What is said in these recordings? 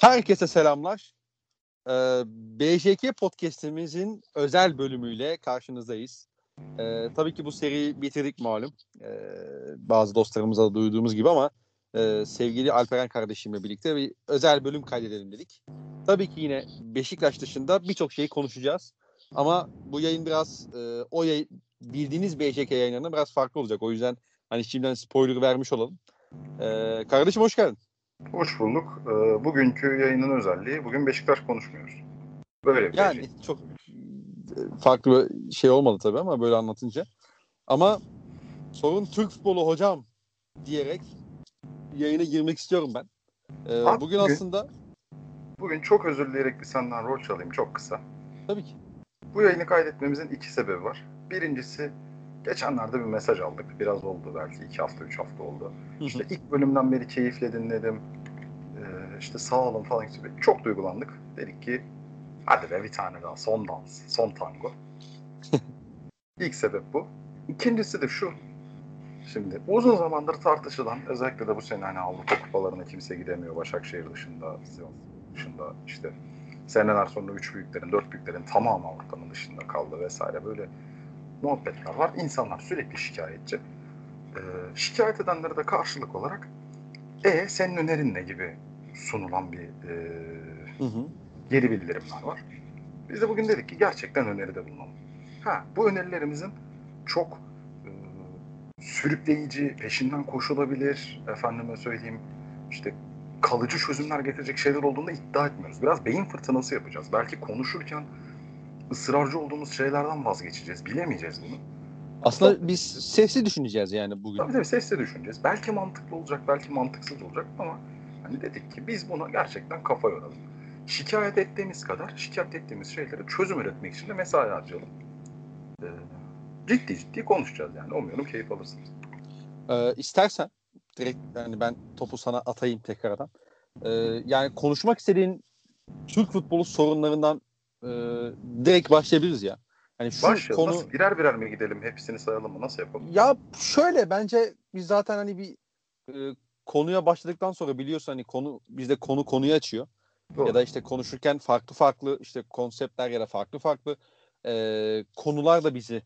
Herkese selamlar. Ee, BJK podcast'imizin özel bölümüyle karşınızdayız. Ee, tabii ki bu seriyi bitirdik malum. Ee, bazı dostlarımıza duyduğumuz gibi ama e, sevgili Alperen kardeşimle birlikte bir özel bölüm kaydedelim dedik. Tabii ki yine Beşiktaş dışında birçok şeyi konuşacağız. Ama bu yayın biraz e, o yayın, bildiğiniz BJK yayınlarından biraz farklı olacak. O yüzden hani şimdiden spoiler vermiş olalım. Ee, kardeşim hoş geldin. Hoş bulduk. Ee, bugünkü yayının özelliği bugün Beşiktaş konuşmuyoruz. Böyle bir yani şey. çok farklı bir şey olmadı tabii ama böyle anlatınca. Ama sorun Türk futbolu hocam diyerek yayına girmek istiyorum ben. Ee, Abi, bugün bugün- aslında Bugün çok özür dileyerek bir senden rol çalayım çok kısa. tabii ki. Bu yayını kaydetmemizin iki sebebi var. Birincisi geçenlerde bir mesaj aldık. Biraz oldu belki iki hafta, üç hafta oldu. İşte ilk bölümden beri keyifle dinledim. Ee, işte sağ olun falan gibi. Çok duygulandık. Dedik ki hadi be bir tane daha son dans, son tango. İlk sebep bu. İkincisi de şu. Şimdi uzun zamandır tartışılan özellikle de bu sene hani Avrupa kupalarına kimse gidemiyor. Başakşehir dışında, Sivas dışında işte seneler sonra üç büyüklerin, dört büyüklerin tamamı Avrupa'nın dışında kaldı vesaire böyle muhabbetler var. İnsanlar sürekli şikayetçi. Ee, şikayet edenlere de karşılık olarak e senin önerin ne gibi sunulan bir e, Hı hı. geri bildirimler var. Biz de bugün dedik ki gerçekten öneride bulunalım. Ha, bu önerilerimizin çok e, sürükleyici, peşinden koşulabilir, efendime söyleyeyim işte kalıcı çözümler getirecek şeyler olduğunu iddia etmiyoruz. Biraz beyin fırtınası yapacağız. Belki konuşurken ısrarcı olduğumuz şeylerden vazgeçeceğiz. Bilemeyeceğiz bunu. Aslında biz sesli düşüneceğiz yani bugün. Tabii tabii sesle düşüneceğiz. Belki mantıklı olacak, belki mantıksız olacak ama hani dedik ki biz buna gerçekten kafa yoralım. Şikayet ettiğimiz kadar şikayet ettiğimiz şeylere çözüm üretmek için de mesai harcayalım. Ee, ciddi ciddi konuşacağız yani. Umuyorum keyif alırsınız. Ee, istersen direkt yani ben topu sana atayım tekrardan. Ee, yani konuşmak istediğin Türk futbolu sorunlarından e, direkt başlayabiliriz ya. Hani şu Başlayalım. konu Nasıl? Birer birer mi gidelim? Hepsini sayalım mı? Nasıl yapalım? Ya şöyle bence biz zaten hani bir e, konuya başladıktan sonra biliyorsun hani konu bizde konu konuyu açıyor. Doğru. Ya da işte konuşurken farklı farklı işte konseptler ya da farklı farklı e, konular da bizi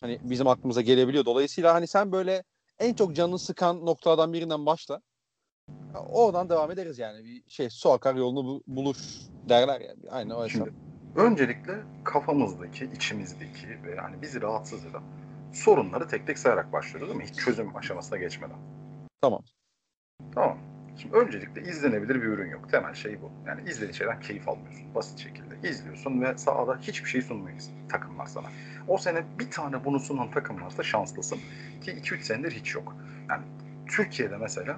hani bizim aklımıza gelebiliyor. Dolayısıyla hani sen böyle en çok canını sıkan noktalardan birinden başla. Oradan devam ederiz yani. Bir şey su akar yolunu bu- bulur derler yani. Aynen o. Şimdi öncelikle kafamızdaki, içimizdeki ve yani bizi rahatsız eden sorunları tek tek sayarak başlıyoruz değil mi? Hiç çözüm aşamasına geçmeden. Tamam. Tamam. Şimdi öncelikle izlenebilir bir ürün yok. Temel şey bu. Yani izlediğin şeyden keyif almıyorsun. Basit şekilde izliyorsun ve sahada hiçbir şey sunmuyor takımlar sana. O sene bir tane bunu sunan takım varsa şanslısın. Ki 2-3 senedir hiç yok. Yani Türkiye'de mesela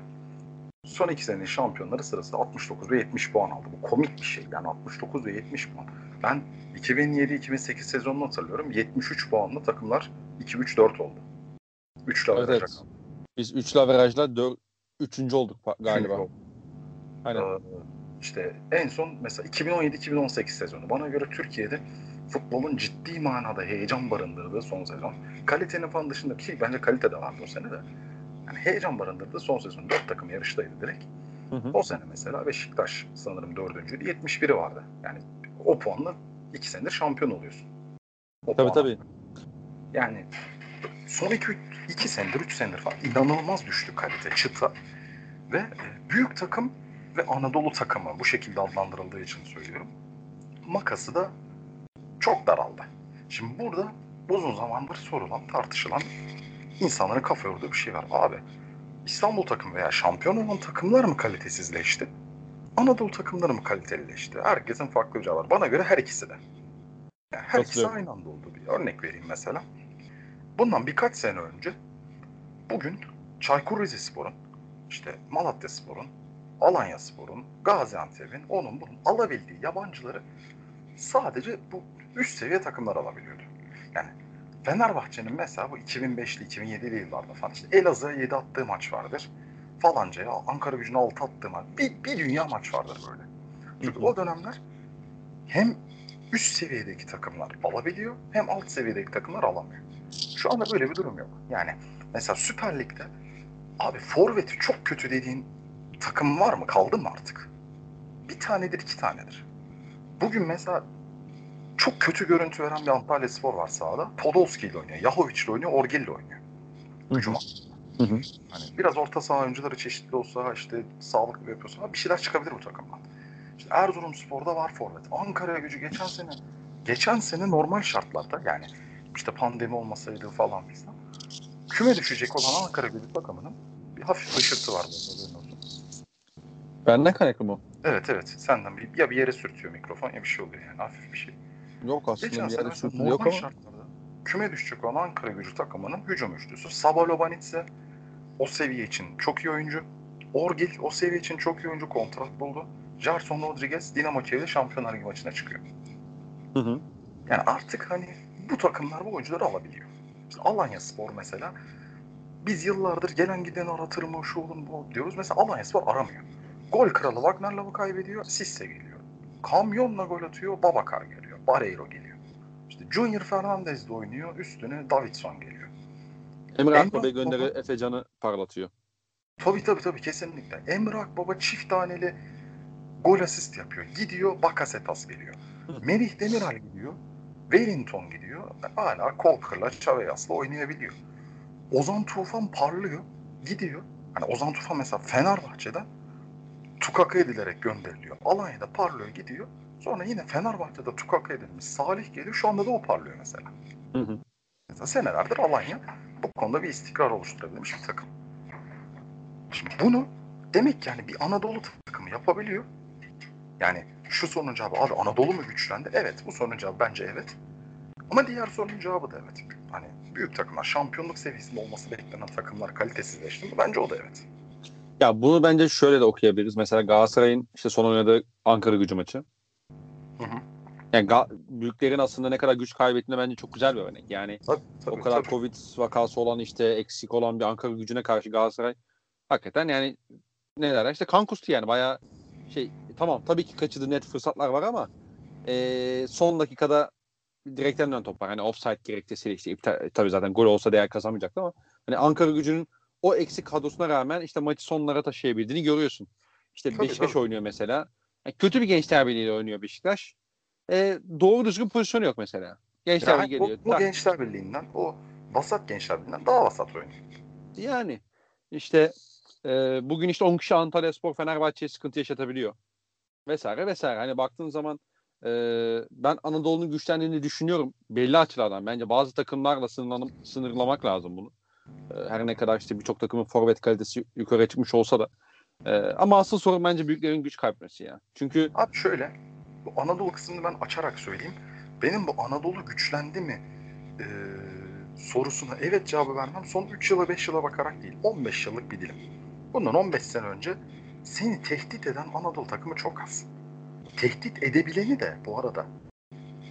son iki senenin şampiyonları sırası 69 ve 70 puan aldı. Bu komik bir şey. Yani 69 ve 70 puan. Ben 2007-2008 sezonunu hatırlıyorum. 73 puanlı takımlar 2-3-4 oldu. 3 Evet, evet. Biz üçlü averajla dör, üçüncü olduk pa- galiba. Aynen. Ee, işte en son mesela 2017-2018 sezonu. Bana göre Türkiye'de futbolun ciddi manada heyecan barındırdığı son sezon. Kalitenin falan dışında ki bence kalite de vardı o sene de. Yani heyecan barındırdığı son sezon. Dört takım yarıştaydı direkt. Hı hı. O sene mesela Beşiktaş sanırım dördüncüydü. 71'i vardı. Yani o puanla iki senedir şampiyon oluyorsun. O Tabii puan. tabii. Yani son iki, iki senedir, üç senedir falan inanılmaz düştü kalite, çıta. Ve e, büyük takım ve Anadolu takımı bu şekilde adlandırıldığı için söylüyorum. Makası da çok daraldı. Şimdi burada uzun zamandır sorulan, tartışılan insanların kafa yorduğu bir şey var. Abi İstanbul takımı veya şampiyon olan takımlar mı kalitesizleşti? Anadolu takımları mı kalitelileşti? Herkesin farklı bir cevabı var. Bana göre her ikisi de. Yani her ikisi aynı anda oldu. Bir örnek vereyim mesela. Bundan birkaç sene önce bugün Çaykur Rizespor'un, işte Malatya Spor'un, Alanya Spor'un, Gaziantep'in, onun bunun alabildiği yabancıları sadece bu üst seviye takımlar alabiliyordu. Yani Fenerbahçe'nin mesela bu 2005'li 2007'li yıllarda falan işte Elazığ'a 7 attığı maç vardır. Falanca'ya Ankara gücüne 6 attığı maç. Bir, bir dünya maç vardır böyle. Çünkü o dönemler hem üst seviyedeki takımlar alabiliyor hem alt seviyedeki takımlar alamıyor. Şu anda böyle bir durum yok. Yani mesela Süper Lig'de abi forveti çok kötü dediğin takım var mı? Kaldı mı artık? bir tanedir iki tanedir. Bugün mesela çok kötü görüntü veren bir Antalya Spor var sahada. Podolski ile oynuyor. Yahovic ile oynuyor. Orgel ile oynuyor. Hücuma. Hı hı. Hani biraz orta saha oyuncuları çeşitli olsa işte sağlıklı yapıyorsa bir şeyler çıkabilir bu takımdan. İşte Erzurum Spor'da var forvet. Ankara gücü geçen sene geçen sene normal şartlarda yani işte pandemi olmasaydı falan filan küme düşecek olan Ankara gücü takımının bir hafif ışırtı var burada. Benden kaynaklı mı? Evet evet senden bir, ya bir yere sürtüyor mikrofon ya bir şey oluyor yani hafif bir şey. Yok aslında Geçen bir sürtülü yok ama. şartlarda küme düşecek olan Ankara gücü takımının hücum üçlüsü. Sabalobanitse o seviye için çok iyi oyuncu. Orgil o seviye için çok iyi oyuncu kontrat buldu. Jarson Rodriguez Dinamo Kiev'de Şampiyonlar Ligi maçına çıkıyor. Hı hı. Yani artık hani bu takımlar bu oyuncuları alabiliyor. İşte Alanya Spor mesela biz yıllardır gelen giden aratır mı şu olun bu diyoruz. Mesela Alanya Spor aramıyor. Gol kralı Wagner'la kaybediyor. Sisse geliyor. Kamyonla gol atıyor. Babakar geliyor. Barreiro geliyor. İşte Junior Fernandez de oynuyor. Üstüne Davidson geliyor. Emre Akbaba gönderi Akbaba- Efecan'ı parlatıyor. Tabii tabii tabii kesinlikle. Emre Akbaba çift taneli gol asist yapıyor. Gidiyor Bakasetas geliyor. Merih Demiral gidiyor. Wellington gidiyor. Hala Kolkır'la Çaveyas'la oynayabiliyor. Ozan Tufan parlıyor. Gidiyor. Hani Ozan Tufan mesela Fenerbahçe'den tukaka edilerek gönderiliyor. Alanya'da parlıyor gidiyor. Sonra yine Fenerbahçe'de tukaka edilmiş Salih geliyor. Şu anda da o parlıyor mesela. Hı hı. Mesela senelerdir Alanya bu konuda bir istikrar oluşturabilmiş bir takım. Şimdi bunu demek ki yani bir Anadolu takımı yapabiliyor. Yani şu sorunun cevabı abi Anadolu mu güçlendi? Evet bu sorunun cevabı bence evet. Ama diğer sorunun cevabı da evet. Hani büyük takımlar şampiyonluk seviyesinde olması beklenen takımlar kalitesizleşti mi? Bence o da evet. Ya bunu bence şöyle de okuyabiliriz. Mesela Galatasaray'ın işte son oynadığı Ankara gücü maçı. Yani Ga- büyüklerin aslında ne kadar güç kaybettiğinde bence çok güzel bir örnek. Yani Tabii, tabii, o kadar tabii. Covid vakası olan işte eksik olan bir Ankara gücüne karşı Galatasaray hakikaten yani ne derler işte kan kustu yani bayağı şey tamam tabii ki kaçırdığı net fırsatlar var ama eee, son dakikada direkten dönen top var. Hani offside gerekçesiyle işte iptal, tabii zaten gol olsa değer kazanmayacaktı ama hani Ankara gücünün o eksik kadrosuna rağmen işte maçı sonlara taşıyabildiğini görüyorsun. İşte Tabii, Beşiktaş tabii. oynuyor mesela. Yani kötü bir Gençler Birliği'yle oynuyor Beşiktaş. E, doğru düzgün pozisyonu yok mesela. Gençler Yani bu, geliyor. bu tak- Gençler Birliği'nden, o vasat Gençler Birliği'nden daha vasat oynuyor. Yani işte e, bugün işte 10 kişi Antalya Spor Fenerbahçe'ye sıkıntı yaşatabiliyor. Vesaire vesaire. Hani baktığın zaman e, ben Anadolu'nun güçlendiğini düşünüyorum. Belli açılardan. Bence bazı takımlarla sınırlanıp, sınırlamak lazım bunu. E, her ne kadar işte birçok takımın forvet kalitesi yukarı çıkmış olsa da. E, ama asıl sorun bence büyüklerin güç kaybetmesi ya. Çünkü Abi şöyle, bu Anadolu kısmını ben açarak söyleyeyim. Benim bu Anadolu güçlendi mi e, sorusuna evet cevabı vermem. Son 3 yıla 5 yıla bakarak değil, 15 yıllık bir dilim. Bundan 15 sene önce seni tehdit eden Anadolu takımı çok az. Tehdit edebileni de bu arada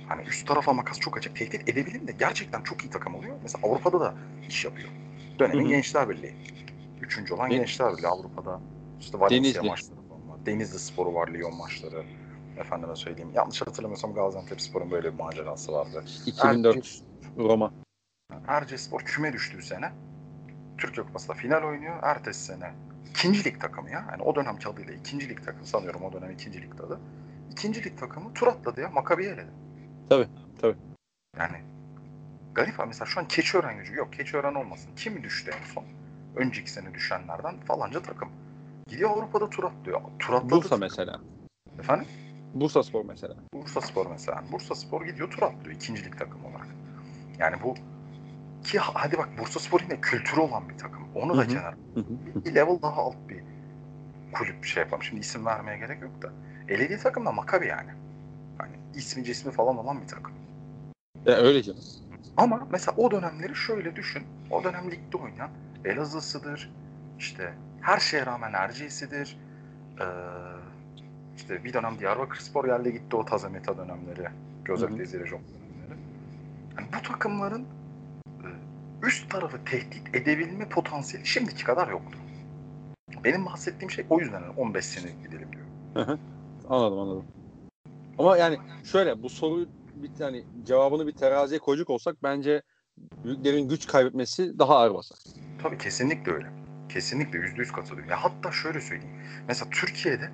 hani üst tarafa makas çok açık. Tehdit edebileni de gerçekten çok iyi takım oluyor. Mesela Avrupa'da da iş yapıyor. Dönemin Hı hı. Gençler Birliği. Üçüncü olan Ne- Gençler Birliği Avrupa'da. İşte Valencia Denizli. maçları var. Denizli Sporu var, Lyon maçları. Efendime söyleyeyim. Yanlış hatırlamıyorsam Gaziantep Spor'un böyle bir macerası vardı. 2004 Roma. Erciyesspor küme düştüğü sene Türkiye Kupası'nda final oynuyor. Ertesi sene ikinci lig takımı ya. Yani o dönemki adıyla ikinci lig takımı sanıyorum o dönem ikinci lig adı. İkinci lig takımı tur atladı ya. Makabi'yi eledi. Tabii, tabii. Yani garip abi. Mesela şu an Keçiören gücü yok. Keçiören olmasın. Kim düştü en son? Önceki sene düşenlerden falanca takım. Gidiyor Avrupa'da tur atlıyor. Tur atladı. Bursa mesela. Efendim? Bursa Spor mesela. Bursa Spor mesela. Bursa Spor gidiyor tur atlıyor ikinci lig takımı olarak. Yani bu ki hadi bak Bursa Spor yine kültürü olan bir takım. Onu da hı. Bir level daha alt bir kulüp şey yapalım. Şimdi isim vermeye gerek yok da. Elediği takım da Makabi yani. Hani ismi cismi falan olan bir takım. Ya öyle canım. Ama mesela o dönemleri şöyle düşün. O dönem ligde oynayan Elazığ'sıdır. işte her şeye rağmen Erciyes'idir. Ee, işte bir dönem Diyarbakır Spor geldi gitti o Tazemeta dönemleri. Hı Gözök hı. Deziri Job dönemleri. Yani bu takımların e, üst tarafı tehdit edebilme potansiyeli şimdiki kadar yoktu. Benim bahsettiğim şey o yüzden yani 15 senelik gidelim diyor. Anladım anladım. Ama yani şöyle bu soruyu bir yani cevabını bir teraziye koyacak olsak bence büyüklerin güç kaybetmesi daha ağır basar. Tabii kesinlikle öyle. Kesinlikle yüzde yüz katılıyorum. Ya hatta şöyle söyleyeyim. Mesela Türkiye'de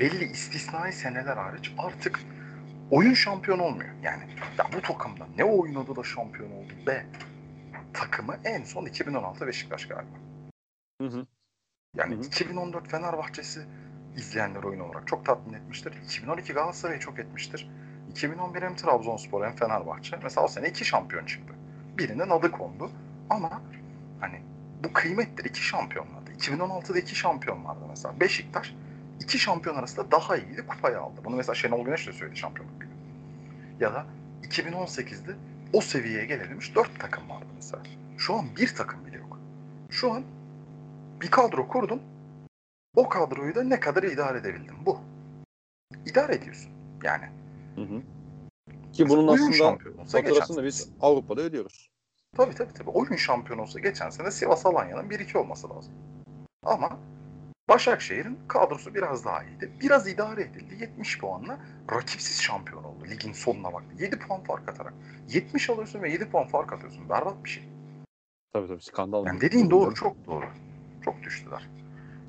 belli istisnai seneler hariç artık oyun şampiyon olmuyor. Yani ya bu takımda ne oynadı da şampiyon oldu be takımı en son 2016 Beşiktaş galiba. Hı hı. Yani Hı hı. 2014 Fenerbahçe'si izleyenler oyun olarak çok tatmin etmiştir. 2012 Galatasaray'ı çok etmiştir. 2011 hem Trabzonspor hem Fenerbahçe. Mesela o sene iki şampiyon çıktı. Birinin adı kondu. Ama hani bu kıymettir. iki şampiyon vardı. 2016'da iki şampiyon vardı mesela. Beşiktaş iki şampiyon arasında daha iyiydi. Kupayı aldı. Bunu mesela Şenol Güneş de söyledi şampiyonluk günü. Ya da 2018'de o seviyeye gelebilmiş dört takım vardı mesela. Şu an bir takım bile yok. Şu an bir kadro kurdun. O kadroyu da ne kadar idare edebildin? Bu. İdare ediyorsun. Yani. Hı hı. Ki bunun aslında faturasını biz Avrupa'da ödüyoruz. Tabii tabii tabii. Oyun şampiyonu olsa geçen sene Sivas Alanya'nın 1-2 olması lazım. Ama Başakşehir'in kadrosu biraz daha iyiydi. Biraz idare edildi. 70 puanla rakipsiz şampiyon oldu. Ligin sonuna baktı. 7 puan fark atarak. 70 alıyorsun ve 7 puan fark atıyorsun. Berbat bir şey. Tabii tabii skandal. Yani dediğin doğru, çok doğru. Çok düştüler.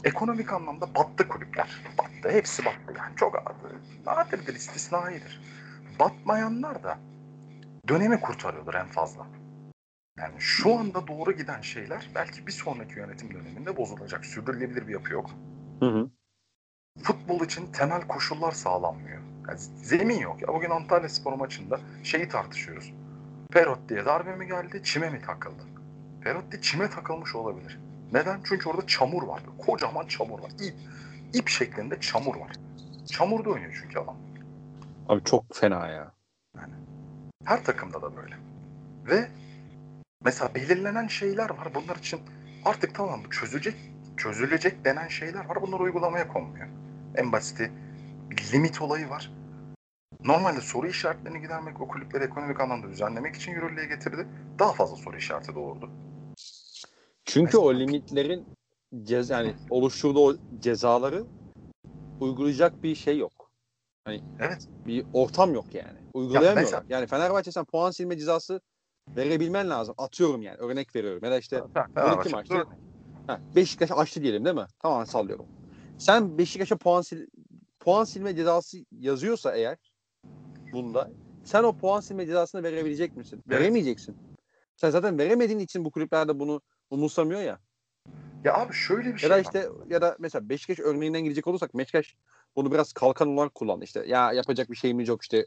Ekonomik anlamda battı kulüpler. Battı, hepsi battı. Yani çok nadirdir, istisnaidir. Batmayanlar da dönemi kurtarıyordur en fazla. Yani şu anda doğru giden şeyler belki bir sonraki yönetim döneminde bozulacak. Sürdürülebilir bir yapı yok. Hı hı. Futbol için temel koşullar sağlanmıyor. Yani zemin yok. Ya bugün Antalya Spor maçında şeyi tartışıyoruz. Perotti'ye darbe mi geldi, çime mi takıldı? Perotti çime takılmış olabilir. Neden? Çünkü orada çamur var. Kocaman çamur var. İp, ip şeklinde çamur var. Çamurda oynuyor çünkü adam. Abi çok fena ya. Her takımda da böyle. Ve mesela belirlenen şeyler var. Bunlar için artık tamam çözülecek, çözülecek denen şeyler var. Bunlar uygulamaya konmuyor. En basiti limit olayı var. Normalde soru işaretlerini gidermek o kulüpleri ekonomik anlamda düzenlemek için yürürlüğe getirdi. Daha fazla soru işareti doğurdu. Çünkü o Mesela- limitlerin cez yani oluşturduğu o cezaları uygulayacak bir şey yok. Evet. Bir ortam yok yani. Uygulayamıyorlar. mesela- Yani Fenerbahçe sen puan silme cezası verebilmen lazım. Atıyorum yani. Örnek veriyorum. Ya da işte Fenerbahçe iki maçta-. Ha, Beşiktaş açtı diyelim değil mi? Tamam sallıyorum. Sen Beşiktaş'a puan sil puan silme cezası yazıyorsa eğer bunda sen o puan silme cezasını verebilecek misin? Evet. Veremeyeceksin. Sen zaten veremediğin için bu kulüpler de bunu umursamıyor ya. Ya abi şöyle bir Ya şey da var. işte ya da mesela Beşiktaş örneğinden gidecek olursak Beşiktaş bunu biraz kalkan olarak kullandı işte. Ya yapacak bir şeyimiz yok işte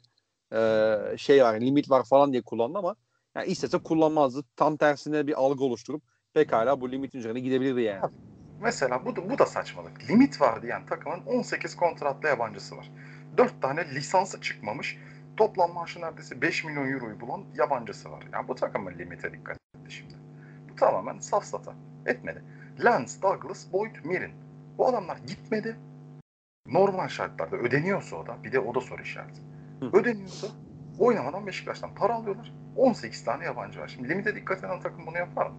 eee, şey var limit var falan diye kullandı ama yani istese kullanmazdı. Tam tersine bir algı oluşturup pekala bu limitin üzerine gidebilirdi yani. Mesela bu da, bu da saçmalık. Limit var diyen takımın 18 kontratlı yabancısı var. 4 tane lisansı çıkmamış. Toplam maaşı neredeyse 5 milyon euroyu bulan yabancısı var. Yani bu takımın limite dikkat etti şimdi. Bu tamamen safsata. Etmedi. Lance, Douglas, Boyd, Mirin. Bu adamlar gitmedi. Normal şartlarda ödeniyorsa o da bir de o da soru işareti. Hı. Ödeniyorsa oynamadan Beşiktaş'tan para alıyorlar. 18 tane yabancı var. Şimdi limite dikkat eden takım bunu yapar mı?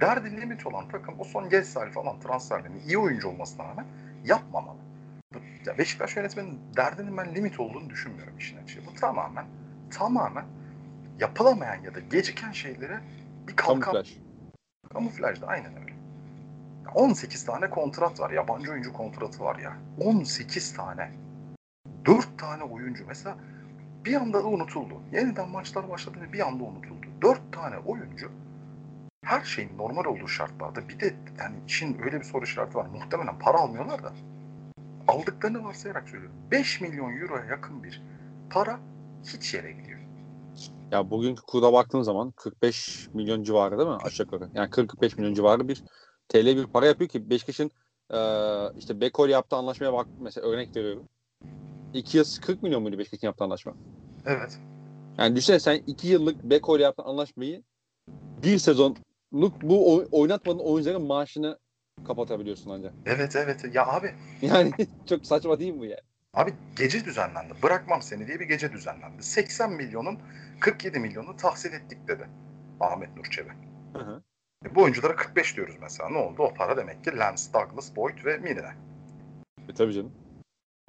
Derdi limit olan takım o son Gessel falan transferlerinin iyi oyuncu olmasına rağmen yapmamalı. Ya Beşiktaş yönetiminin derdinin ben limit olduğunu düşünmüyorum işin açığı. Bu tamamen tamamen yapılamayan ya da geciken şeylere bir kalkan Kamuflaj. Kamuflajda aynen öyle. Ya 18 tane kontrat var. Yabancı oyuncu kontratı var ya. 18 tane. 4 tane oyuncu. Mesela bir anda da unutuldu. Yeniden maçlar başladı ve bir anda unutuldu. 4 tane oyuncu her şeyin normal olduğu şartlarda bir de yani işin öyle bir soru işareti var. Muhtemelen para almıyorlar da aldıklarını varsayarak söylüyorum. 5 milyon euroya yakın bir para hiç yere gidiyor. Ya bugünkü kurda baktığın zaman 45 milyon civarı değil mi aşağı yukarı? Yani 45 milyon civarı bir TL bir para yapıyor ki Beşiktaş'ın eee işte Bekol yaptığı anlaşmaya bak mesela örnek veriyorum. 2 yıl 40 milyon muydu Beşiktaş'ın yaptığı anlaşma? Evet. Yani düşünsene sen 2 yıllık Bekol yaptığın anlaşmayı bir sezonluk bu oy- oynatmadığın oyuncuların maaşını kapatabiliyorsun ancak. Evet evet. Ya abi Yani çok saçma değil mi bu ya? Abi gece düzenlendi. Bırakmam seni diye bir gece düzenlendi. 80 milyonun 47 milyonu tahsil ettik dedi Ahmet Nur Çebi. Hı hı. E, bu oyunculara 45 diyoruz mesela. Ne oldu? O para demek ki Lance, Douglas, Boyd ve Mirine. E, tabii canım.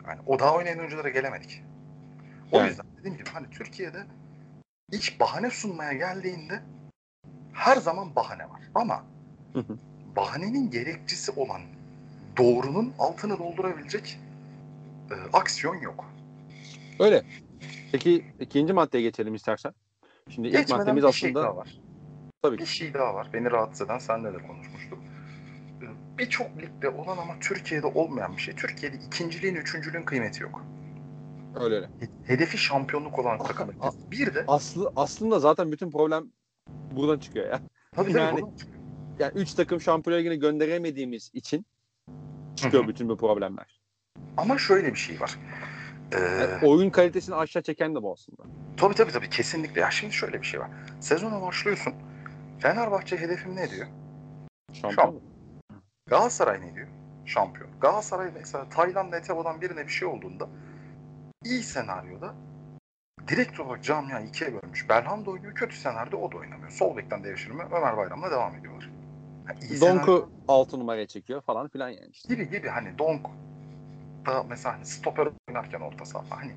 Yani o daha oynayan oyunculara gelemedik. O Yani. yüzden dediğim gibi hani Türkiye'de iş bahane sunmaya geldiğinde her zaman bahane var. Ama Hı hı. bahanenin gerekçesi olan doğrunun altını doldurabilecek e, aksiyon yok. Öyle. Peki ikinci maddeye geçelim istersen. Şimdi ilk Geçmeden maddemiz bir şey aslında daha var. tabii Bir şey daha var. Beni rahatsız eden senle de konuşmuştuk. Birçok ligde olan ama Türkiye'de olmayan bir şey. Türkiye'de ikinciliğin, üçüncülüğün kıymeti yok. Öyle öyle. He- Hedefi şampiyonluk olan takımı. a- Bir de Aslı, aslında zaten bütün problem buradan çıkıyor ya. tabii tabii yani- bunu- Yani 3 takım Şampiyonlar Ligi'ne gönderemediğimiz için çıkıyor bütün bu problemler. ama şöyle bir şey var. Ee, Yani oyun kalitesini aşağı çeken de bu aslında. tabii tabii tabii kesinlikle. Ya şimdi şöyle bir şey var. Sezona başlıyorsun. Fenerbahçe hedefim ne diyor? Şampiyon. Galatasaray ne diyor? Şampiyon. Galatasaray mesela Tayland Etebo'dan birine bir şey olduğunda iyi senaryoda direkt olarak camiayı ikiye bölmüş. Belhanda oynuyor. Kötü senaryoda o da oynamıyor. Sol bekten devşirme Ömer Bayram'la devam ediyorlar. Yani iyi senaryo- Donk'u 6 numaraya çekiyor falan filan yani işte. gibi gibi hani Donk da mesela hani stoper oynarken orta saha hani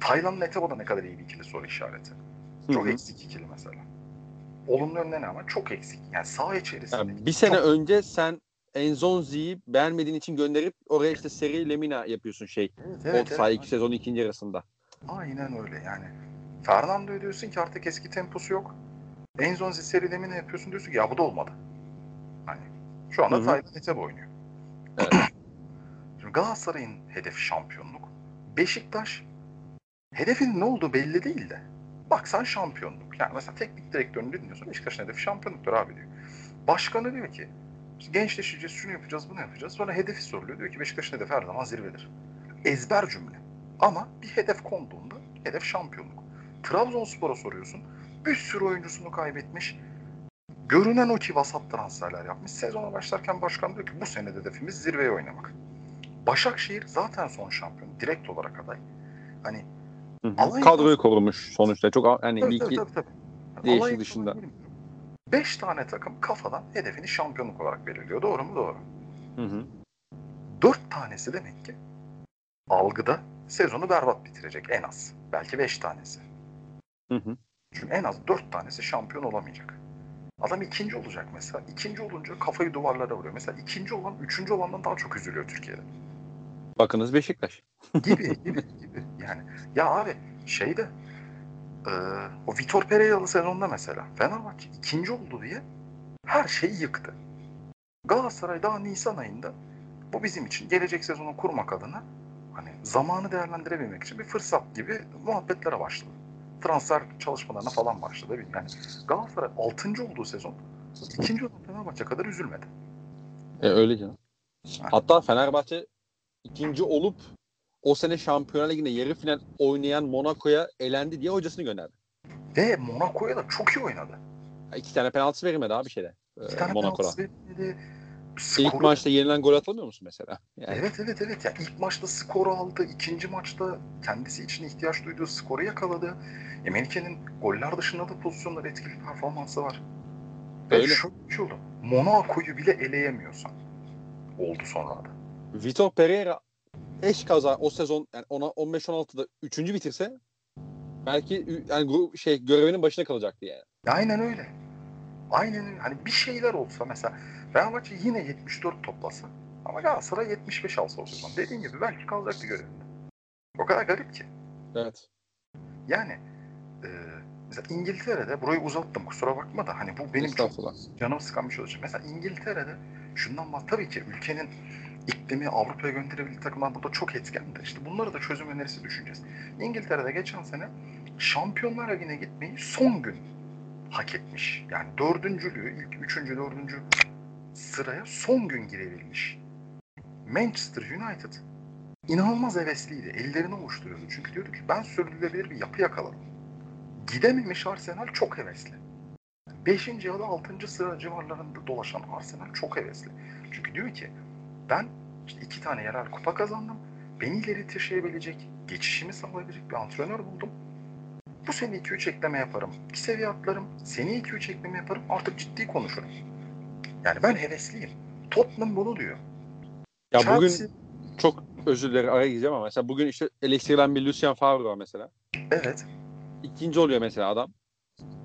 Tayland'la Etebo da ne kadar iyi bir ikili soru işareti. Çok Hı hı. eksik ikili mesela. Olumlu yönleri ama çok eksik. Yani saha içerisinde. Yani bir sene çok- önce sen Enzonzi'yi beğenmediğin için gönderip oraya işte seri Lemina yapıyorsun şey. Evet, Evet, saha evet. iki sezonun ikinci yarısında. Aynen öyle yani. Fernando diyorsun ki artık eski temposu yok. Enzonzi seri Lemina yapıyorsun diyorsun ki ya bu da olmadı. Hani şu anda. Tayland Etebo oynuyor. Evet. Şimdi Galatasaray'ın hedefi şampiyonluk. Beşiktaş hedefinin ne olduğu belli değil de. Bak sen şampiyonluk. Yani mesela teknik direktörünü dinliyorsun. Beşiktaş'ın hedefi şampiyonluktur abi diyor. Başkanı diyor ki "Biz gençleşeceğiz, şunu yapacağız, bunu yapacağız. Sonra hedefi soruluyor. Diyor ki Beşiktaş'ın hedefi her zaman zirvedir. Ezber cümle. Ama bir hedef konduğunda hedef şampiyonluk. Trabzonspor'a soruyorsun. Bir sürü oyuncusunu kaybetmiş. Görünen o ki vasat transferler yapmış. Sezona başlarken başkan diyor ki bu sene hedefimiz zirveye oynamak. Başakşehir zaten son şampiyon. Direkt olarak aday. Hani Hı hı. Kadroyu korumuş sonuçta. Çok hani tabii, bir iki tabii, tabii. Yani değişik dışında. bilmiyorum. Beş tane takım kafadan hedefini şampiyonluk olarak belirliyor. Doğru mu? Doğru. Hı hı. Dört tanesi demek ki algıda sezonu berbat bitirecek en az. Belki beş tanesi. Hı hı. Çünkü en az dört tanesi şampiyon olamayacak. Adam ikinci olacak mesela. İkinci olunca kafayı duvarlara vuruyor. Mesela ikinci olan üçüncü olandan daha çok üzülüyor Türkiye'de. Bakınız Beşiktaş. Gibi gibi gibi. Yani ya abi şeyde e, o Vitor Pereira'lı sezonda mesela Fenerbahçe ikinci oldu diye her şeyi yıktı. Galatasaray daha Nisan ayında bu bizim için gelecek sezonu kurmak adına hani zamanı değerlendirebilmek için bir fırsat gibi muhabbetlere başladı. Transfer çalışmalarına falan başladı. Yani Galatasaray 6. olduğu sezon ikinci olan Fenerbahçe kadar üzülmedi. E, öyle canım. Hatta Fenerbahçe ikinci olup o sene Şampiyonlar Ligi'nde yarı final oynayan Monaco'ya elendi diye hocasını gönderdi. Ve Monaco'ya da çok iyi oynadı. İki tane penaltı verilmedi abi şeyde. E, İki tane Monaco'da. verilmedi. İlk Skoru- maçta yenilen gol atamıyor musun mesela? Yani, Evet evet evet. Yani ilk maçta skoru aldı. ikinci maçta kendisi için ihtiyaç duyduğu skoru yakaladı. E, Melike'nin goller dışında da pozisyonlar etkili performansı var. Ve Öyle. şu şey oldu. Monaco'yu bile eleyemiyorsan oldu sonra da. Vitor Pereira eş kaza o sezon yani ona 15-16'da 3. bitirse belki yani grup şey görevinin başına kalacaktı yani. Aynen öyle. Aynen. Hani bir şeyler olsa mesela Fenerbahçe yine 74 toplasa ama Galatasaray 75 alsa o sezon. Dediğin gibi belki kalacaktı görevinde. O kadar garip ki. Evet. Yani e, mesela İngiltere'de burayı uzattım kusura bakma da hani bu benim çok canımı sıkan bir şey olacak. Mesela İngiltere'de şundan bahs tabii ki ülkenin iklimi Avrupa'ya gönderebildiği takımlar burada çok etken de işte bunları da çözüm önerisi düşüneceğiz. İngiltere'de geçen sene Şampiyonlar Ligi'ne gitmeyi son gün hak etmiş. Yani dördüncülüğü ilk üçüncü dördüncü sıraya son gün girebilmiş. Manchester United inanılmaz hevesliydi. Ellerini ovuşturuyordu. Çünkü diyordu ki ben sürdürülebilir bir yapı yakaladım. Gidememiş Arsenal çok hevesli. 5. ya da 6. sıra civarlarında dolaşan Arsenal çok hevesli. Çünkü diyor ki ben işte iki tane yerel kupa kazandım. Beni ileri taşıyabilecek, geçişimi sağlayabilecek bir antrenör buldum. Bu sene 2-3 ekleme yaparım. Bir seviye atlarım. Seni 2-3 ekleme yaparım. Artık ciddi konuşurum. Yani ben hevesliyim. Tottenham bunu diyor. Ya Chelsea- bugün çok özür dilerim araya gireceğim ama mesela bugün işte eleştirilen bir Lucien Favre var mesela. Evet. İkinci oluyor mesela adam.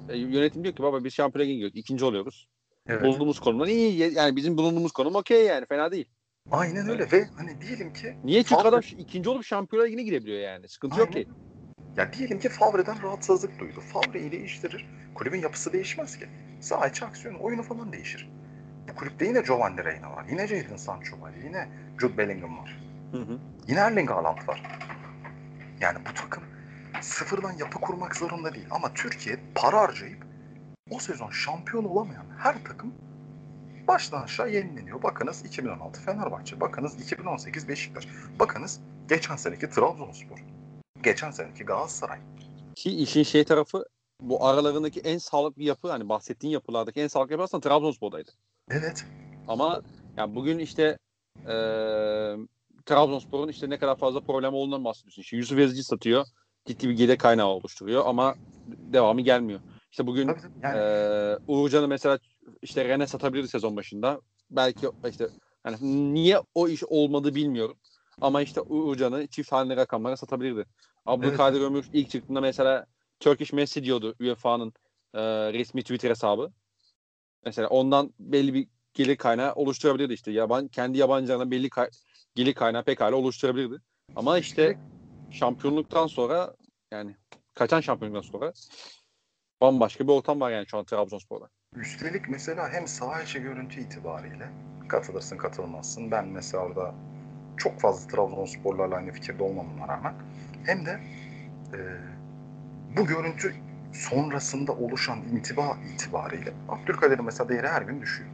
E, yönetim diyor ki baba biz Şampiyonlar Ligi'ne gidiyoruz. İkinci oluyoruz. Evet. Bulunduğumuz konumdan iyi. Yani bizim bulunduğumuz konum okey yani fena değil. Aynen öyle ve hani diyelim ki Niye? Çünkü Favre- adam ikinci olup şampiyonlar yine girebiliyor yani. Sıkıntı yok Aynen. ki. Ya diyelim ki Favre'den rahatsızlık duydu. Favre'yi değiştirir. Kulübün yapısı değişmez ki. Sağ içi aksiyon, oyunu falan değişir. Bu kulüpte yine Giovanni Reina var. Yine Jadon Sancho var. Yine Jude Bellingham var. Hı hı. Yine Erling Haaland var. Yani bu takım sıfırdan yapı kurmak zorunda değil. Ama Türkiye para harcayıp o sezon şampiyon olamayan her takım baştan aşağı yenileniyor. Bakınız 2016 Fenerbahçe, bakınız 2018 Beşiktaş, bakınız geçen seneki Trabzonspor, geçen seneki Galatasaray. Ki işin şey tarafı bu aralarındaki en sağlıklı yapı hani bahsettiğin yapılardaki en sağlıklı yapı aslında Trabzonspor'daydı. Evet. Ama yani bugün işte eee Trabzonspor'un işte ne kadar fazla problem olduğundan bahsediyorsun. İşte Yusuf Yazıcı satıyor. Ciddi bir gelir kaynağı oluşturuyor ama devamı gelmiyor. İşte bugün Tabii, tabii. Yani Ee, Uğurcan'ı mesela işte Ren'e satabilirdi sezon başında. Belki işte yani niye o iş olmadı bilmiyorum. Ama işte Uğurcan'ı çift haneli rakamlara satabilirdi. Abdülkadir Ömür ilk çıktığında mesela Turkish Messi diyordu UEFA'nın e, resmi Twitter hesabı. Mesela ondan belli bir gelir kaynağı oluşturabilirdi işte. Yaban, kendi yabancılarına belli kay- gelir kaynağı pekala oluşturabilirdi. Ama işte şampiyonluktan sonra yani kaçan şampiyonluktan sonra bambaşka bir ortam var yani şu an Trabzonspor'da. Üstelik mesela hem saha içi görüntü itibariyle katılırsın katılmazsın. Ben mesela orada çok fazla Trabzonsporlarla aynı fikirde olmamama rağmen hem de e, bu görüntü sonrasında oluşan intiba itibariyle Abdülkadir'in mesela değeri her gün düşüyor.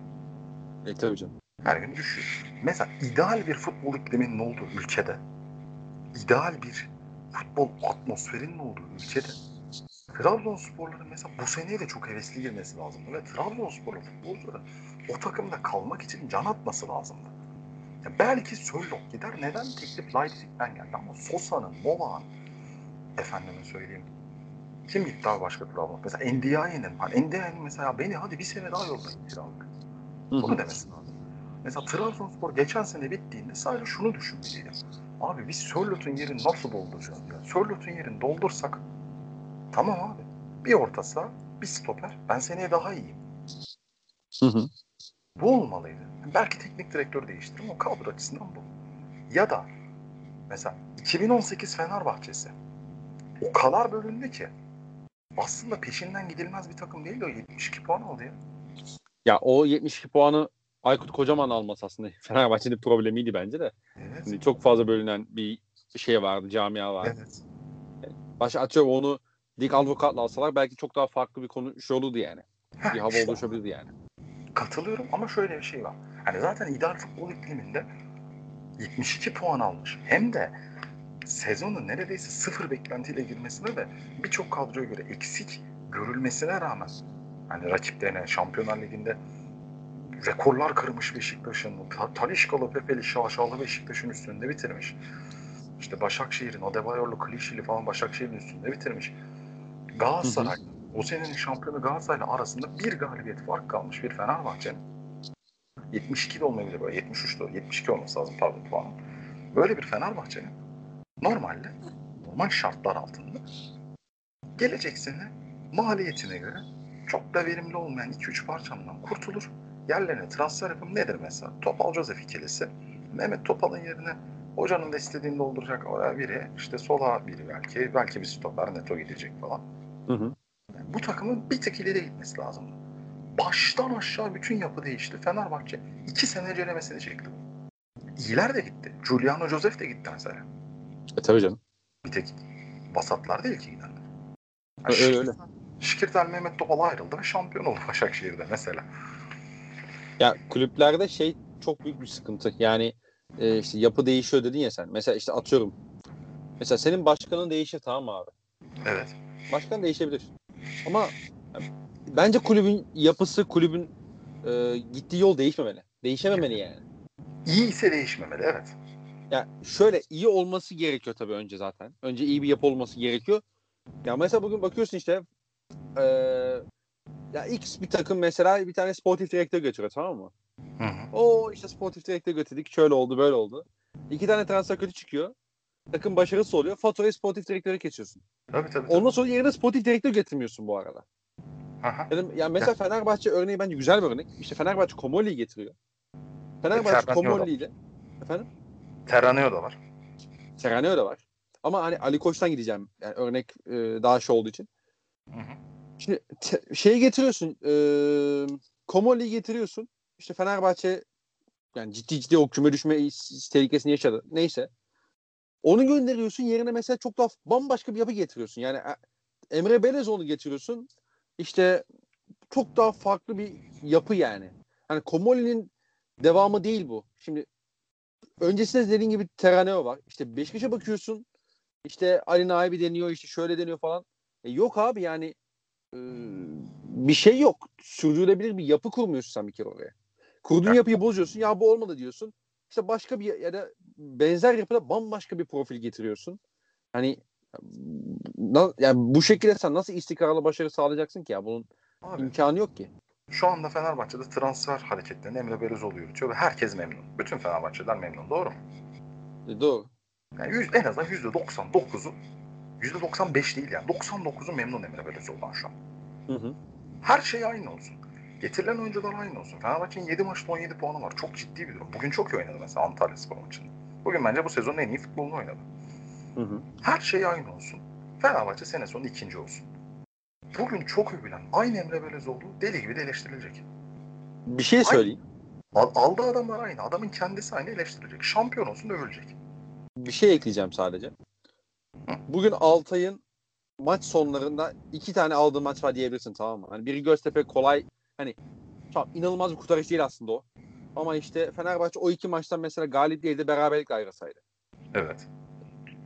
E tabii canım. Her gün düşüyor. Mesela ideal bir futbol ikliminin olduğu ülkede, ideal bir futbol atmosferinin olduğu ülkede Trabzonsporların mesela bu seneye de çok hevesli girmesi lazımdı ve Trabzonsporlu futbolcuların o takımda kalmak için can atması lazımdı. Ya belki Sörloth gider. Neden teklif Leipzig'den geldi ama Sosa'nın, Nova'nın efendime söyleyeyim kim gitti abi başka Trabzon? Mesela Ndiaye'nin, hani Ndiaye'nin mesela beni hadi bir sene daha. Hı hı. Bunu demesi lazım. Mesela Trabzonspor geçen sene bittiğinde sadece şunu düşünmeliydi. Abi biz Sörlot'un yerini nasıl dolduracağız ya? Sörlot'un yerini doldursak tamam abi. Bir orta saha, bir stoper. Ben seneye daha iyiyim. Hı hı. Bu olmalıydı. Belki teknik direktör değiştirir ama kadro açısından bu. Ya da mesela 2018 Fenerbahçe'si o kadar bölündü ki aslında peşinden gidilmez bir takım değil de o 72 puan aldı ya. Ya o 72 puanı Aykut Kocaman alması aslında Fenerbahçe'nin problemiydi bence de. Evet. Şimdi çok fazla bölünen bir şey vardı, camia vardı. Evet. Başka atıyorum onu Dik Advokat'la alsalar belki çok daha farklı bir konu şey olurdu yani. Heh, Bir hava işte oluşabilirdi yani. Katılıyorum ama şöyle bir şey var. Hani zaten ideal futbol ikliminde 72 puan almış. Hem de sezonu neredeyse sıfır beklentiyle girmesine ve birçok kadroya göre eksik görülmesine rağmen hani rakiplerine Şampiyonlar Ligi'nde rekorlar kırmış Beşiktaş'ın. Ta- Talişkalı, Pepeli, Şaşalı Beşiktaş'ın üstünde bitirmiş. İşte Başakşehir'in, Adebayor'lu, Klişili falan Başakşehir'in üstünde bitirmiş. Galatasaray, o senenin şampiyonu Galatasaray'la arasında bir galibiyet fark kalmış bir Fenerbahçe'nin. 72 de olmayabilir böyle, 73 de 72 olması lazım pardon puanın. Böyle bir Fenerbahçe'nin normalde, normal şartlar altında gelecek sene maliyetine göre çok da verimli olmayan 2-3 parçamdan kurtulur. Yerlerine transfer yapım nedir mesela? Topal Joseph ikilisi. Mehmet Topal'ın yerine hocanın da istediğini dolduracak oraya biri, işte sola biri belki, belki bir stoper neto gidecek falan. Hı hı. Yani bu takımın bir tık ileri gitmesi lazımdı. Baştan aşağı bütün yapı değişti. Fenerbahçe iki sene ceremesini çekti. İyiler de gitti. Giuliano Joseph de gitti mesela. E tabii canım. Bir tek vasatlar değil ki gidenler. Öyle, Yani öyle. Şikirtel Mehmet Topal ayrıldı ve şampiyon oldu Başakşehir'de mesela. Ya kulüplerde şey çok büyük bir sıkıntı. Yani e, işte yapı değişiyor dedin ya sen. Mesela işte atıyorum. Mesela senin başkanın değişir tamam abi? Evet. Başkan değişebilir. Ama yani, bence kulübün yapısı, kulübün e, gittiği yol değişmemeli. Değişememeli yani. İyi ise değişmemeli evet. Ya şöyle iyi olması gerekiyor tabii önce zaten. Önce iyi bir yapı olması gerekiyor. Ya mesela bugün bakıyorsun işte e, ya X bir takım mesela bir tane sportif direktör götürüyor tamam mı? Hı hı. O işte sportif direktör götürdük. Şöyle oldu böyle oldu. İki tane transfer kötü çıkıyor. Takım başarısı oluyor. Faturayı sportif direktöre kesiyorsun. Tabii tabii. tabii. Ondan sonra yerine sportif direktör getirmiyorsun bu arada. Aha. Yani, yani mesela Fenerbahçe örneği bence güzel bir örnek. İşte Fenerbahçe Komolli'yi getiriyor. Fenerbahçe. Komolli ile Efendim? Terraneo da var. Serhaneo da var. Ama hani Ali Koç'tan gideceğim. Yani örnek e, daha şey olduğu için. Hı hı. Şimdi te, şeyi getiriyorsun. E, Komoli'yi getiriyorsun. İşte Fenerbahçe yani ciddi ciddi o küme düşme tehlikesini yaşadı. Neyse. Onu gönderiyorsun. Yerine mesela çok daha bambaşka bir yapı getiriyorsun. Yani e, Emre Belezoğlu getiriyorsun. İşte çok daha farklı bir yapı yani. Hani Komoli'nin devamı değil bu. Şimdi öncesinde dediğin gibi Terraneo var. İşte Beşiktaş'a bakıyorsun. İşte Ali Naibi deniyor işte şöyle deniyor falan. E yok abi yani e, bir şey yok. Sürdürülebilir bir yapı kurmuyorsun sen bir kere oraya. Kurduğun yapıyı bozuyorsun. Ya bu olmadı diyorsun. İşte başka bir ya da benzer yapıda bambaşka bir profil getiriyorsun. Hani na, yani bu şekilde sen nasıl istikrarlı başarı sağlayacaksın ki ya? Bunun Abi, imkanı yok ki. şu anda Fenerbahçe'de transfer hareketlerini Emre Belözoğlu yürütüyor ve herkes memnun. Bütün Fenerbahçeliler memnun. Doğru mu? E, doğru. Yani yüz, en azından %99'u %95 değil yani. 99'u memnun Emre Belözoğlu'dan şu an. Hı hı. Her şey aynı olsun. Getirilen oyuncular aynı olsun. Fenerbahçe'nin 7 maçta 17 puanı var. Çok ciddi bir durum. Bugün çok iyi oynadı mesela Antalya Spor maçında. Bugün bence bu sezonun en iyi futbolunu oynadı. Hı hı. Her şey aynı olsun. Fenerbahçe sene sonu ikinci olsun. Bugün çok övülen aynı Emre Belözoğlu deli gibi de eleştirilecek. Bir şey söyleyeyim. Al- aldığı adamlar aynı. Adamın kendisi aynı eleştirilecek. Şampiyon olsun övülecek. Bir şey ekleyeceğim sadece. Bugün Altay'ın maç sonlarında iki tane aldığı maç var diyebilirsin tamam mı? Hani biri Göztepe kolay hani tamam inanılmaz bir kurtarış değil aslında o. Ama işte Fenerbahçe o iki maçtan mesela galip değil de beraberlik ayrılsaydı. Evet.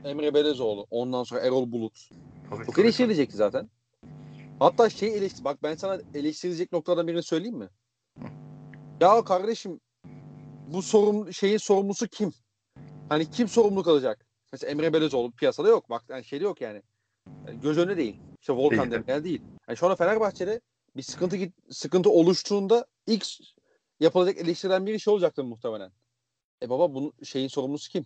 Emre Belezoğlu, ondan sonra Erol Bulut. Tabii, Çok eleştirilecekti zaten. Hatta şey eleştir, bak ben sana eleştirilecek noktadan birini söyleyeyim mi? Ya kardeşim bu sorun şeyin sorumlusu kim? Hani kim sorumluluk alacak? Mesela Emre Belezoğlu piyasada yok. Bak yani şeyde yok yani. Yani göz önünde değil. İşte Volkan Değil. Demirel değil. Yani şu anda Fenerbahçe'de bir sıkıntı sıkıntı oluştuğunda ilk yapılacak eleştirilen bir şey olacaktır muhtemelen. E baba bunun şeyin sorumlusu kim?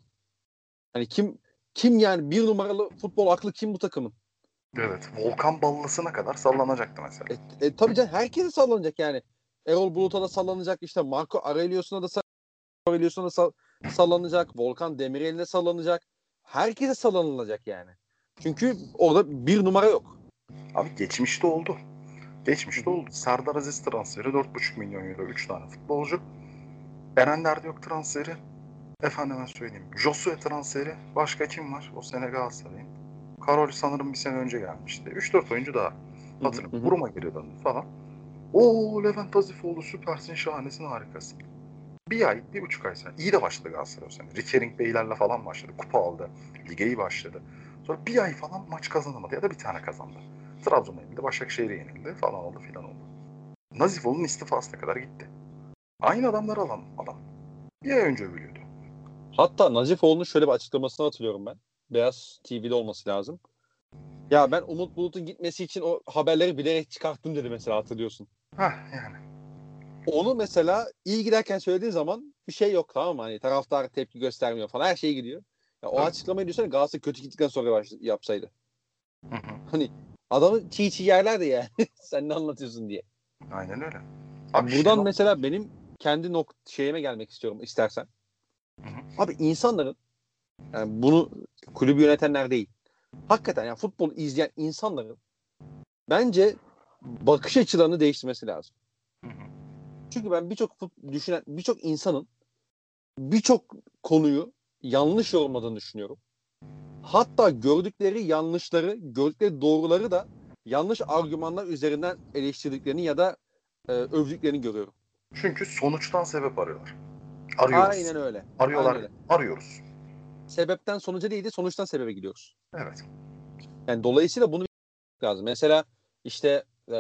Hani kim kim yani bir numaralı futbol aklı kim bu takımın? Evet. Volkan ballısına kadar sallanacaktı mesela. E, e, tabii canım herkese sallanacak yani. Erol Bulut'a da sallanacak işte Marco Aurelius'una da Aurelius'una da sall- sallanacak. Volkan Demirel'ine sallanacak. Herkese sallanılacak yani. Çünkü orada bir numara yok. Abi geçmişte oldu. Geçmişte oldu. Serdar Aziz transferi 4,5 milyon euro 3 tane futbolcu. Eren Derdiyok transferi. Efendime söyleyeyim. Josue transferi. Başka kim var? O sene Galatasaray'ın. Karol sanırım bir sene önce gelmişti. 3-4 oyuncu daha. Hatırlıyorum. Buruma geri döndü falan. Oo Levent Azifoğlu süpersin, şahanesin, harikasın. Bir ay, bir buçuk ay sonra. iyi de başladı Galatasaray o sene. Rickering Beylerle falan başladı. Kupa aldı. Lige iyi başladı. Sonra bir ay falan maç kazanamadı ya da bir tane kazandı. Trabzon'a yenildi, Başakşehir'e yenildi falan oldu filan oldu. Nazifoğlu'nun istifasına kadar gitti. Aynı adamları alan adam. Bir ay önce övülüyordu. Hatta Nazifoğlu'nun şöyle bir açıklamasını hatırlıyorum ben. Beyaz TV'de olması lazım. Ya ben Umut Bulut'un gitmesi için o haberleri bilerek çıkarttım dedi mesela hatırlıyorsun. Hah yani. Onu mesela iyi giderken söylediğin zaman bir şey yok tamam mı? Hani taraftar tepki göstermiyor falan her şey gidiyor. Ya o açıklamayı düşünsene Galatasaray kötü gittikten sonra yapsaydı. Hı hı. Hani adamı çiğ çiğ yerlerdi yani. Sen ne anlatıyorsun diye. Aynen öyle. Abi Abi buradan Şenol- mesela benim kendi nok şeyime gelmek istiyorum istersen. Hı hı. Abi insanların yani bunu kulübü yönetenler değil. Hakikaten yani futbol izleyen insanların bence bakış açılarını değiştirmesi lazım. Hı hı. Çünkü ben birçok düşünen birçok insanın birçok konuyu yanlış yorumladığını düşünüyorum. Hatta gördükleri yanlışları, gördükleri doğruları da yanlış argümanlar üzerinden eleştirdiklerini ya da e, övdüklerini görüyorum. Çünkü sonuçtan sebep arıyorlar. Arıyoruz. Aynen öyle. Arıyorlar. Aynen öyle. Arıyoruz. Sebepten sonuca değil de sonuçtan sebebe gidiyoruz. Evet. Yani dolayısıyla bunu lazım. Mesela işte e,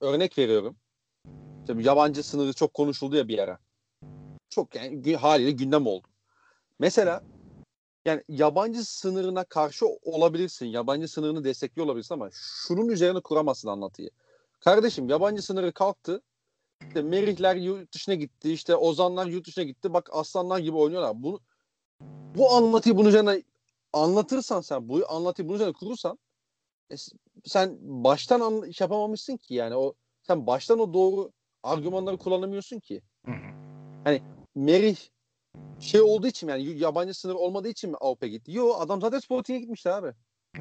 örnek veriyorum. İşte yabancı sınırı çok konuşuldu ya bir ara. Çok yani haliyle gündem oldu. Mesela yani yabancı sınırına karşı olabilirsin. Yabancı sınırını destekliyor olabilirsin ama şunun üzerine kuramazsın anlatıyı. Kardeşim yabancı sınırı kalktı. İşte Merihler yurt dışına gitti. işte Ozanlar yurt dışına gitti. Bak aslanlar gibi oynuyorlar. Bu, bu anlatıyı bunun üzerine anlatırsan sen bu anlatıyı bunun üzerine kurursan e, sen baştan anla- iş yapamamışsın ki yani o sen baştan o doğru argümanları kullanamıyorsun ki. Hı. Merih şey olduğu için yani yabancı sınır olmadığı için mi Avrupa'ya gitti? Yo adam zaten Sporting'e gitmişti abi.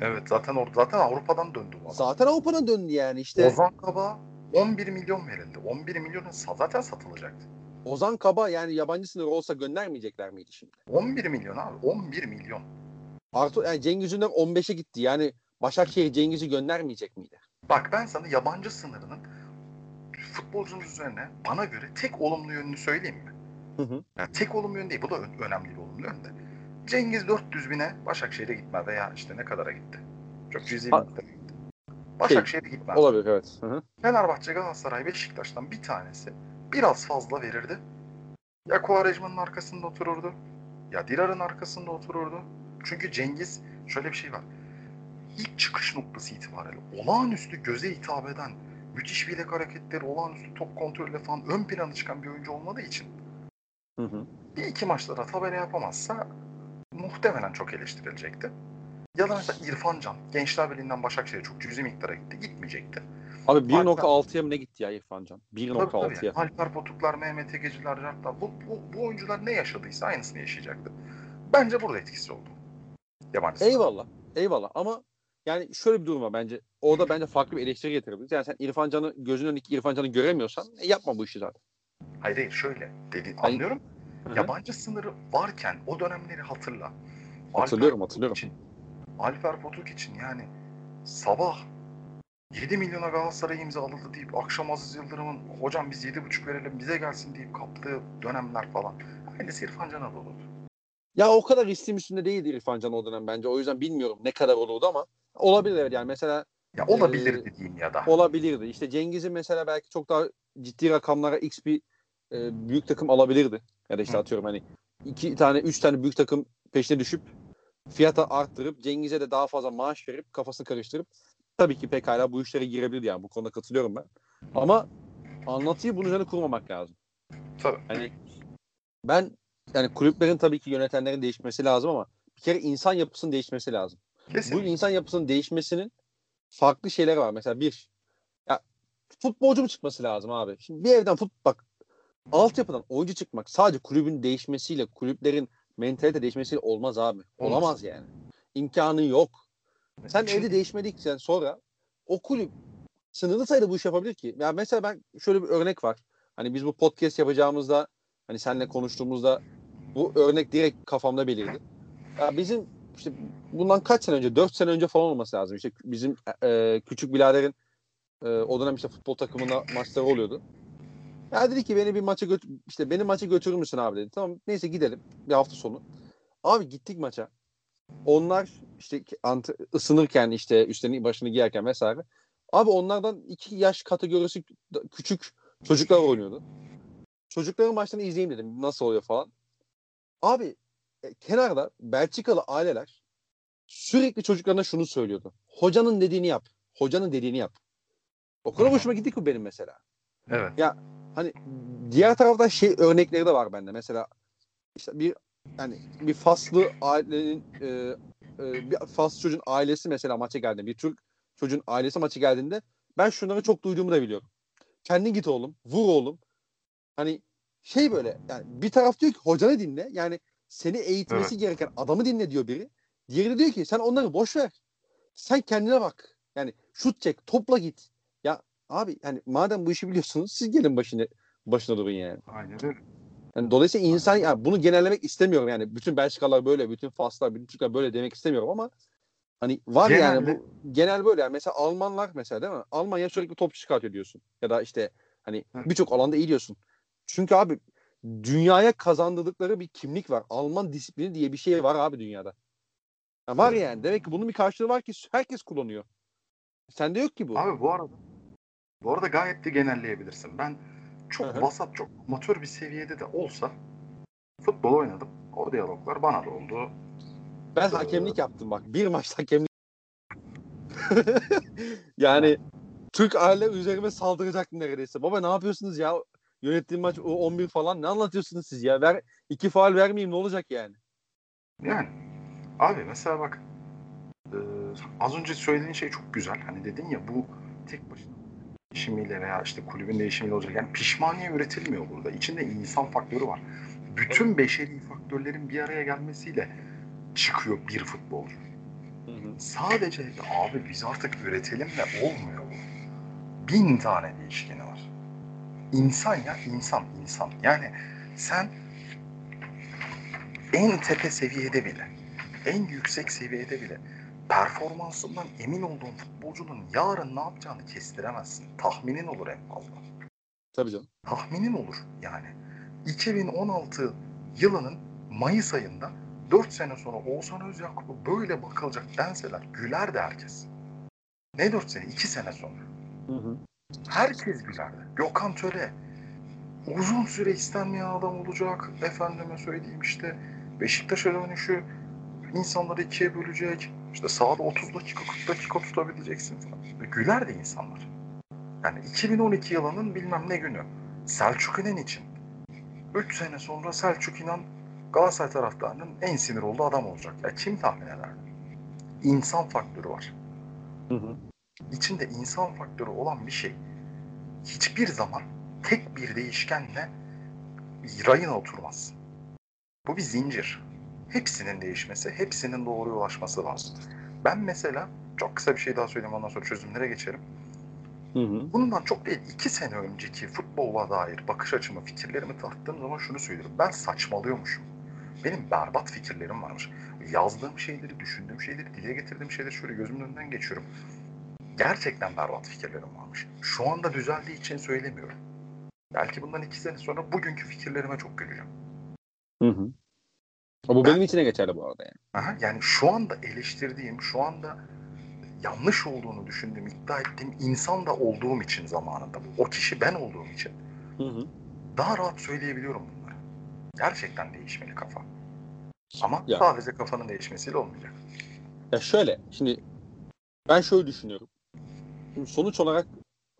Evet zaten orada zaten Avrupa'dan döndü bu adam. Zaten Avrupa'dan döndü yani işte. Ozan Kaba 11 milyon verildi. 11 milyonun zaten satılacaktı. Ozan Kaba yani yabancı sınır olsa göndermeyecekler miydi şimdi? 11 milyon abi 11 milyon. Artı yani Cengiz Ünder 15'e gitti. Yani Başakşehir Cengiz'i göndermeyecek miydi? Bak ben sana yabancı sınırının futbolcunun üzerine bana göre tek olumlu yönünü söyleyeyim mi? Hı hı. Yani tek olumlu yön değil. Bu da önemli bir olumlu yön de. Cengiz 400 bine Başakşehir'e gitme veya işte ne kadara gitti. Çok cüzi bir gitti. Başakşehir'e gitmez. Olabilir evet. Hı hı. Fenerbahçe, Galatasaray, Beşiktaş'tan bir tanesi biraz fazla verirdi. Ya Quaresma'nın arkasında otururdu. Ya Dirar'ın arkasında otururdu. Çünkü Cengiz şöyle bir şey var. İlk çıkış noktası itibariyle olağanüstü göze hitap eden, müthiş bilek hareketleri, olağanüstü top kontrolüyle falan ön plana çıkan bir oyuncu olmadığı için Hı hı. bir iki maçlara tabela yapamazsa muhtemelen çok eleştirilecekti. Ya da mesela İrfan Can, Gençler Birliği'nden Başakşehir'e çok cüzi miktara gitti. Gitmeyecekti. Abi 1.6'ya mı ne gitti ya İrfan Can? Tabii tabii. 1.6'ya. Alper Potuklar, Mehmet Egeciler, Jartlar. Bu, bu, bu oyuncular ne yaşadıysa aynısını yaşayacaktı. Bence burada etkisi oldu. Yabancı. Eyvallah. Eyvallah ama yani şöyle bir durum var bence. Orada bence farklı bir eleştiri getirebiliriz. Yani sen İrfan Can'ı gözünün önündeki İrfan Can'ı göremiyorsan e, yapma bu işi zaten. Hayır hayır şöyle. Dedi, anlıyorum. Hı hı. Yabancı sınırı varken o dönemleri hatırla. Hatırlıyorum, Alper hatırlıyorum. Için, Alper Potuk için yani sabah 7 milyona Galatasaray imzaladı deyip akşam Aziz Yıldırım'ın hocam biz 7,5 verelim bize gelsin deyip kaptığı dönemler falan. Aynısı İrfan Can'a da oldu. Ya o kadar istim üstünde değildi İrfan Can o dönem bence. O yüzden bilmiyorum ne kadar olurdu ama olabilir evet yani mesela Ya olabilir Ee, dediğim ya da. olabilirdi. İşte Cengiz'in mesela belki çok daha ciddi rakamlara X bir e, büyük takım alabilirdi. Ya da işte Hı. atıyorum hani iki tane, üç tane büyük takım peşine düşüp fiyata arttırıp Cengiz'e de daha fazla maaş verip kafasını karıştırıp tabii ki pekala bu işlere girebilirdi yani. Bu konuda katılıyorum ben. Ama anlatıyı bunun üzerine kurmamak lazım. Tabii. Hani ben yani kulüplerin tabii ki yönetenlerin değişmesi lazım ama bir kere insan yapısının değişmesi lazım. Kesin. Bu insan yapısının değişmesinin farklı şeyleri var. Mesela bir, ya futbolcu mu çıkması lazım abi? Şimdi bir evden fut bak altyapıdan oyuncu çıkmak sadece kulübün değişmesiyle, kulüplerin mentalite değişmesiyle olmaz abi. Olamaz yani. İmkanı yok. Sen Şimdi- evde değişmedikten sonra o kulüp sınırlı sayıda bu iş yapabilir ki. Ya mesela ben şöyle bir örnek var. Hani biz bu podcast yapacağımızda hani seninle konuştuğumuzda bu örnek direkt kafamda belirdi. Ya bizim işte bundan kaç sene önce? 4 sene önce falan olması lazım. İşte bizim e, küçük biraderin e, o dönem işte futbol takımında maçları oluyordu. Ya dedi ki beni bir maça götür işte beni maça götürür müsün abi dedi. Tamam neyse gidelim bir hafta sonu. Abi gittik maça. Onlar işte ant- ısınırken işte üstlerini başını giyerken vesaire. Abi onlardan iki yaş kategorisi küçük çocuklar oynuyordu. Çocukların maçlarını izleyeyim dedim. Nasıl oluyor falan. Abi kenarda Belçikalı aileler sürekli çocuklarına şunu söylüyordu. Hocanın dediğini yap. Hocanın dediğini yap. O kadar hoşuma gitti ki benim mesela. Evet. Hani diğer taraftan şey örnekleri de var bende. Mesela işte bir hani bir faslı ailenin e, e, bir faslı çocuğun ailesi mesela maça geldiğinde bir Türk çocuğun ailesi maça geldiğinde ben şunları çok duyduğumu da biliyorum. Kendin git oğlum, vur oğlum. Hani şey böyle yani bir taraf diyor ki hocanı dinle. Yani seni eğitmesi gereken adamı dinle diyor biri. Diğeri de diyor ki sen onları boş ver. Sen kendine bak. Yani şut çek, topla git. Ya abi hani madem bu işi biliyorsunuz siz gelin başına başına durun yani. Aynen öyle. Yani dolayısıyla insan yani bunu genellemek istemiyorum yani. Bütün Belçikalılar böyle, bütün Faslar, bütün Türkler böyle demek istemiyorum ama hani var yani Genelde- bu genel böyle yani. Mesela Almanlar mesela değil mi? Almanya sürekli top çıkartıyor diyorsun. Ya da işte hani birçok alanda iyi diyorsun. Çünkü abi dünyaya kazandırdıkları bir kimlik var. Alman disiplini diye bir şey var abi dünyada. Ya var yani. Demek ki bunun bir karşılığı var ki herkes kullanıyor. Sende yok ki bu. Abi bu arada bu arada gayet de genelleyebilirsin. Ben çok Hı hı. vasat, çok amatör bir seviyede de olsa futbol oynadım. O diyaloglar bana da oldu. Ben hakemlik yaptım bak. Bir maçta hakemlik. yani Türk aile üzerime saldıracaktı neredeyse. Baba ne yapıyorsunuz ya? Yönettiğim maç o 11 falan ne anlatıyorsunuz siz ya? Ver iki faal vermeyeyim ne olacak yani? Yani abi mesela bak e, az önce söylediğin şey çok güzel. Hani dedin ya bu tek başına değişimiyle veya işte kulübün değişimiyle olacak. Yani pişmaniye üretilmiyor burada. İçinde insan faktörü var. bütün beşeri faktörlerin bir araya gelmesiyle çıkıyor bir futbolcu. Hı hı. Sadece abi biz artık üretelim de olmuyor bu. Bin tane değişkeni var. İnsan ya insan insan. Yani sen en tepe seviyede bile, en yüksek seviyede bile performansından emin olduğun futbolcunun yarın ne yapacağını kestiremezsin. Tahminin olur en fazla. Tabii canım. Tahminin olur yani. 2016 yılının Mayıs ayında 4 sene sonra Oğuzhan Özyakup'u böyle bakılacak denseler güler de herkes. Ne 4 sene? 2 sene sonra. Hı hı. Herkes gülerdi. Gökhan Töre uzun süre istenmeyen adam olacak. Efendime söyleyeyim işte Beşiktaş'a dönüşü insanları ikiye bölecek. İşte sahada 30 dakika 40 dakika tutabileceksin falan. Gülerdi insanlar. Yani 2012 yılının bilmem ne günü. Selçuk İnan için. 3 sene sonra Selçuk İnan Galatasaray taraftarının en sinir olduğu adam olacak. Ya kim tahmin ederdi? İnsan faktörü var. Hı hı. İçinde insan faktörü olan bir şey hiçbir zaman tek bir değişkenle rayına oturmaz. Bu bir zincir. Hepsinin değişmesi, hepsinin doğruya ulaşması lazım. Ben mesela çok kısa bir şey daha söyleyeyim ondan sonra çözümlere geçerim. Hı hı. Bundan çok değil iki sene önceki futbola dair bakış açımı, fikirlerimi tarttığım zaman şunu söylüyorum. Ben saçmalıyormuşum. Benim berbat fikirlerim varmış. Yazdığım şeyleri, düşündüğüm şeyleri, dile getirdiğim şeyleri şöyle gözümün önünden geçiyorum. Gerçekten berbat fikirlerim varmış. Şu anda düzeldiği için söylemiyorum. Belki bundan iki sene sonra bugünkü fikirlerime çok güleceğim. Hı hı. Bu benim için de geçerli bu arada yani. Aha, yani şu anda eleştirdiğim, şu anda yanlış olduğunu düşündüğüm, iddia ettiğim insan da olduğum için zamanında. O kişi ben olduğum için Hı hı. daha rahat söyleyebiliyorum bunları. Gerçekten değişmeli kafa. Ama Ya. sadece kafanın değişmesiyle olmayacak. Ya şöyle, şimdi ben şöyle düşünüyorum. Sonuç olarak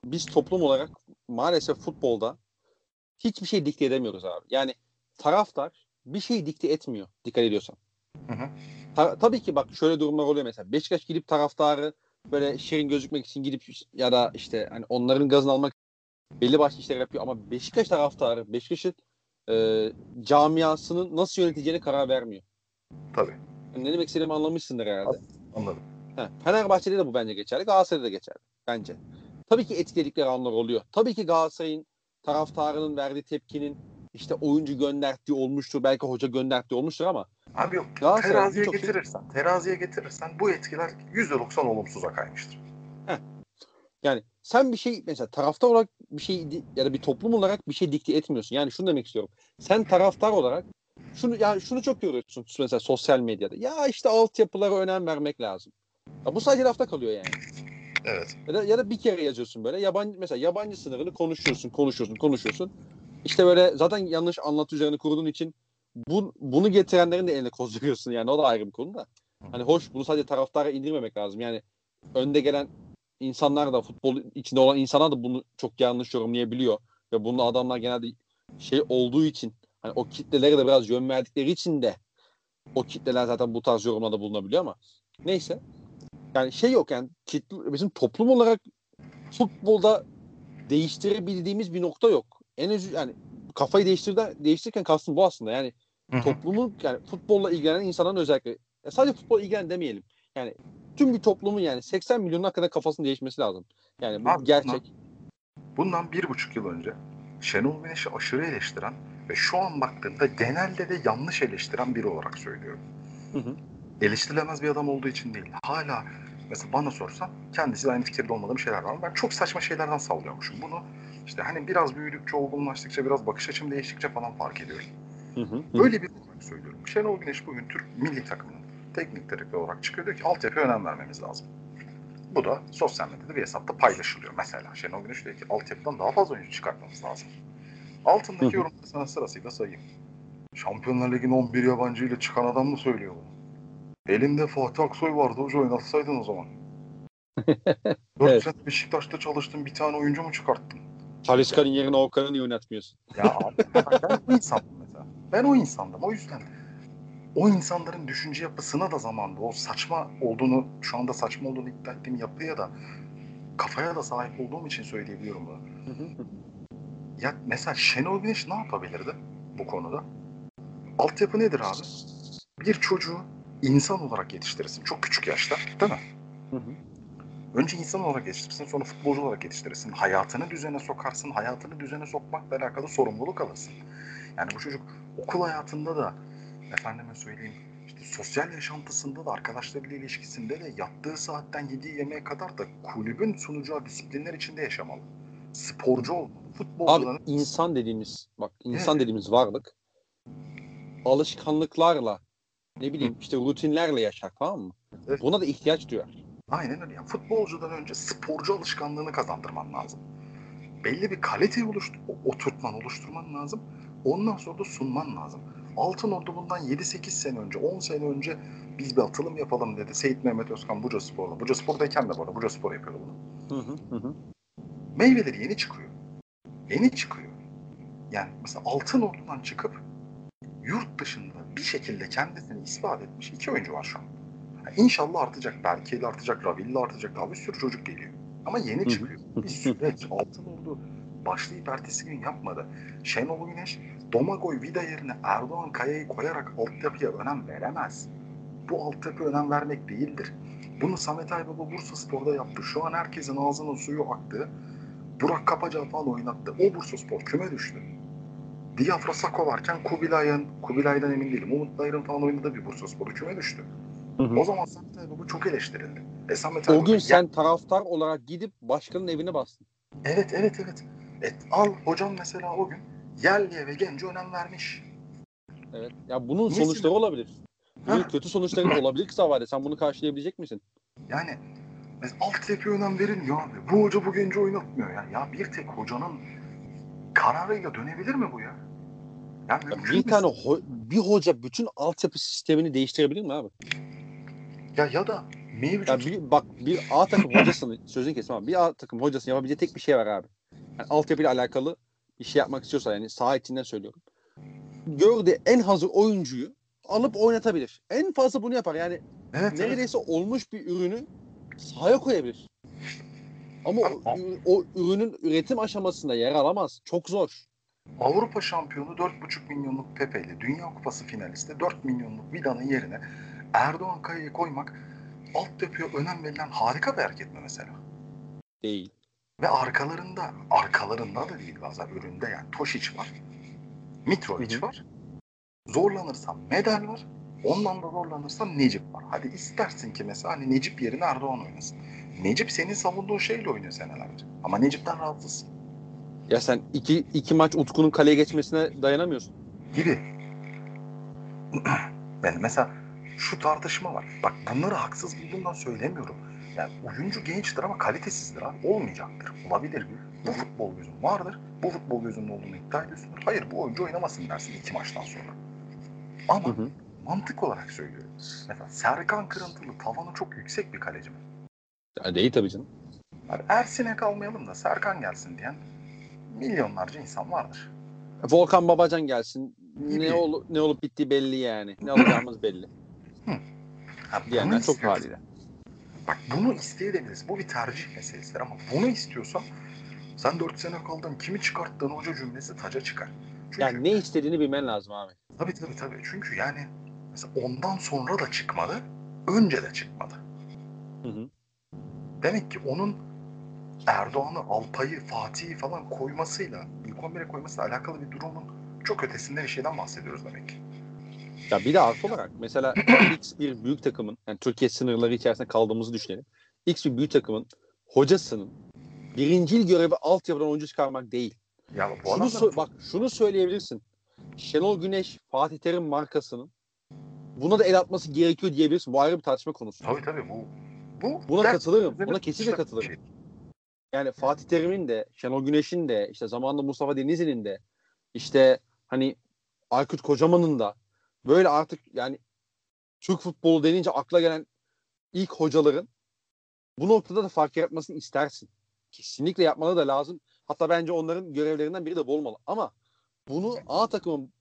biz toplum olarak maalesef futbolda hiçbir şey dikte edemiyoruz abi. Yani taraftar bir şey dikte etmiyor dikkat ediyorsan. Hı hı. Ta- tabii ki bak şöyle durumlar oluyor mesela. Beşiktaş gidip taraftarı böyle şirin gözükmek için gidip ya da işte hani onların gazını almak belli başlı işler yapıyor ama Beşiktaş taraftarı Beşiktaş'ın e, camiasının nasıl yöneteceğine karar vermiyor. Tabii. Yani ne demek istediğimi anlamışsındır herhalde. Anladım. He, Fenerbahçe'de de bu bence geçerli. Galatasaray'da da geçerli. Bence. Tabii ki etkiledikleri anlar oluyor. Tabii ki Galatasaray'ın taraftarının verdiği tepkinin işte oyuncu gönderdiği olmuştur. Belki hoca gönderdiği olmuştur ama Abi yok. Galatasaray Teraziye şey- getirirsen, teraziye getirirsen bu etkiler %90 olumsuza kaymıştır. yani sen bir şey mesela taraftar olarak bir şey ya da bir toplum olarak bir şey dikte etmiyorsun. Yani şunu demek istiyorum. Sen taraftar olarak şunu yani şunu çok görüyorsun mesela sosyal medyada. Ya işte altyapılara önem vermek lazım. Ya bu sadece lafta kalıyor yani. Evet. Ya da, ya da bir kere yazıyorsun böyle. Yabancı mesela yabancı sınırını konuşuyorsun, konuşuyorsun, konuşuyorsun. İşte böyle zaten yanlış anlatı üzerine kurduğun için bu, bunu getirenlerin de eline kozduruyorsun yani o da ayrı bir konu da. Hani hoş bunu sadece taraftara indirmemek lazım. Yani önde gelen insanlar da futbol içinde olan insanlar da bunu çok yanlış yorumlayabiliyor ve bunu adamlar genelde şey olduğu için hani o kitlelere de biraz yön verdikleri için de o kitleler zaten bu tarz yorumlarda bulunabiliyor ama neyse. Yani şey yok yani kitle, bizim toplum olarak futbolda değiştirebildiğimiz bir nokta yok. En az yani kafayı değiştirde, değiştirirken kastım bu aslında. Yani Hı hı. toplumun yani futbolla ilgilenen insanların özellikle ya sadece futbol ilgilenen demeyelim. Yani tüm bir toplumun yani 80 milyonuna kadar kafasının değişmesi lazım. Yani bu Abi, gerçek. Bundan bir buçuk yıl önce Şenol Güneş'i aşırı eleştiren ve şu an baktığımda genelde de yanlış eleştiren biri olarak söylüyorum. Hı hı. Eleştirilemez bir adam olduğu için değil. Hala mesela bana sorsan kendisi aynı fikirde olmadığım şeyler var. Ben çok saçma şeylerden sallıyormuşum. Bunu işte hani biraz büyüdükçe, olgunlaştıkça, biraz bakış açım değiştikçe falan fark ediyorum. Hı hı. hı. Böyle bir söylüyorum. Şenol Güneş bugün Türk milli takımının teknik direktör olarak çıkıyor diyor ki altyapıya önem vermemiz lazım. Bu da sosyal medyada bir hesapta paylaşılıyor mesela. Şenol Güneş diyor ki altyapıdan daha fazla oyuncu çıkartmamız lazım. Altındaki yorumları sana sırasıyla sayayım. Şampiyonlar Ligi'nin 11 yabancı ile çıkan adam mı söylüyor bunu? Elimde Fatih Aksoy vardı hoca oynatsaydın o zaman. 4 Evet. sene Beşiktaş'ta çalıştın bir tane oyuncu mu çıkarttın? Talisca'nın yerine Okan'ı niye oynatmıyorsun? Ya abi ben o insandım mesela. Ben o insandım. O yüzden o insanların düşünce yapısına da zamanda o saçma olduğunu, şu anda saçma olduğunu iddia ettiğim yapıya da kafaya da sahip olduğum için söyleyebiliyorum bunu. Ya mesela Şenol Güneş ne yapabilirdi bu konuda? altyapı nedir abi? Bir çocuğu insan olarak yetiştirirsin. Çok küçük yaşta değil mi? Hı hı. Önce insan olarak yetiştirirsin sonra futbolcu olarak yetiştirirsin. Hayatını düzene sokarsın. Hayatını düzene sokmakla alakalı sorumluluk alırsın. Yani bu çocuk okul hayatında da efendime söyleyeyim işte sosyal yaşantısında da arkadaşlarıyla ilişkisinde de yattığı saatten yediği yemeğe kadar da kulübün sunacağı disiplinler içinde yaşamalı. Sporcu olmalı. Abi Futbolcuların insan dediğimiz bak insan Evet. dediğimiz varlık alışkanlıklarla ne bileyim işte rutinlerle yaşar tamam mı? Evet. Buna da ihtiyaç duyar. Aynen öyle. Yani futbolcudan önce sporcu alışkanlığını kazandırman lazım. Belli bir kaliteyi oluştur oturtman, oluşturman lazım. Ondan sonra da sunman lazım. Altın Ordu bundan 7-8 sene önce, 10 sene önce biz bir atılım yapalım dedi. Seyit Mehmet Özkan Buca Spor'la. Buca Spor'dayken de bu arada Buca Spor yapıyordu bunu. Hı hı hı. hı. Meyveleri yeni çıkıyor. Yeni çıkıyor. Yani mesela Altın Ordu'dan çıkıp yurt dışında bir şekilde kendisini ispat etmiş iki oyuncu var şu an. Yani inşallah artacak. Berke'yle artacak, Ravil'le artacak. Daha bir sürü çocuk geliyor. Ama yeni çıkıyor. Bir süreç. Altın Ordu başlayıp ertesi gün yapmadı. Şenol Güneş, Domagoy Vida yerine Erdoğan Kaya'yı koyarak altyapıya önem veremez. Bu altyapı önem vermek değildir. Bunu Samet Aybaba Bursa Spor'da yaptı. Şu an herkesin ağzının suyu aktı. Burak Kapaca falan oynattı. O Bursa Spor küme düştü. Diafra Sako varken Kubilay'ın, Kubilay'dan emin değilim. Umut Dayır'ın falan oynadığı bir Bursa Sporu küme düştü. Hı hı. O zaman Samet Aybaba çok eleştirildi. E Samet O gün sen taraftar olarak gidip başkanın evine bastın. Evet evet evet. Et, al hocam mesela o gün yerliye ve gence önem vermiş. Evet. Ya bunun Niye sonuçları olabilir. Bunun Ha. kötü sonuçları olabilir kısa vadede. Sen bunu karşılayabilecek misin? Yani mesela altyapıya önem verilmiyor abi. Bu hoca bu genci oynatmıyor ya. Ya bir tek hocanın kararıyla dönebilir mi bu ya? Ya mümkün bir tane ho- bir hoca bütün altyapı sistemini değiştirebilir mi abi? Ya ya da mevcut Ya bir, bak bir A takım hocasının sözünü kesme abi. Bir A takım hocasının yapabileceği tek bir şey var abi. Yani altyapıyla alakalı bir şey yapmak istiyorsa yani saha içinden söylüyorum. Gördüğü en hazır oyuncuyu alıp oynatabilir. En fazla bunu yapar. Yani evet, evet. neredeyse olmuş bir ürünü sahaya koyabilir. Ama o, o ürünün üretim aşamasında yer alamaz. Çok zor. Avrupa şampiyonu 4,5 milyonluk Pepe ile Dünya Kupası finalisti 4 milyonluk Vida'nın yerine Erdoğan Kaya'yı koymak altyapıya önem verilen harika bir hareket mi mesela? Değil. Ve arkalarında, arkalarında da değil bazen üründe yani Tošić var, Mitrovic Hı hı. var. Zorlanırsam Medel var. Ondan da zorlanırsam Necip var. Hadi istersin ki mesela hani Necip yerine Erdoğan oynasın. Necip senin savunduğun şeyle oynuyor senelerce. Ama Necip'ten rahatsızsın. Ya sen iki, iki maç Utku'nun kaleye geçmesine dayanamıyorsun. Gibi. Yani mesela şu tartışma var. Bak bunları haksız bulduğumdan söylemiyorum. Yani oyuncu gençtir ama kalitesizdir abi. Olmayacaktır. Olabilir? Bu futbol gözüm vardır. Bu futbol gözünün olduğunu iddia ediyorsundur. Hayır bu oyuncu oynamasın dersin iki maçtan sonra. Ama Hı hı. mantık olarak söylüyorum. Mesela Serkan Kırıntılı tavanı çok yüksek bir kaleci mi? Ya değil tabii canım. Yani Ersin'e kalmayalım da Serkan gelsin diyen milyonlarca insan vardır. Volkan Babacan gelsin. Gibi. Ne, ol, ne olup bittiği belli yani. Ne alacağımız belli. Ha, Diyenler çok haliyle. Bak bunu isteyebiliriz. Bu bir tercih meselesidir ama bunu istiyorsan sen 4 sene kaldın kimi çıkarttığın hoca cümlesi taca çıkar. Çünkü Yani ne istediğini bilmen lazım abi. tabii tabii tabii. Çünkü yani mesela ondan sonra da çıkmadı, önce de çıkmadı. Hı hı. Demek ki onun Erdoğan'ı, Alpay'ı, Fatih'i falan koymasıyla, ilk 11'e koymasıyla alakalı bir durumun çok ötesinde bir şeyden bahsediyoruz demek ki. Ya bir de artı olarak mesela X bir büyük takımın yani Türkiye sınırları içerisinde kaldığımızı düşünelim. X bir büyük takımın hocasının birincil görevi altyapıdan oyuncu çıkarmak değil. Ya bu Şunu sö- bak şunu söyleyebilirsin. Şenol Güneş, Fatih Terim markasının buna da el atması gerekiyor diyebilirsin. Bu ayrı bir tartışma konusu. Tabii tabii bu bu Buna dert- katılırım. Buna kesinlikle katılırım. Yani Fatih Terim'in de, Şenol Güneş'in de, işte zamanında Mustafa Denizli'nin de, işte hani Aykut Kocaman'ın da böyle artık yani Türk futbolu denince akla gelen ilk hocaların bu noktada da fark yaratmasını istersin. Kesinlikle yapmaları da lazım. Hatta bence onların görevlerinden biri de bu olmalı. Ama bunu A takımın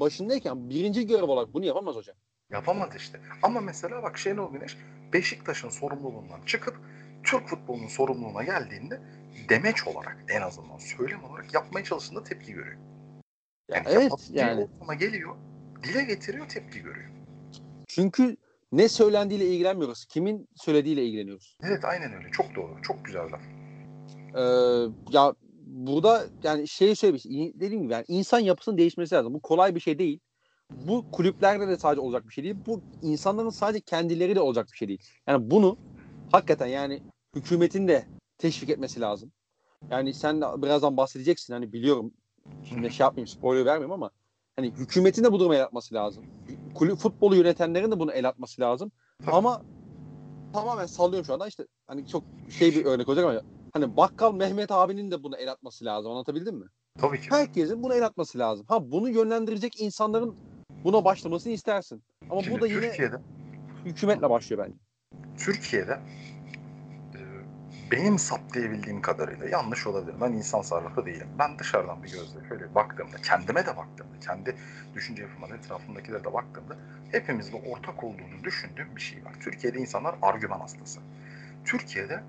başındayken birinci görev olarak bunu yapamaz hocam. Yapamadı işte. Ama mesela bak Şenol Güneş Beşiktaş'ın sorumluluğundan çıkıp Türk futbolunun sorumluluğuna geldiğinde demeç olarak en azından söylem olarak yapmaya çalıştığında tepki görüyor. Ya Yani evet yapabileceği yani. ortama geliyor dile getiriyor, tepki görüyor. Çünkü ne söylendiğiyle ilgilenmiyoruz. Kimin söylediğiyle ilgileniyoruz. Evet aynen öyle. Çok doğru. Çok güzel laf. Ee, ya burada yani şey söylemiş. Dediğim gibi yani insan yapısının değişmesi lazım. Bu kolay bir şey değil. Bu kulüplerde de sadece olacak bir şey değil. Bu insanların sadece kendileri de olacak bir şey değil. Yani bunu hakikaten yani hükümetin de teşvik etmesi lazım. Yani sen de birazdan bahsedeceksin. Hani biliyorum. Şimdi şey yapmayayım spoiler vermeyeyim ama hani hükümetin de bu duruma el atması lazım. Kulüp futbolu yönetenlerin de bunu el atması lazım. Tabii. Ama tamamen sallıyorum şu anda işte hani çok şey bir örnek olacak ama hani bakkal Mehmet abinin de bunu el atması lazım. Anlatabildim mi? Tabii ki. Herkesin buna el atması lazım. Ha bunu yönlendirecek insanların buna başlamasını istersin. Ama Şimdi bu da yine Türkiye'de hükümetle başlıyor bence. Türkiye'de e, benim saptayabildiğim kadarıyla yanlış olabilir. Ben insan sarrafı değilim. Ben dışarıdan bir gözle şöyle baktığımda, kendime de baktığımda, kendi düşünce yapıma da etrafımdakilere de baktığımda hepimizde ortak olduğunu düşündüğüm bir şey var. Türkiye'de insanlar argüman hastası. Türkiye'de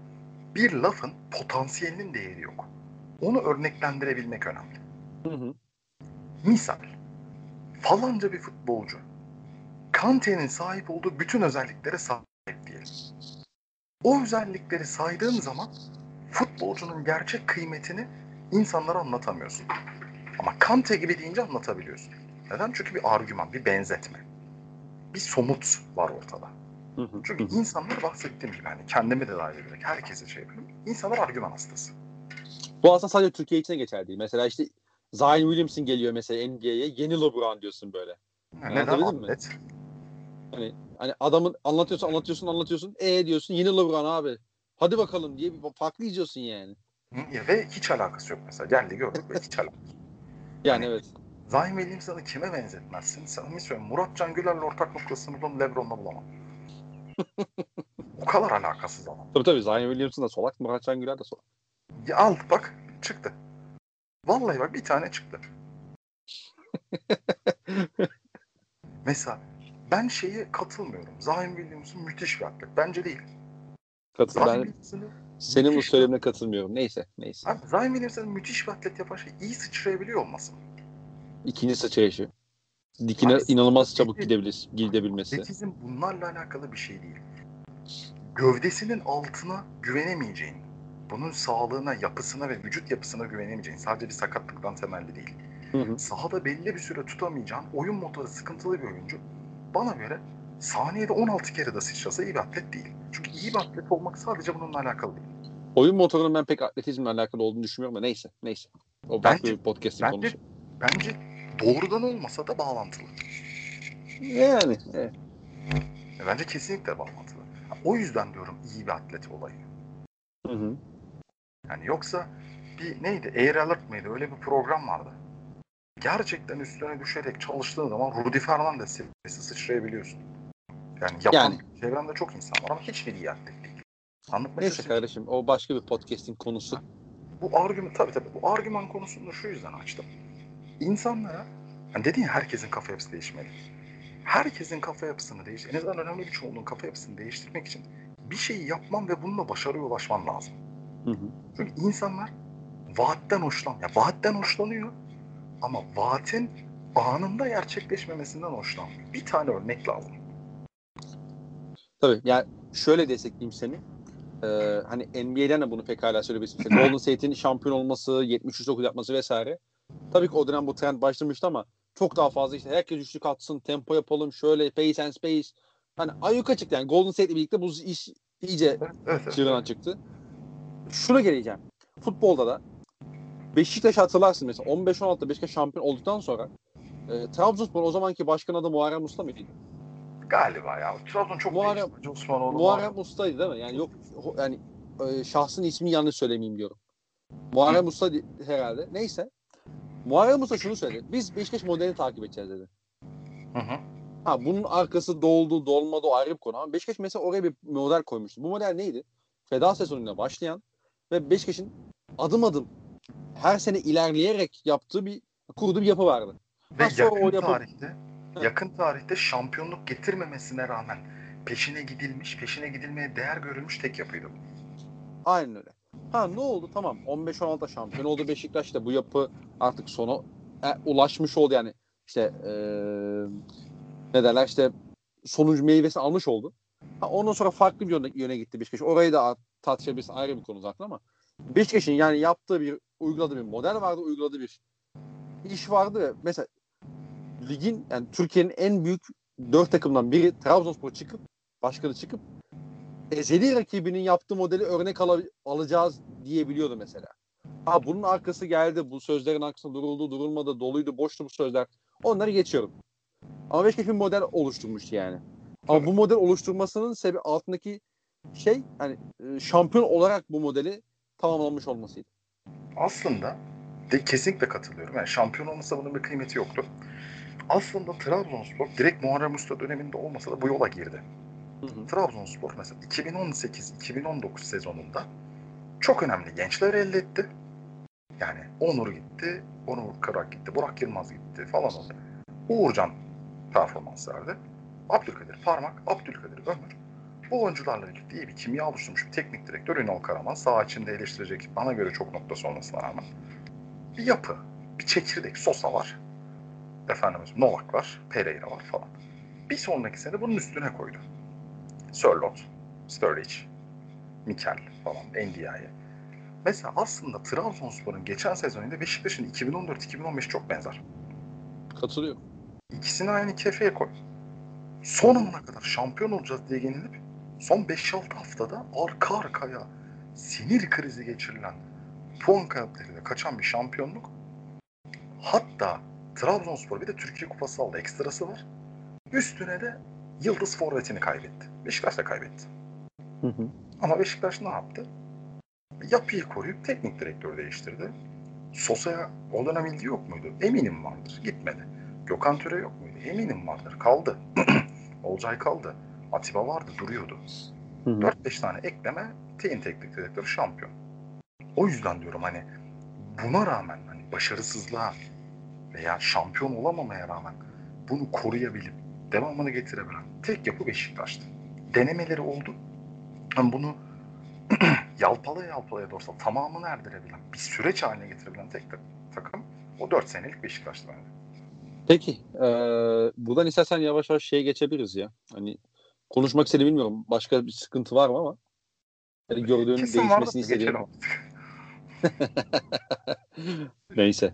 bir lafın potansiyelinin değeri yok. Onu örneklendirebilmek önemli. Hı hı. Misal, falanca bir futbolcu Kante'nin sahip olduğu bütün özelliklere sahip diyelim. O özellikleri saydığın zaman futbolcunun gerçek kıymetini insanlara anlatamıyorsun. Ama Kante gibi deyince anlatabiliyorsun. Neden? Çünkü bir argüman, bir benzetme. Bir somut var ortada. Hı hı. Çünkü Hı insanlar bahsettiğim gibi hani kendimi de dahil ederek herkese şey yapıyorum. İnsanlar argüman hastası. Bu aslında sadece Türkiye için geçerli değil. Mesela işte Zion Williamson geliyor mesela NBA'ye. Yeni LeBron diyorsun böyle. Yani neden atlet? Hani hani adamın anlatıyorsun anlatıyorsun anlatıyorsun. E diyorsun yeni LeBron abi. Hadi bakalım diye bir farklı izliyorsun yani. Ya Ve hiç alakası yok mesela. Geldi gördük ve hiç alakası yok. Yani Hani- evet. Zayn Williamson'ı kime benzetmezsin? Samimi söylüyorum. Murat Can Güler'le ortak noktasını bulan Lebron'la bulamam. o kadar alakasız adam. Tabii tabii Zion Williamson da solak. Murat Can Güler de solak. Ya al bak çıktı. Vallahi bak bir tane çıktı. Mesela ben şeye katılmıyorum. Zayn Williamson müthiş bir atlet. Bence değil. Katıl, ben senin bu söylemine katılmıyorum. Neyse neyse. Abi Zayn Williamson'ın müthiş bir atlet yapan şey iyi sıçrayabiliyor olması. İkinci sıçrayışı. Dikine Abi, inanılmaz çabuk gidebilir, gidebilmesi. Atletizm bunlarla alakalı bir şey değil. Gövdesinin altına güvenemeyeceğin, bunun sağlığına, yapısına ve vücut yapısına güvenemeyeceğin, sadece bir sakatlıktan temelli değil. Hı hı. Sahada belli bir süre tutamayacağın, oyun motoru sıkıntılı bir oyuncu. Bana göre saniyede 16 kere de sıçrasa iyi bir atlet değil. Çünkü iyi bir atlet olmak sadece bununla alakalı değil. Oyun motorunun ben pek atletizmle alakalı olduğunu düşünmüyorum ama neyse. Neyse. O Bence- bir podcast'in bence- konusu. Bence doğrudan olmasa da bağlantılı. Yani. Evet. E, Bence kesinlikle bağlantılı. O yüzden diyorum iyi bir atlet olayı. Hı hı. Yani yoksa bir neydi? Air Alert mıydı? Öyle bir program vardı. Gerçekten üstüne düşerek çalıştığın zaman Rudy Fernandez seviyesi sıçrayabiliyorsun. Yani yapan Yani. çevremde çok insan var ama hiçbiri atlet değil. Anlatmak Neyse kardeşim o başka bir podcast'in konusu. Bu argüman tabii tabii bu argüman konusunu şu yüzden açtım. İnsanlara hani dedin ya herkesin kafa yapısı değişmeli. Herkesin kafa yapısını değiş, en azından önemli bir çoğunluğun kafa yapısını değiştirmek için bir şeyi yapman ve bununla başarıya ulaşman lazım. Hı hı. Çünkü insanlar vaatten hoşlan, ya vaatten hoşlanıyor ama vaatin anında gerçekleşmemesinden hoşlanmıyor. Bir tane örnek lazım. Tabii yani şöyle destekleyeyim seni. Ee, hani NBA'den de bunu pekala söyleyebilirsin. İşte Golden State'in şampiyon olması, 73-9 yapması vesaire. Tabii ki o dönem bu trend başlamıştı ama çok daha fazla işte herkes üçlük atsın, tempo yapalım, şöyle pace and space. Hani ayyuka çıktı yani Golden State'le birlikte bu iş iyice Evet, evet. evet. çıktı. Şuna geleceğim. Futbolda da Beşiktaş hatırlarsın mesela 15-16'da Beşiktaş şampiyon olduktan sonra e, Trabzonspor o zamanki başkan adı Muharrem Usta mıydı? Galiba ya. Trabzon çok Muharrem- değişti. Osmanoğlu. Muharrem Usta'ydı değil mi? Yani yok yani e, şahsın ismini yanlış söylemeyeyim diyorum. Muharrem Usta di- herhalde. Neyse. Muharrem Usta şunu söyledi. Biz Beşiktaş modelini takip edeceğiz dedi. Hı hı. Ha bunun arkası doldu, dolmadı o ayrı bir konu ama Beşiktaş mesela oraya bir model koymuştu. Bu model neydi? Feda sezonuyla başlayan ve Beşiktaş'ın adım adım her sene ilerleyerek yaptığı bir kurduğu bir yapı vardı. Ve sonra yakın yapı- tarihte yakın tarihte şampiyonluk getirmemesine rağmen peşine gidilmiş, peşine gidilmeye değer görülmüş tek yapıydı bu. Aynen öyle. Ha ne oldu? Tamam 15-16 şampiyon oldu Beşiktaş da bu yapı artık sona e, ulaşmış oldu yani. işte e, ne derler işte sonuç meyvesini almış oldu. Ha, ondan sonra farklı bir yöne, yöne gitti Beşiktaş. Orayı da tartışabiliriz ayrı bir konu zaten ama Beşiktaş'ın yani yaptığı bir uyguladığı bir model vardı, uyguladığı bir iş vardı mesela ligin yani Türkiye'nin en büyük dört takımdan biri Trabzonspor çıkıp başkanı çıkıp ezeli rakibinin yaptığı modeli örnek al- alacağız diyebiliyordu mesela. Ha bunun arkası geldi. Bu sözlerin arkasında duruldu, durulmadı, doluydu, boştu bu sözler. Onları geçiyorum. Ama Beşiktaş bir model oluşturmuştu yani. Ama bu model oluşturmasının sebebi altındaki şey hani e, şampiyon olarak bu modeli tamamlanmış olmasıydı. Aslında de kesinlikle katılıyorum. Yani şampiyon olmasa bunun bir kıymeti yoktu. Aslında Trabzonspor direkt Muharrem Usta döneminde olmasa da bu yola girdi. Hı hı. Trabzonspor mesela 2018-2019 sezonunda çok önemli gençler elde etti. Yani Onur gitti, Onur Kırak gitti, Burak Yılmaz gitti falan oldu. Uğurcan performans verdi. Abdülkadir Parmak, Abdülkadir Ömür. Bu oyuncularla birlikte iyi bir kimya oluşturmuş bir teknik direktör Ünal Karaman. Sağ içinde eleştirecek bana göre çok noktası olmasına rağmen. Bir yapı, bir çekirdek, Sosa var. Efendim Novak var, Pereira var falan. Bir sonraki sene bunun üstüne koydu. Sörlot, Sturridge, Mikel falan, Ndiaye. Mesela aslında Trabzonspor'un geçen sezonuyla Beşiktaş'ın 2014-2015 çok benzer. Katılıyorum. İkisini aynı kefeye koy. Son ana kadar şampiyon olacağız diye yenilip son 5-6 haftada arka arkaya sinir krizi geçirilen puan kayıplarıyla kaçan bir şampiyonluk. Hatta Trabzonspor bir de Türkiye Kupası aldı. Ekstrası var. Üstüne de Yıldız forvetini kaybetti. Beşiktaş da kaybetti. Hı hı. Ama Beşiktaş ne yaptı? Yapıyı koruyup teknik direktör değiştirdi. Sosa'ya o dönem ilgi yok muydu? Eminim vardır. Gitmedi. Gökhan Töre yok muydu? Eminim vardır. Kaldı. Olcay kaldı. Atiba vardı. Duruyordu. Hı hı. 4-5 tane ekleme Teyin teknik direktörü şampiyon. O yüzden diyorum hani buna rağmen hani başarısızlığa veya şampiyon olamamaya rağmen bunu koruyabilip devamını getirebilen tek yapı Beşiktaş'tı. Denemeleri oldu. Ama bunu yalpalaya yalpalaya da olsa tamamını erdirebilen, bir süreç haline getirebilen tek ta- takım o 4 senelik Beşiktaş'tı bence. Peki. E, buradan istersen yavaş yavaş şeye geçebiliriz ya. Hani konuşmak istediğimi bilmiyorum. Başka bir sıkıntı var mı ama hani gördüğün Kesin değişmesini istediğin. geçelim. Neyse.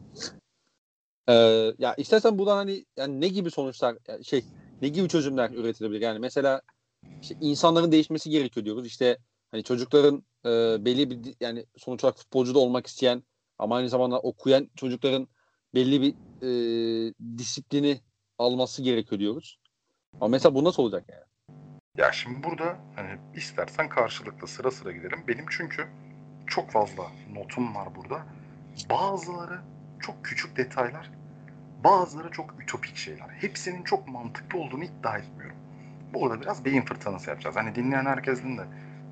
Ee, ya istersen buradan hani yani ne gibi sonuçlar yani şey ne gibi çözümler üretilebilir? Yani mesela işte insanların değişmesi gerekiyor diyoruz. İşte hani çocukların e, belli bir yani sonuç olarak futbolcu da olmak isteyen ama aynı zamanda okuyan çocukların belli bir e, disiplini alması gerekiyor diyoruz. Ama mesela bu nasıl olacak yani? Ya şimdi burada hani istersen karşılıklı sıra sıra gidelim. Benim çünkü çok fazla notum var burada. Bazıları çok küçük detaylar, bazıları çok ütopik şeyler. Hepsinin çok mantıklı olduğunu iddia etmiyorum. Burada biraz beyin fırtınası yapacağız. Hani dinleyen herkesin de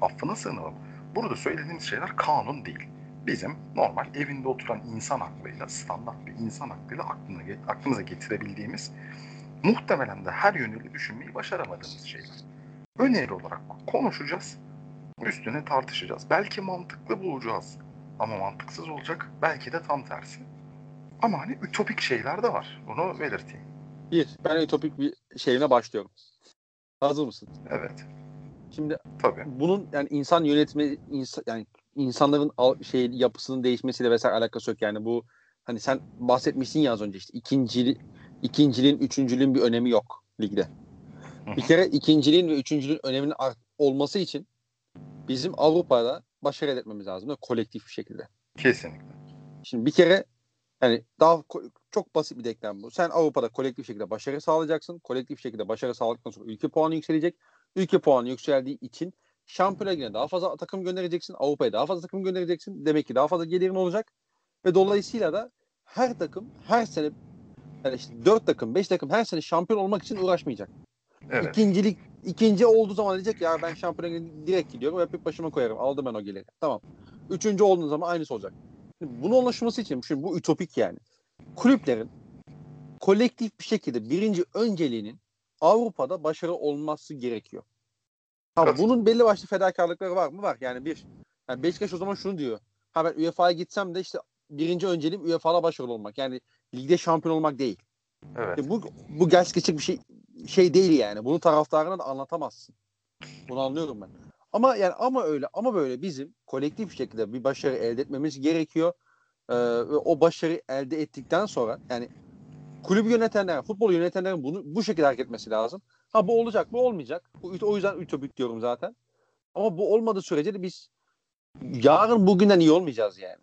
affına sığınalım. Burada söylediğimiz şeyler kanun değil. Bizim normal evinde oturan insan aklıyla, standart bir insan aklıyla aklına, aklımıza getirebildiğimiz muhtemelen de her yönüyle düşünmeyi başaramadığımız şeyler öneri olarak konuşacağız. Üstüne tartışacağız. Belki mantıklı bulacağız. Ama mantıksız olacak. Belki de tam tersi. Ama hani ütopik şeyler de var. Bunu belirteyim. Bir, ben ütopik bir şeyine başlıyorum. Hazır mısın? Evet. Şimdi Tabii. bunun yani insan yönetme insan, yani insanların şey yapısının değişmesiyle vesaire alakası yok yani bu hani sen bahsetmişsin ya az önce işte ikinci ikinciliğin üçüncülüğün bir önemi yok ligde. Bir kere ikinciliğin ve üçüncülüğün öneminin olması için bizim Avrupa'da başarı elde etmemiz lazım mi? kolektif bir şekilde. Kesinlikle. Şimdi bir kere yani daha çok basit bir denklem bu. Sen Avrupa'da kolektif şekilde başarı sağlayacaksın. Kolektif şekilde başarı sağladıktan sonra ülke puanı yükselecek. Ülke puanı yükseldiği için Şampiyonlar Ligi'ne daha fazla takım göndereceksin. Avrupa'ya daha fazla takım göndereceksin. Demek ki daha fazla gelirin olacak. Ve dolayısıyla da her takım her sene yani işte 4 takım 5 takım her sene şampiyon olmak için uğraşmayacak. Evet. İkincilik ikinci olduğu zaman diyecek ya ben Şampiyonlar Ligi'ne direkt gidiyorum hep başıma koyarım. Aldım ben o geliri. Tamam. Üçüncü olduğun zaman aynısı olacak. Şimdi bunun oluşması için şimdi bu ütopik yani. Kulüplerin kolektif bir şekilde birinci önceliğinin Avrupa'da başarı olması gerekiyor. Ha, Evet. bunun belli başlı fedakarlıkları var mı? Var. Yani bir, yani Beşiktaş o zaman şunu diyor. Ha ben UEFA'ya gitsem de işte birinci önceliğim UEFA'da başarılı olmak. Yani ligde şampiyon olmak değil. Evet. E bu bu gerçekçi bir şey şey değil yani. Bunu taraftarına da anlatamazsın. Bunu anlıyorum ben. Ama yani ama öyle ama böyle bizim kolektif bir şekilde bir başarı elde etmemiz gerekiyor. Ee, ve o başarı elde ettikten sonra yani kulübü yönetenler, futbol yönetenlerin bunu bu şekilde hareket etmesi lazım. Ha bu olacak, bu olmayacak. Bu, o yüzden ütopik diyorum zaten. Ama bu olmadığı sürece de biz yarın bugünden iyi olmayacağız yani.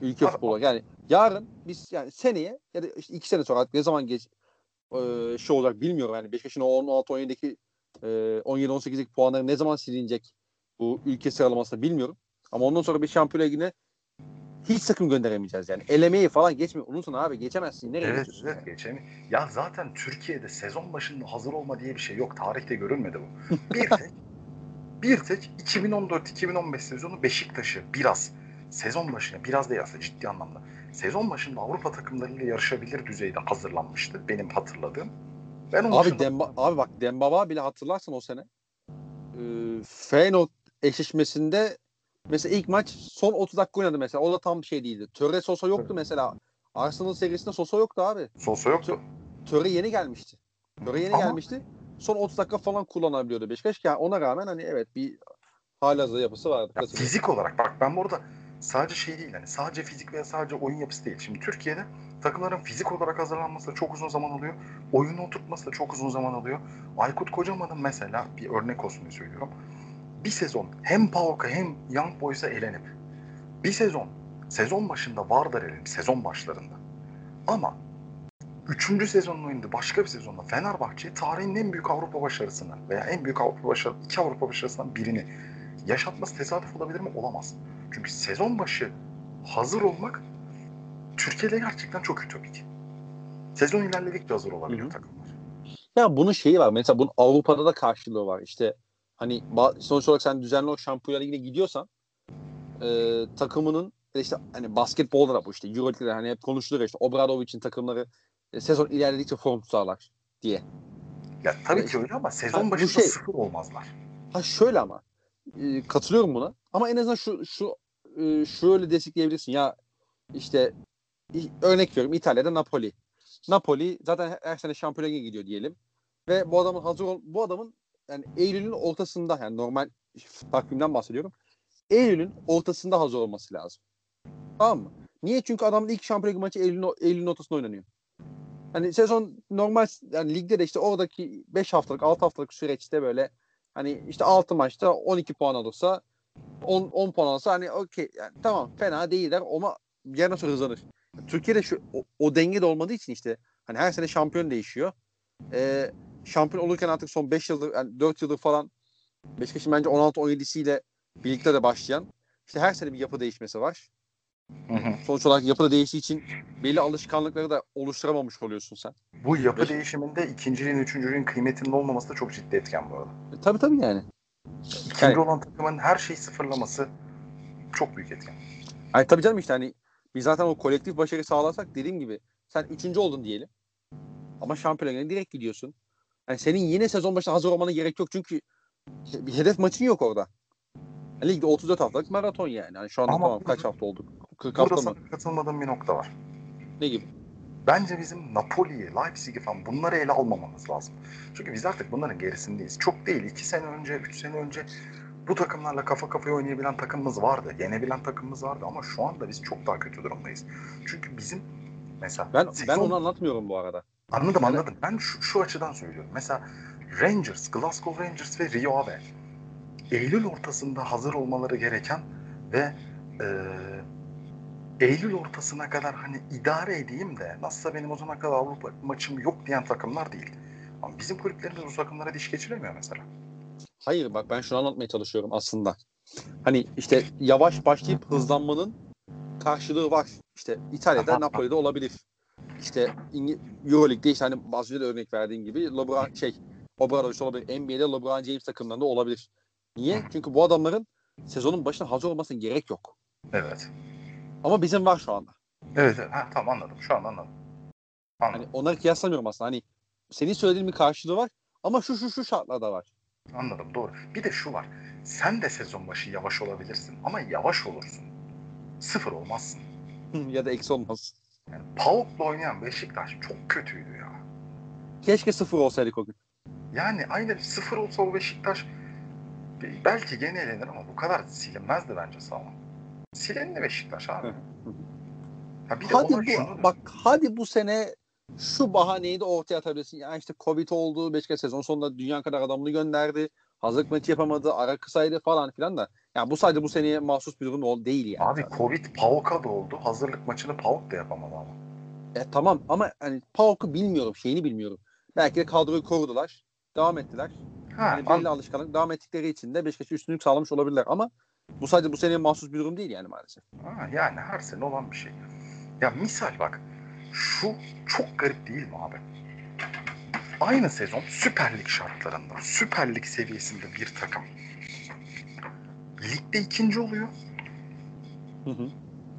Ülke futbolu. Yani yarın biz yani seneye ya da işte iki sene sonra artık ne zaman geç e, şey olacak bilmiyorum. Yani Beşiktaş'ın 16-17'deki e, 17-18'lik puanları ne zaman silinecek bu ülke sıralamasında bilmiyorum. Ama ondan sonra bir şampiyonlar ligine hiç takım gönderemeyeceğiz yani. Elemeyi falan geçmiyor. Unutun abi geçemezsin. Nereye evet, geçiyorsun? Evet geçemi. Ya zaten Türkiye'de sezon başında hazır olma diye bir şey yok. Tarihte görülmedi bu. Bir tek bir tek 2014-2015 sezonu Beşiktaş'ı biraz sezon başına biraz değil aslında ciddi anlamda. Sezon başında Avrupa takımlarıyla yarışabilir düzeyde hazırlanmıştı benim hatırladığım. Ben abi dışında... Demba, abi bak Dembaba bile hatırlarsan o sene e, Feyenoord eşleşmesinde mesela ilk maç son 30 dakika oynadı mesela. O da tam şey değildi. Töre Sosa yoktu mesela. Arsenal serisinde Sosa yoktu abi. Sosa yoktu. Töre yeni gelmişti. Töre yeni Ama... gelmişti. Son 30 dakika falan kullanabiliyordu Beşiktaş. Yani ona rağmen hani evet bir halihazırda yapısı vardı. Ya fizik olarak bak ben burada sadece şey değil hani sadece fizik veya sadece oyun yapısı değil. Şimdi Türkiye'de takımların fizik olarak hazırlanması da çok uzun zaman alıyor. Oyunu oturtması da çok uzun zaman alıyor. Aykut Kocaman'ın mesela bir örnek olsun diye söylüyorum. Bir sezon hem PAOK'a hem Young Boys'a elenip bir sezon sezon başında Vardar elenip sezon başlarında ama üçüncü sezonun oyunda başka bir sezonda Fenerbahçe tarihin en büyük Avrupa başarısını veya en büyük Avrupa başarı, iki Avrupa başarısından birini yaşatması tesadüf olabilir mi? Olamaz. Çünkü sezon başı hazır olmak Türkiye'de gerçekten çok ütopik. Sezon ilerledikçe hazır olabiliyor Hı-hı. takımlar. Ya bunun şeyi var. Mesela bunun Avrupa'da da karşılığı var. İşte hani sonuç olarak sen düzenli o Şampiyonlar Ligi'ne gidiyorsan e, takımının işte hani basketbolda da bu işte Euroleague'de hani hep konuşulur işte Obradovic'in takımları e, sezon ilerledikçe form tutarlar diye. Ya tabii yani ki öyle ama sezon ha, başında şey, sıfır olmazlar. Ha şöyle ama e, katılıyorum buna. Ama en azından şu şu e, şöyle destekleyebilirsin. Ya işte örnek veriyorum İtalya'da Napoli. Napoli zaten her sene şampiyona gidiyor diyelim. Ve bu adamın hazır ol, bu adamın yani Eylül'ün ortasında yani normal takvimden bahsediyorum. Eylül'ün ortasında hazır olması lazım. Tamam mı? Niye? Çünkü adamın ilk şampiyonluk maçı Eylül'ün Eylül'ün ortasında oynanıyor. Hani sezon normal yani ligde de işte oradaki 5 haftalık 6 haftalık süreçte böyle hani işte 6 maçta 12 puan alırsa 10, 10 puan alırsa hani okey yani tamam fena değiller ama yarın sonra hızlanır. Türkiye'de şu o, o denge de olmadığı için işte hani her sene şampiyon değişiyor. Ee, şampiyon olurken artık son 5 yıldır yani 4 yıldır falan Beşiktaş'ın bence 16-17'siyle birlikte de başlayan işte her sene bir yapı değişmesi var. Hı hı. Sonuç olarak yapı da değiştiği için belli alışkanlıkları da oluşturamamış oluyorsun sen. Bu yapı Beş... değişiminde ikinciliğin, üçüncülüğün kıymetinin olmaması da çok ciddi etken bu arada. E, tabii tabii yani. İkinci yani... olan takımın her şeyi sıfırlaması çok büyük etken. Ay tabii canım işte hani biz zaten o kolektif başarı sağlarsak dediğim gibi sen üçüncü oldun diyelim. Ama şampiyonluğa direkt gidiyorsun. Yani senin yine sezon başına hazır olmana gerek yok çünkü bir hedef maçın yok orada. Yani ligde 34 haftalık maraton yani. yani şu anda Ama tamam kaç hafta olduk? 40 hafta mı? katılmadığım bir nokta var. Ne gibi? Bence bizim Napoli'yi, Leipzig'i falan bunları ele almamamız lazım. Çünkü biz artık bunların gerisindeyiz. Çok değil. 2 sene önce, 3 sene önce bu takımlarla kafa kafaya oynayabilen takımımız vardı. Yenebilen takımımız vardı ama şu anda biz çok daha kötü durumdayız. Çünkü bizim mesela ben sezon... ben onu anlatmıyorum bu arada. Anladım yani... anladım. Ben şu, şu açıdan söylüyorum. Mesela Rangers, Glasgow Rangers ve Rio Ave Eylül ortasında hazır olmaları gereken ve e, Eylül ortasına kadar hani idare edeyim de nasılsa benim o zamana kadar Avrupa maçım yok diyen takımlar değil. Ama bizim kulüplerimiz bu takımlara diş geçiremiyor mesela. Hayır bak ben şunu anlatmaya çalışıyorum aslında. Hani işte yavaş başlayıp hızlanmanın karşılığı var. İşte İtalya'da, Napoli'de olabilir. İşte Euroleague'de işte hani bazı örnek verdiğin gibi LeBron şey Obradoviç olabilir. NBA'de LeBron James takımlarında olabilir. Niye? Çünkü bu adamların sezonun başına hazır olmasına gerek yok. Evet. Ama bizim var şu anda. Evet, evet. Ha, tamam anladım. Şu an anladım. anladım. Hani onları kıyaslamıyorum aslında. Hani senin söylediğin bir karşılığı var ama şu şu şu şartlarda var. Anladım doğru. Bir de şu var. Sen de sezon başı yavaş olabilirsin ama yavaş olursun. Sıfır olmazsın. ya da eksi olmaz. Yani PAOK'la oynayan Beşiktaş çok kötüydü ya. Keşke sıfır olsaydık o gün. Yani aynı sıfır olsa o Beşiktaş belki gene elenir ama bu kadar silinmezdi bence sağlam. Silendi Beşiktaş abi. Ha bir de hadi bu, şunu- bak hadi bu sene şu bahaneyi de ortaya atabilirsin. Yani işte Covid oldu. Beşiktaş sezon sonunda dünya kadar adamını gönderdi. Hazırlık maçı yapamadı. Ara kısaydı falan filan da. Yani bu sadece bu seneye mahsus bir durum ol- değil yani. Abi Covid Pauk'a da oldu. Hazırlık maçını Pauk da yapamadı ama. E, tamam ama hani Pauk'u bilmiyorum. Şeyini bilmiyorum. Belki de kadroyu korudular. Devam ettiler. Ha, Yani belli alışkanlık devam ettikleri için de Beşiktaş'a üstünlük sağlamış olabilirler ama bu sadece bu seneye mahsus bir durum değil yani maalesef. Ha, yani her sene olan bir şey. Ya misal bak şu çok garip değil mi abi? Aynı sezon Süper Lig şartlarında, Süper Lig seviyesinde bir takım ligde ikinci oluyor. Hı hı.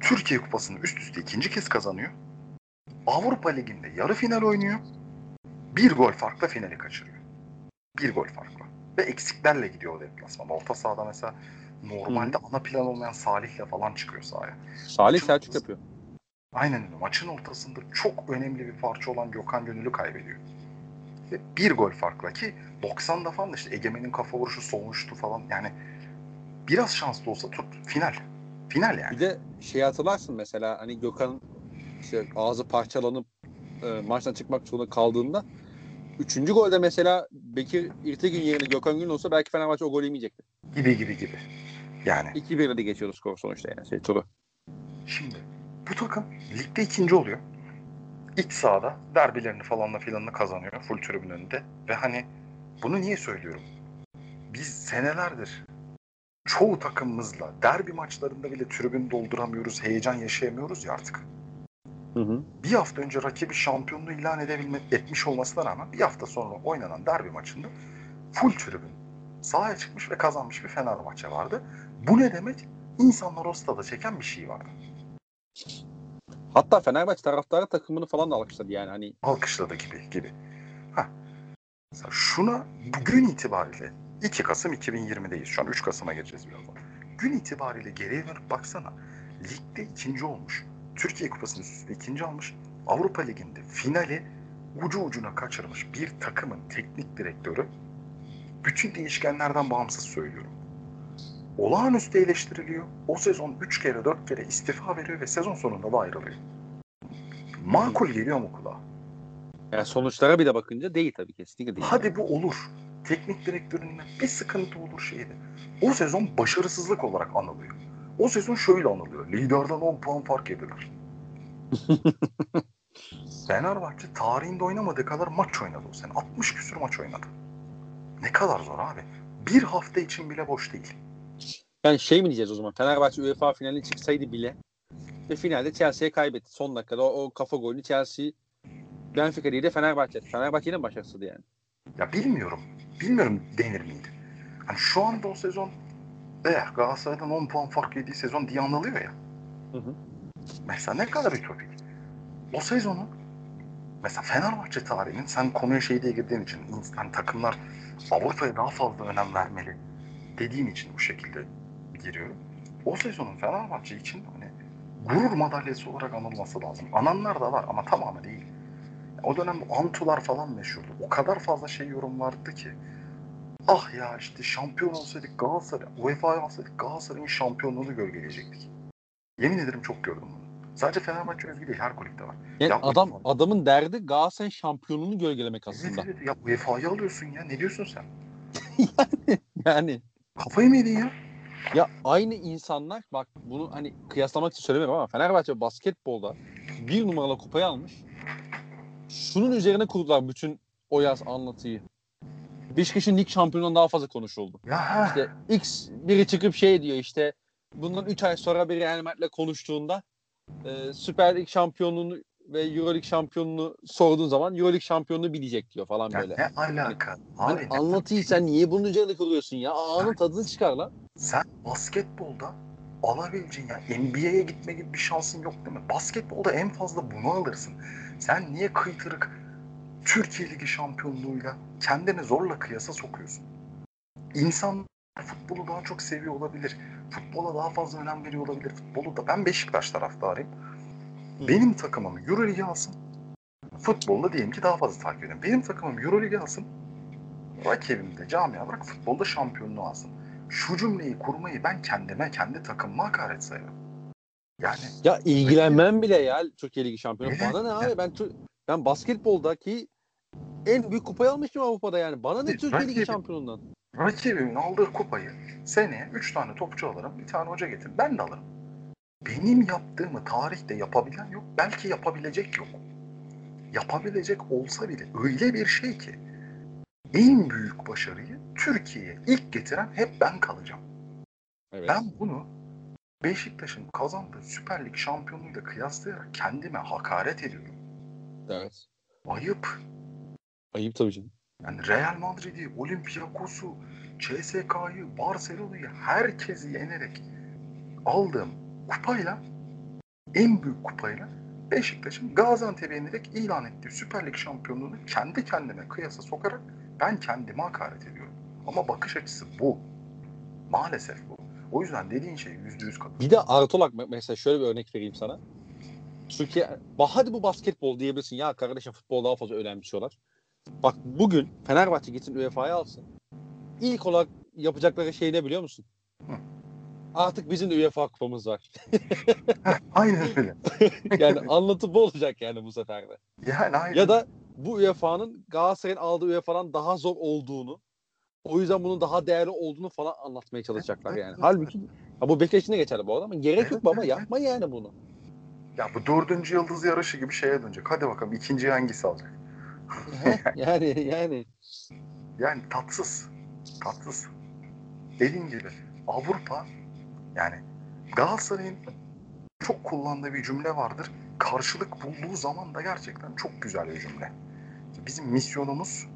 Türkiye Kupası'nı üst üste ikinci kez kazanıyor. Avrupa Ligi'nde yarı final oynuyor. Bir gol farkla finali kaçırıyor. Bir gol farkla. Ve eksiklerle gidiyor o deplasman. Orta sahada mesela normalde ana plan olmayan Salih'le falan çıkıyor sahaya. Salih Çok Selçuk hızlı. yapıyor. Aynen öyle. Maçın ortasında çok önemli bir parça olan Gökhan Gönül'ü kaybediyor. Ve bir gol farkla ki 90'da falan da işte Egemen'in kafa vuruşu soğumuştu falan. Yani biraz şanslı olsa tut final. Final yani. Bir de şey hatırlarsın mesela hani Gökhan işte ağzı parçalanıp e, maçtan çıkmak zorunda kaldığında üçüncü golde mesela Bekir İrtegün yerine Gökhan Gün olsa belki Fenerbahçe o golü yemeyecekti. Gibi gibi gibi. Yani 2-1'de de geçiyordu skor sonuçta yani şey turu. Şimdi bu takım ligde ikinci oluyor. İç sahada derbilerini falanla filanını kazanıyor full tribün önünde. Ve hani bunu niye söylüyorum? Biz senelerdir çoğu takımımızla derbi maçlarında bile tribün dolduramıyoruz, heyecan yaşayamıyoruz ya artık. Hı hı. Bir hafta önce rakibi şampiyonluğu ilan edebilme, etmiş olmasına rağmen bir hafta sonra oynanan derbi maçında full tribün sahaya çıkmış ve kazanmış bir Fenerbahçe vardı. Bu ne demek? İnsanlar o stada çeken bir şey vardı. Hatta Fenerbahçe taraftarı takımını falan da alkışladı yani hani alkışladı gibi gibi. Ha. Şuna bugün itibariyle 2 Kasım 2020'deyiz. Şu an 3 Kasım'a gireceğiz birazdan. Gün itibariyle geriye dönüp baksana. Ligde ikinci olmuş. Türkiye Kupası'nı üst üste ikinci almış. Avrupa Ligi'nde finali ucu ucuna kaçırmış bir takımın teknik direktörü bütün değişkenlerden bağımsız söylüyorum. Olağanüstü eleştiriliyor. O sezon 3 kere 4 kere istifa veriyor ve sezon sonunda da ayrılıyor. Makul geliyor mu kulağa? yani sonuçlara bir de bakınca değil tabii kesinlikle değil. Hadi bu olur. Teknik direktöründe bir sıkıntı olur şeydi. O sezon başarısızlık olarak anılıyor. O sezon şöyle anılıyor. Liderden 10 puan fark yediler. Fenerbahçe tarihinde oynamadığı kadar maç oynadı o sene. 60 küsur maç oynadı. Ne kadar zor abi. Bir hafta için bile boş değil. Yani şey mi diyeceğiz o zaman? Fenerbahçe UEFA finaline çıksaydı bile ve finalde Chelsea'ye kaybetti. Son dakikada o, o kafa golünü Chelsea Benfica değil de Fenerbahçe. Fenerbahçe yine başarısızdı yani. Ya bilmiyorum. Bilmiyorum denir miydi? Hani şu anda o sezon eh, Galatasaray'dan 10 puan fark yediği sezon diye anılıyor ya. Hı hı. Mesela ne kadar ütopik. O sezonu mesela Fenerbahçe tarihinin sen konuya şey diye girdiğin için hani takımlar Avrupa'ya daha fazla önem vermeli dediğim için bu şekilde giriyorum. O sezonun Fenerbahçe için hani gurur madalyası olarak anılması lazım. Ananlar da var ama tamamı değil. O dönem Antular falan meşhurdu. O kadar fazla şey yorum vardı ki. Ah ya işte şampiyon olsaydık Galatasaray, UEFA'ya alsaydık Galatasaray'ın şampiyonluğunu gölgeleyecektik. Yemin ederim çok gördüm bunu. Sadece Fenerbahçe özgü değil, her kulüpte var. Yani Ya, adam UEFA adamın derdi Galatasaray'ın şampiyonluğunu gölgelemek aslında. Evet, evet. Ya UEFA'yı alıyorsun ya. Ne diyorsun sen? Yani Kafayı mı yedin ya? Ya aynı insanlar bak bunu hani kıyaslamak için söylemiyorum ama Fenerbahçe basketbolda bir numaralı kupayı almış. Şunun üzerine kurdular bütün o yaz anlatıyı. Beşiktaş'ın lig şampiyonundan daha fazla konuşuldu. Ya. İşte X biri çıkıp şey diyor işte bundan 3 ay sonra bir Real Madrid'le konuştuğunda e, Süper Lig şampiyonluğunu ve Euroleague şampiyonluğunu sorduğun zaman Euroleague şampiyonluğu bilecek diyor falan Ya böyle. ne alaka? Hani Abi anlatıyı sen niye bunun üzerine kuruyorsun ya? Anın tadını çıkar lan. Sen basketbolda alabileceğin ya NBA'ye gitme gibi bir şansın yok değil mi? Basketbolda en fazla bunu alırsın. Sen niye kıytırık Türkiye Ligi şampiyonluğuyla kendini zorla kıyasa sokuyorsun? İnsan futbolu daha çok seviyor olabilir. Futbola daha fazla önem veriyor olabilir. Futbolu da ben Beşiktaş taraftarıyım. Benim takımım Euroleague alsın. Futbolda diyelim ki daha fazla takip ediyorum. Benim takımım Euroligi alsın. Rakibimde camia bırak futbolda şampiyonluğu alsın. Şu cümleyi kurmayı ben kendime, kendi takımıma hakaret sayarım. Yani Ya ilgilenmem bile ya Türkiye Ligi şampiyonu. Evet. Bana ne abi ben ben basketboldaki en büyük kupayı almışım Avrupa'da yani. Bana ne Türkiye Ligi rakibim- şampiyonundan? rakibimin aldığı kupayı seneye 3 tane topçu alırım, bir tane hoca getir. Ben de alırım. Benim yaptığımı tarihte yapabilen yok. Belki yapabilecek yok. Yapabilecek olsa bile öyle bir şey ki en büyük başarıyı Türkiye'ye ilk getiren hep ben kalacağım. Evet. Ben bunu Beşiktaş'ın kazandığı Süper Lig şampiyonluğuyla kıyaslayarak kendime hakaret ediyorum. Evet. Ayıp. Ayıp tabii canım. Yani Real Madrid'i, Olympiakos'u, CSK'yı, Barcelona'yı herkesi yenerek aldığım kupayla en büyük kupayla Beşiktaş'ın Gaziantep'i yenerek ilan ettiği Süper Lig şampiyonluğunu kendi kendime kıyasa sokarak ben kendime hakaret ediyorum. Ama bakış açısı bu. Maalesef bu. O yüzden dediğin şey yüzde yüz katılıyorum. Bir de artı olarak mesela şöyle bir örnek vereyim sana. Türkiye, hadi bu basketbol diyebilirsin. Ya kardeşim futbol daha fazla önemsiyorlar. Bak bugün Fenerbahçe gitsin UEFA'ya alsın. İlk olarak yapacakları şey ne biliyor musun? Hı. Artık bizim de UEFA kupamız var. Aynen öyle. Yani anlatı bu olacak yani bu sefer de. Yani aynen. Ya da bu UEFA'nın Galatasaray'ın aldığı UEFA'dan daha zor olduğunu, o yüzden bunun daha değerli olduğunu falan anlatmaya çalışacaklar yani. Halbuki ha bu Beşiktaş'ın da geçerli bu arada ama gerek yok baba yapma yani bunu. Ya bu dördüncü yıldız yarışı gibi şeye dönecek. Hadi bakalım ikinciyi hangisi alacak? yani yani Yani tatsız. Tatsız. Dediğim gibi Avrupa yani Galatasaray'ın çok kullandığı bir cümle vardır. Karşılık bulduğu zaman da gerçekten çok güzel bir cümle. Bizim misyonumuz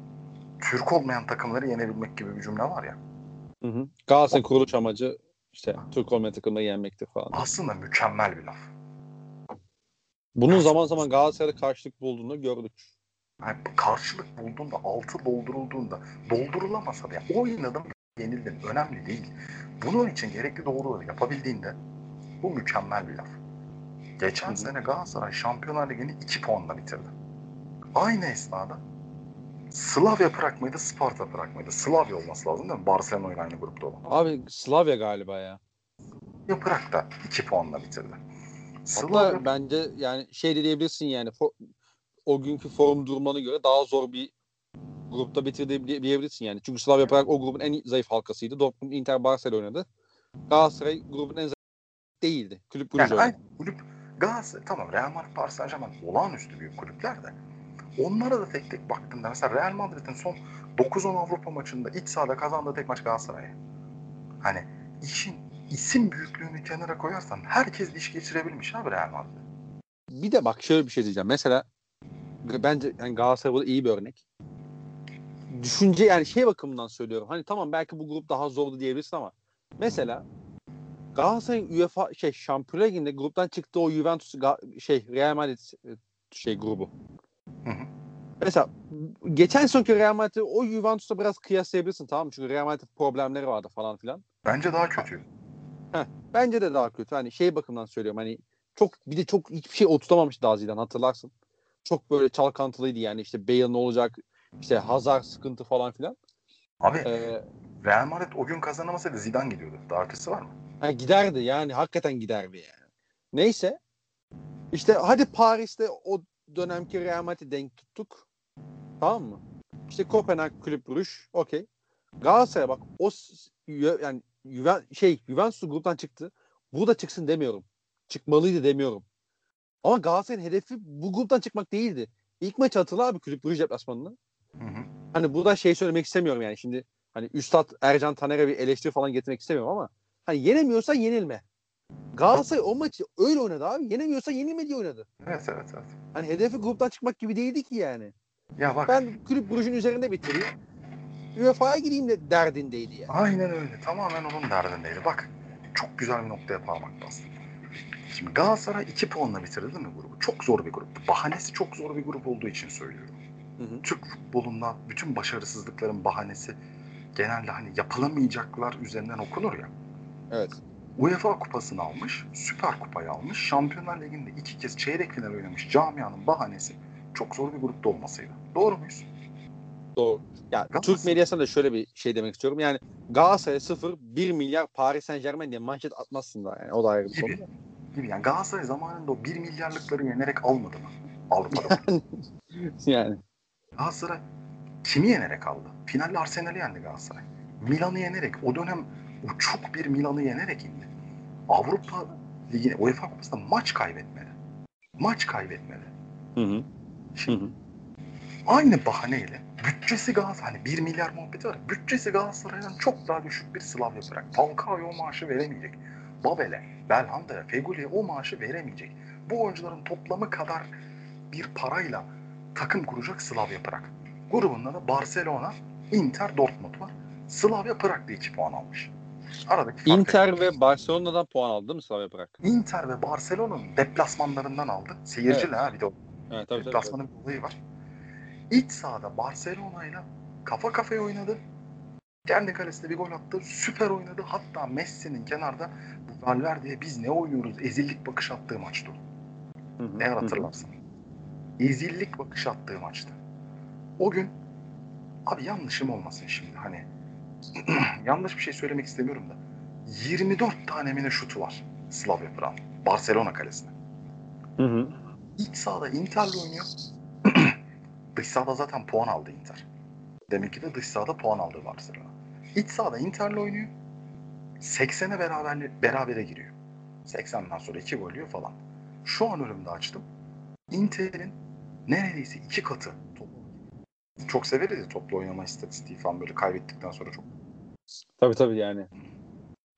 Türk olmayan takımları yenebilmek gibi bir cümle var ya. Hı hı. Galatasaray'ın kuruluş amacı işte Türk olmayan takımları yenmektir falan. Aslında mükemmel bir laf. Bunun zaman zaman Galatasaray'da karşılık bulduğunu gördük. Yani karşılık bulduğunda, altı doldurulduğunda, doldurulamasa da yani oynadım, yenildim. Önemli değil. Bunun için gerekli doğruları yapabildiğinde bu mükemmel bir laf. Geçen Hı hı. sene Galatasaray Şampiyonlar Ligi'ni 2 puanla bitirdi. Aynı esnada Slavia Prag mıydı, Sparta Prag mıydı? Slavia olması lazım değil mi? Barcelona ile aynı grupta olan. Abi Slavia galiba ya. Ya Prag da 2 puanla bitirdi. Hatta Slavia bence yani şey de diyebilirsin yani fo- o günkü form durumuna göre daha zor bir grupta bitirdi diye- diyebilirsin yani. Çünkü Slavia Prag o grubun en zayıf halkasıydı. Dortmund, Inter, Barcelona oynadı. Galatasaray grubun en zayıf değildi. Kulüp Yani Brugge oynadı. kulüp Galatasaray tamam Real Madrid Paris Saint Germain olağanüstü büyük kulüpler de onlara da tek tek baktığımda mesela Real Madrid'in son 9-10 Avrupa maçında iç sahada kazandığı tek maç Galatasaray. Hani işin isim büyüklüğünü kenara koyarsan herkes diş geçirebilmiş abi Real Madrid. Bir de bak şöyle bir şey diyeceğim. Mesela bence yani Galatasaray burada iyi bir örnek. Düşünce yani şey bakımından söylüyorum. Hani tamam belki bu grup daha zordu diyebilirsin ama mesela Galatasaray'ın UEFA şey Şampiyonlar Ligi'nde gruptan çıktığı o Juventus şey Real Madrid e, şey grubu. Hı hı. Mesela geçen sonki Real Madrid'i o Juventus'la biraz kıyaslayabilirsin tamam mı? Çünkü Real Madrid problemleri vardı falan filan. Bence daha kötü. Bence de daha kötü. Hani şey bakımdan söylüyorum hani çok bir de çok hiçbir şey oturtamamış daha Zidane hatırlarsın. Çok böyle çalkantılıydı yani işte Bale ne olacak işte Hazard sıkıntı falan filan. Abi Ee, Real Madrid o gün kazanamasaydı Zidane gidiyordu. Daha ötesi var mı? ha, giderdi yani hakikaten giderdi yani. Neyse işte hadi Paris'te o dönemki Real Madrid'i denk tuttuk. Tamam mı? İşte Kopenhag Kulüp Brugge okey. Galatasaray bak o yani Juven, şey Juventus gruptan çıktı. Bu da çıksın demiyorum. Çıkmalıydı demiyorum. Ama Galatasaray'ın hedefi bu gruptan çıkmak değildi. İlk maçı hatırla abi Kulüp Brugge deplasmanını. Hani buradan şey söylemek istemiyorum yani şimdi hani Üstad Ercan Taner'e bir eleştiri falan getirmek istemiyorum ama hani yenemiyorsan yenilme. Galatasaray o maçı öyle oynadı abi. Yenemiyorsa yenilme diye oynadı. Evet evet evet. Hani hedefi gruptan çıkmak gibi değildi ki yani. Ya bak Ben kulüp Brugge'ün üzerinde bitireyim. UEFA'ya gideyim de derdindeydi yani. Aynen öyle. Tamamen onun derdindeydi. Bak çok güzel bir noktaya parmak bastın. Şimdi Galatasaray 2 puanla bitirdi değil mi grubu? Çok zor bir grup. Bahanesi çok zor bir grup olduğu için söylüyorum. Hı hı. Türk futbolunda bütün başarısızlıkların bahanesi genelde hani yapılamayacaklar üzerinden okunur ya. Evet. UEFA kupasını almış, Süper Kupayı almış, Şampiyonlar Ligi'nde iki kez çeyrek final oynamış camianın bahanesi çok zor bir grupta olmasıydı. Doğru muyuz? Doğru. Ya Galatasaray- Türk medyasına da şöyle bir şey demek istiyorum. Yani Galatasaray 0 1 milyar Paris Saint Germain diye manşet atmazsın da yani. O da ayrı bir Gibi. konu. Gibi yani Galatasaray zamanında o 1 milyarlıkları yenerek almadı mı? Avrupa'da. yani. Galatasaray kimi yenerek aldı? Finalde Arsenal'i yendi Galatasaray. Milan'ı yenerek o dönem uçuk bir Milan'ı yenerek indi. Avrupa Ligi UEFA Kupası'nda maç kaybetmedi. Maç kaybetmedi. Hı hı. Şimdi hı. aynı bahaneyle bütçesi Galatasaray hani 1 milyar muhabbeti var. Bütçesi Galatasaray'dan çok daha düşük bir Slavia Prag. Falcao'ya o maaşı veremeyecek. Babel'e, Belhanda'ya, Feguli'ye o maaşı veremeyecek. Bu oyuncuların toplamı kadar bir parayla takım kuracak Slavia Prag. Grubunda da Barcelona, Inter, Dortmund var. Slavia Prag da 2 puan almış. Aradaki fark Inter ve Barcelona'dan puan aldı değil mi Slavia Prag? Inter ve Barcelona'nın deplasmanlarından aldı. Seyirciyle ha bir de o Evet tabii tabii. Deplasmanın bir olayı var. İç sahada Barcelona ile kafa kafaya oynadı. Kendi kalesinde bir gol attı. Süper oynadı. Hatta Messi'nin kenarda bu Valverde'ye biz ne oynuyoruz ezillik bakış attığı maçtı. Hı hı. Eğer Hı hı. hatırlarsın. Ezillik bakış attığı maçtı. O gün abi yanlışım olmasın şimdi hani yanlış bir şey söylemek istemiyorum da 24 tane mi ne şutu var Slavia Prag Barcelona kalesine. Hı hı. İç sahada Inter'le oynuyor. dış sahada zaten puan aldı Inter. Demek ki de dış sahada puan aldı Barcelona. İç sahada Inter'le oynuyor. 80'e beraber, berabere giriyor. 80'den sonra 2 gol yiyor falan. Şu an önümde açtım. Inter'in neredeyse iki katı topu. Çok severiz ya toplu oynama istatistiği falan böyle kaybettikten sonra çok Tabii tabii yani.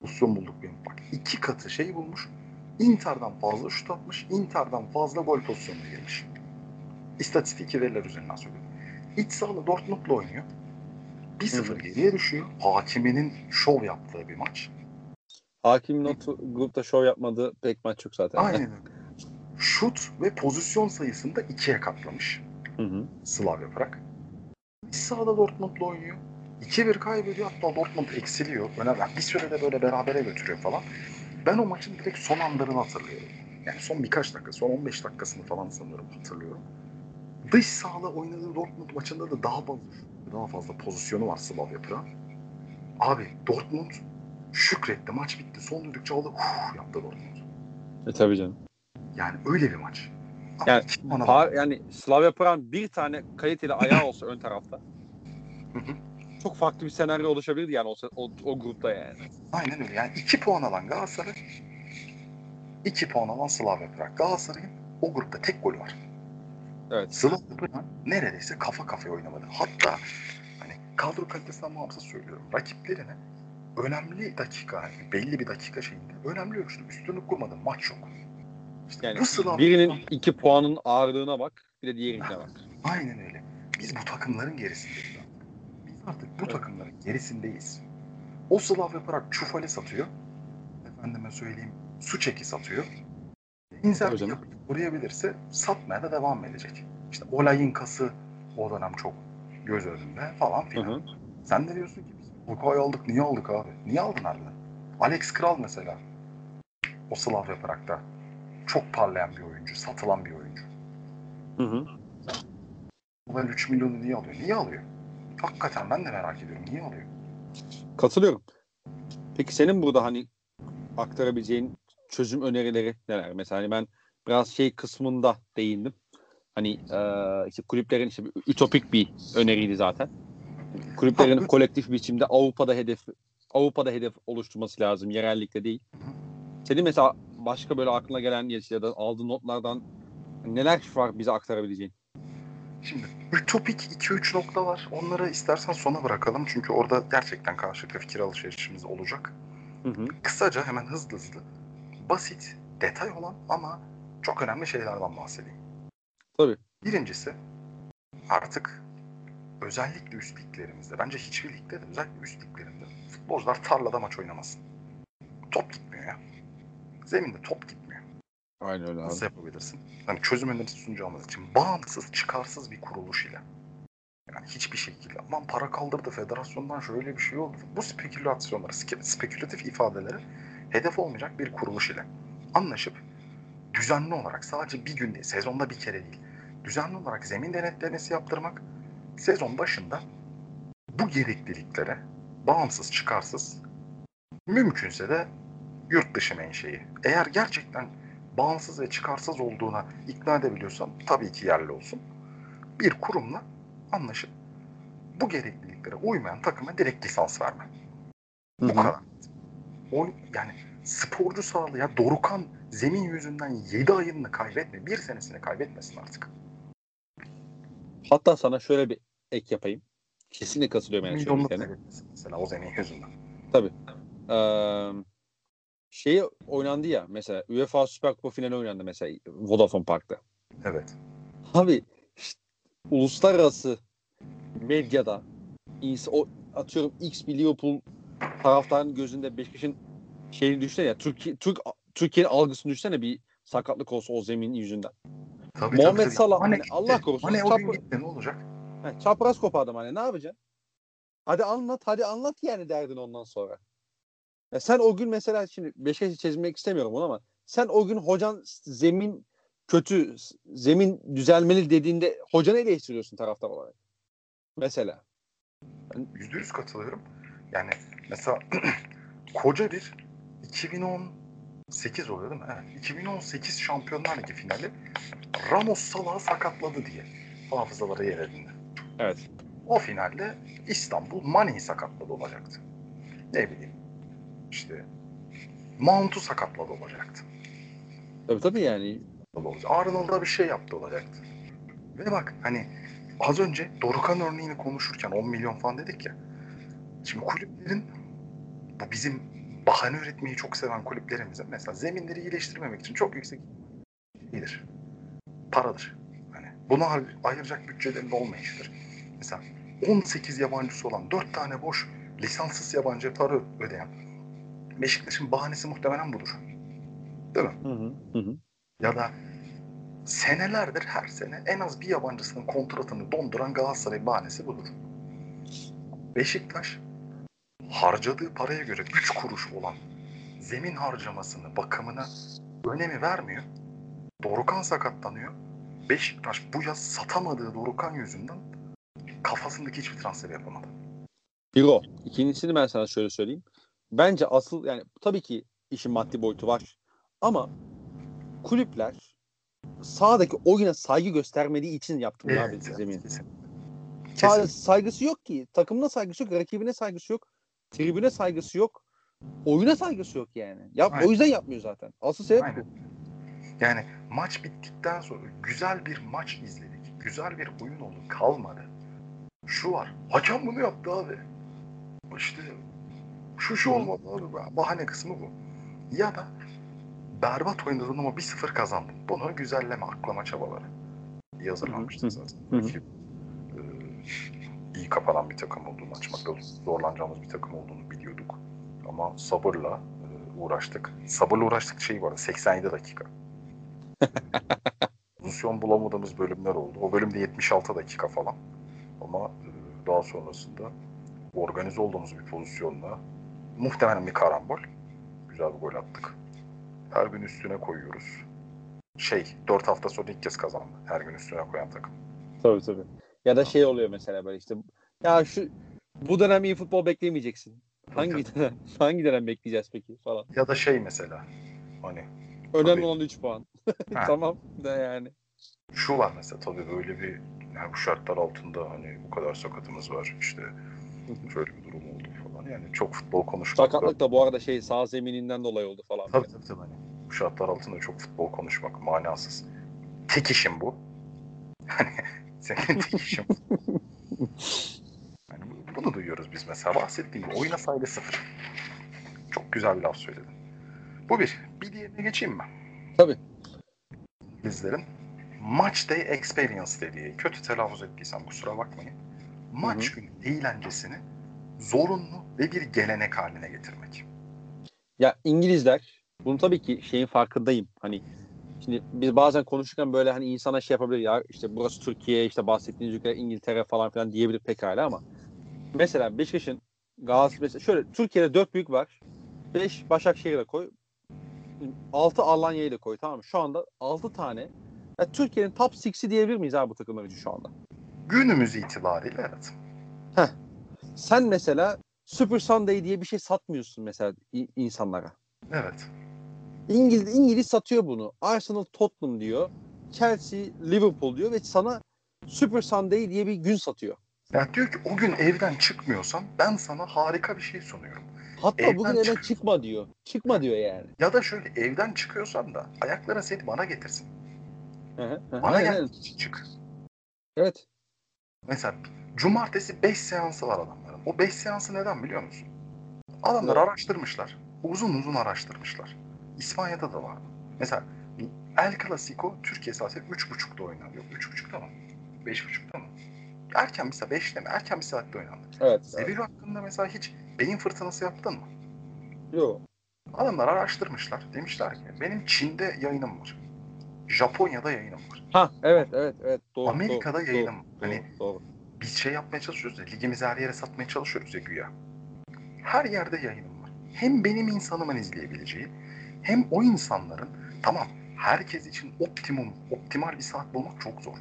pozisyon bulduk benim. Bak iki katı şey bulmuş. Inter'den fazla şut atmış. Inter'den fazla gol pozisyonuna girmiş. İstatistik veriler üzerinden söylüyorum. İç sahada Dortmund'la oynuyor. 1-0 Hı hı. geriye düşüyor. Hakiminin şov yaptığı bir maç. Hakimin o tu- grupta şov yapmadığı pek maç yok zaten. Aynen öyle. Şut ve pozisyon sayısını da ikiye katlamış Hı hı. Slavia Prag. İç sahada Dortmund'la oynuyor. 2-1 kaybediyor. Hatta Dortmund eksiliyor. Önemli. Bir sürede böyle berabere götürüyor falan. Ben o maçın direkt son anlarını hatırlıyorum. Yani son birkaç dakika, son 15 dakikasını falan sanıyorum hatırlıyorum. Dış sahada oynadığı Dortmund maçında da daha fazla daha fazla pozisyonu var Slavia Prag. Abi Dortmund şükretti. Maç bitti. Son düdükçe aldı. Uf, yaptı Dortmund. E tabii canım. Yani öyle bir maç. Ama Yani, puan Par- yani Slavia Prag'ın bir tane kaliteli ayağı olsa ön tarafta çok farklı bir senaryo oluşabilirdi yani o, o, o grupta yani. Aynen öyle. Yani 2 puan alan Galatasaray 2 puan alan Slavia Prag. Galatasaray'ın o grupta tek golü var. Evet. Slavia Prag neredeyse kafa kafaya oynamadı. Hatta hani kadro kalitesinden bağımsız söylüyorum. Rakiplerine önemli dakika, hani belli bir dakika şeyinde önemli ölçüde üstünlük kurmadı. Maç yok. İşte Yani Slavia birinin iki puanın ağırlığına bak bir de diğerine bak. Aynen öyle. Biz bu takımların gerisindeyiz. Biz artık bu Evet. takımların gerisindeyiz. O Slavia Prag çufali satıyor. Efendime söyleyeyim su çeki satıyor. İnsan koruyabilirse satmaya da devam edecek. İşte olayın kası o dönem çok göz önünde falan Hı filan. hı. Sen de diyorsun ki biz Luka'yı aldık. Niye aldık abi? Niye aldın harbiden? Alex Kral mesela. O Slavia Prag'da çok parlayan bir oyuncu. Satılan bir oyuncu. Hı hı. Ulan 3 milyonu niye alıyor? Niye alıyor? Hakikaten ben de merak ediyorum. Niye alıyor? Katılıyorum. Peki senin burada hani aktarabileceğin çözüm önerileri neler? Mesela hani ben biraz şey kısmında değindim. Hani eee, işte kulüplerin işte ütopik bir öneriydi zaten. Kulüplerin Ha, kolektif biçimde Avrupa'da hedef Avrupa'da hedef oluşturması lazım. Yerellikle değil. Senin mesela başka böyle aklına gelen ya da aldığın notlardan neler var bize aktarabileceğin? Şimdi ütopik 2-3 nokta var. Onları istersen sona bırakalım. Çünkü orada gerçekten karşılıklı fikir alışverişimiz olacak. Hı hı. Kısaca hemen hızlı hızlı. Basit, detay olan ama çok önemli şeylerden bahsedeyim. Tabii. Birincisi artık özellikle üst liglerimizde, bence hiçbir ligde de özellikle üst liglerinde futbolcular tarlada maç oynamasın. Top ya. Zeminde top gitmiyor. Aynen öyle abi. Nasıl yapabilirsin? Hani çözüm önerisi sunacağımız için bağımsız, çıkarsız bir kuruluş ile. Yani hiçbir şekilde aman para kaldırdı federasyondan şöyle bir şey oldu. Bu spekülasyonları, spekülatif ifadelere hedef olmayacak bir kuruluş ile anlaşıp düzenli olarak sadece bir gün değil, sezonda bir kere değil, düzenli olarak zemin denetlemesi yaptırmak, sezon başında bu gerekliliklere bağımsız çıkarsız mümkünse de yurt dışı menşei. Eğer gerçekten bağımsız ve çıkarsız olduğuna ikna edebiliyorsan tabii ki yerli olsun. Bir kurumla anlaşıp bu gerekliliklere uymayan takıma direkt lisans verme. Bu kadar. O, yani sporcu sağlığı ya Dorukan zemin yüzünden 7 ayını kaybetme. Bir senesini kaybetmesin artık. Hatta sana şöyle bir ek yapayım. Kesinlikle katılıyorum yani Milyonluk mesela o zemin yüzünden. Ee, şey oynandı ya mesela UEFA Süper Kupa finali oynandı mesela Vodafone Park'ta. Evet. Abi işte uluslararası medyada o atıyorum X bir Liverpool taraftarının gözünde Beşiktaş'ın şeyini düşünsene ya Türkiye Türk Türkiye'nin algısını düşünsene bir sakatlık olsa o zemin yüzünden. Tabii, Muhammed tabii, tabii. Salah, hani. Allah korusun, Mane o gün gitti ne olacak? He, çapraz kopardım hani ne yapacaksın? Hadi anlat hadi anlat yani derdin ondan sonra. Ya sen o gün mesela şimdi Beşiktaş'ı çizmek istemiyorum bunu ama sen o gün hocan zemin kötü zemin düzelmeli dediğinde hocanı eleştiriyorsun taraftar olarak. Mesela. Yüzde yüz katılıyorum. Yani mesela koca bir 2018 oluyor değil mi? Evet. 2018 Şampiyonlar Ligi finali Ramos Salah'ı sakatladı diye hafızalara yer edindi. Evet. O finalde İstanbul Mane'yi sakatladı olacaktı. Ne bileyim işte Mount'u sakatladı olacaktı. Tabii tabii yani. Arnold'a bir şey yaptı olacaktı. Ve bak hani az önce Dorukan örneğini konuşurken 10 milyon falan dedik ya. Şimdi kulüplerin bu bizim bahane üretmeyi çok seven kulüplerimizin mesela zeminleri iyileştirmemek için çok yüksek şeydir. Paradır. Hani buna ayıracak bütçelerin olmayışıdır. Mesela 18 yabancısı olan 4 tane boş lisanssız yabancı para ödeyen Beşiktaş'ın bahanesi muhtemelen budur. Değil mi? Hı hı. Ya da senelerdir her sene en az bir yabancısının kontratını donduran Galatasaray bahanesi budur. Beşiktaş harcadığı paraya göre 3 kuruş olan zemin harcamasını, bakımına önemi vermiyor. Dorukan sakatlanıyor. Beşiktaş bu yaz satamadığı Dorukan yüzünden kafasındaki hiçbir transfer yapamadı. Bir o. İkincisini ben sana şöyle söyleyeyim. Bence asıl yani tabii ki işin maddi boyutu var. Ama kulüpler sahadaki oyuna saygı göstermediği için yaptı bunu abi zemin. Sadece saygısı yok ki. Takımına saygısı yok, rakibine saygısı yok, tribüne saygısı yok. Oyuna saygısı yok yani. Yap, Aynen. o yüzden yapmıyor zaten. Asıl sebep Aynen. bu. Yani maç bittikten sonra güzel bir maç izledik. Güzel bir oyun oldu. Kalmadı. Şu var. Hakem bunu yaptı abi. İşte şu şu olmadı abi. Bahane kısmı bu. Ya da berbat oynadın ama 1-0 kazandın. Bunu güzelleme, aklama çabaları. Hı. zaten. Rakip, e, iyi kapanan bir takım olduğunu, açmakta zorlanacağımız bir takım olduğunu biliyorduk. Ama sabırla e, uğraştık. Sabırla uğraştık şey var 87 dakika. Pozisyon bulamadığımız bölümler oldu. O bölümde 76 dakika falan. Ama e, daha sonrasında organize olduğumuz bir pozisyonla muhtemelen bir karambol. Güzel bir gol attık. Her gün üstüne koyuyoruz. Şey, 4 hafta sonra ilk kez kazandı. Her gün üstüne koyan takım. Tabii tabii. Ya da şey oluyor mesela böyle işte ya şu bu dönem iyi futbol beklemeyeceksin. Hangi dönem hangi dönem bekleyeceğiz peki falan. Ya da şey mesela hani Önemli Tabii. olan 3 puan. Tamam da yani. şu var mesela tabii böyle bir yani bu şartlar altında hani bu kadar sakatımız var işte şöyle bir durum oldu falan. Yani çok futbol konuşmak Sakatlık da bu arada şey sağ zemininden dolayı oldu falan. Tabii tabii tabii. Hani bu şartlar altında çok futbol konuşmak manasız. Tek işim bu. Hani senin tek işin bu. Yani bu- bunu duyuyoruz biz mesela. Bahsettiğim gibi oyuna sayılı sıfır. Çok güzel bir laf söyledin. Bu bir. Bir diğerine geçeyim mi? Tabii. İngilizlerin Match Day Experience dediği, kötü telaffuz ettiysem kusura bakmayın. Maç günü eğlencesini zorunlu ve bir gelenek haline getirmek. Ya İngilizler bunu tabii ki şeyin farkındayım. Hani şimdi biz bazen konuşurken böyle hani insana şey yapabilir ya işte burası Türkiye işte bahsettiğiniz ülke İngiltere falan filan diyebilir pekala ama mesela Beşiktaş'ın Galatasaray mesela şöyle Türkiye'de dört büyük var. Beş Başakşehir'e koy. Altı Alanya'yı da koy tamam mı? Şu anda altı tane Ya Türkiye'nin top 6'i diyebilir miyiz abi bu takımlar için şu anda? Günümüz itibariyle evet. Sen mesela Super Sunday diye bir şey satmıyorsun mesela insanlara. Evet. İngiliz İngiliz satıyor bunu. Arsenal Tottenham diyor. Chelsea Liverpool diyor ve sana Super Sunday diye bir gün satıyor. Ya diyor ki o gün evden çıkmıyorsan ben sana harika bir şey sunuyorum. Hatta Evden bugün evden çık- çıkma diyor. Çıkma diyor yani. Ya da şöyle evden çıkıyorsan da ayakların seni bana getirsin. Hı hı, hı. Bana gel evet. çık. Evet. Mesela cumartesi 5 seansı var adamların. O 5 seansı neden biliyor musun? Adamlar Evet. araştırmışlar. Uzun uzun araştırmışlar. İspanya'da da var. Mesela El Clasico Türkiye saati 3.30'da oynanıyor. 3.30'da mı? 5.30'da mı? Erken mesela 5'te mi? Erken bir saatte oynandı. Evet. evet. Sevilla hakkında mesela hiç beyin fırtınası yaptın mı? Yok. Adamlar araştırmışlar. Demişler ki benim Çin'de yayınım var. Japonya'da yayınım var. Ha evet evet evet doğru. Amerika'da doğru, yayınım. Doğru, Hani doğru. Biz şey yapmaya çalışıyoruz ya, ligimizi her yere satmaya çalışıyoruz ya güya. Her yerde yayınım var. Hem benim insanımın izleyebileceği, hem o insanların, tamam herkes için optimum, optimal bir saat bulmak çok zor.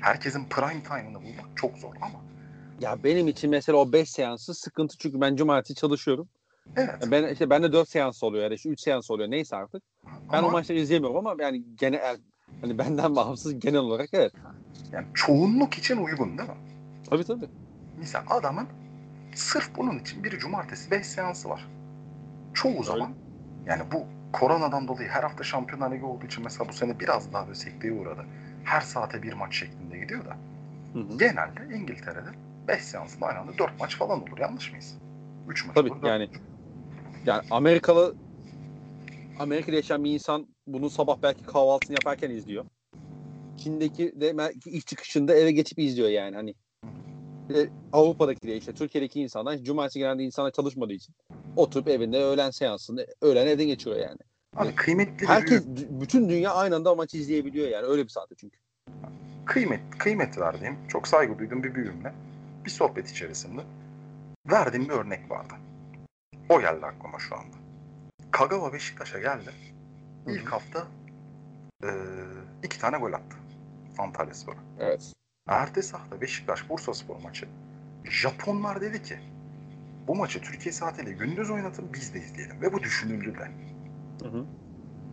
Herkesin prime time'ını bulmak çok zor ama Ya benim için mesela o 5 seansı sıkıntı çünkü ben cumartesi çalışıyorum. evet. Ben işte bende 4 seans oluyor ya da işte 3 seans oluyor neyse artık. Ben ama o maçları izleyemiyorum ama yani genel hani benden bağımsız genel olarak evet. yani çoğunluk için uygun değil mi? Tabii tabii. Misal adamın sırf bunun için bir cumartesi 5 seansı var. Çoğu zaman yani bu koronadan dolayı her hafta Şampiyonlar Ligi olduğu için mesela bu sene biraz daha böyle sekteye uğradı. Her saate bir maç şeklinde gidiyor da Hı hı. genelde İngiltere'de 5 seansın aynı anda 4 maç falan olur. Yanlış mıyız? 3 maç Tabii, olur. yani- maç. Yani Amerikalı Amerika'da yaşayan bir insan bunu sabah belki kahvaltısını yaparken izliyor. Çin'deki de belki iş çıkışında eve geçip izliyor yani hani. Ve Avrupa'daki de işte Türkiye'deki insanlar cumartesi genelde insanlar çalışmadığı için oturup evinde öğlen seansını öğlen evde geçiriyor yani. Abi kıymetli bir Herkes d- bütün dünya aynı anda maçı izleyebiliyor yani öyle bir saatte çünkü. kıymet, kıymet verdiğim, çok saygı duyduğum bir büyüğümle bir sohbet içerisinde verdiğim bir örnek vardı. O geldi aklıma şu anda. Kagawa Beşiktaş'a geldi. İlk hafta eee, iki tane gol attı. Antalya Spor'a. Evet. Ertesi hafta Beşiktaş Bursa Spor maçı. Japonlar dedi ki bu maçı Türkiye saatiyle gündüz oynatın biz de izleyelim. Ve bu düşünüldü de. Hı hı.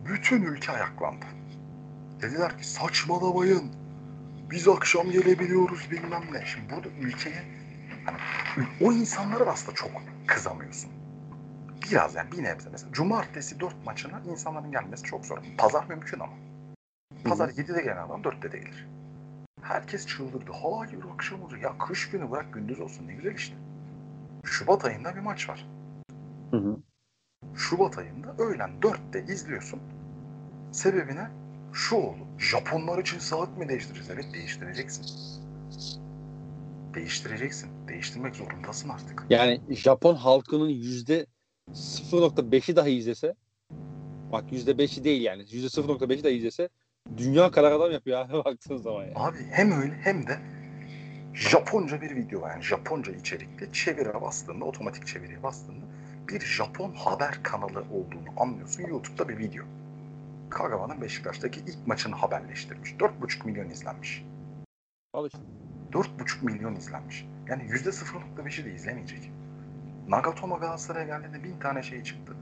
Bütün ülke ayaklandı. Dediler ki saçmalamayın. Biz akşam gelebiliyoruz bilmem ne. Şimdi burada ülkeye hani, o insanlara da aslında çok kızamıyorsun. Biraz yani bir nebze mesela. Cumartesi dört maçına insanların gelmesi çok zor. Pazar mümkün ama. Pazar 7'de gelen adam 4'te de gelir. Herkes çıldırdı. Hayır akşam olacak. Ya kış günü bırak gündüz olsun ne güzel işte. Şubat ayında bir maç var. Hı hı. Şubat ayında öğlen 4'te izliyorsun. Sebebine şu oldu. Japonlar için saat mi değiştireceğiz? Evet değiştireceksin. Değiştireceksin. Değiştirmek zorundasın artık. Yani Japon halkının yüzde 0.5'i dahi izlese bak yüzde 5'i değil yani yüzde 0.5'i dahi izlese dünya kadar adam yapıyor abi baktığın zaman yani. Abi hem öyle hem de Japonca bir video var. Yani Japonca içerikli çevire bastığında, otomatik çeviriye bastığında bir Japon haber kanalı olduğunu anlıyorsun. YouTube'da bir video. Kagawa'nın Beşiktaş'taki ilk maçını haberleştirmiş. 4,5 milyon izlenmiş. Al işte. 4,5 milyon izlenmiş. Yani %0.5'i de izlemeyecek. Nagatomo Galatasaray'a geldiğinde bin tane şey çıktı.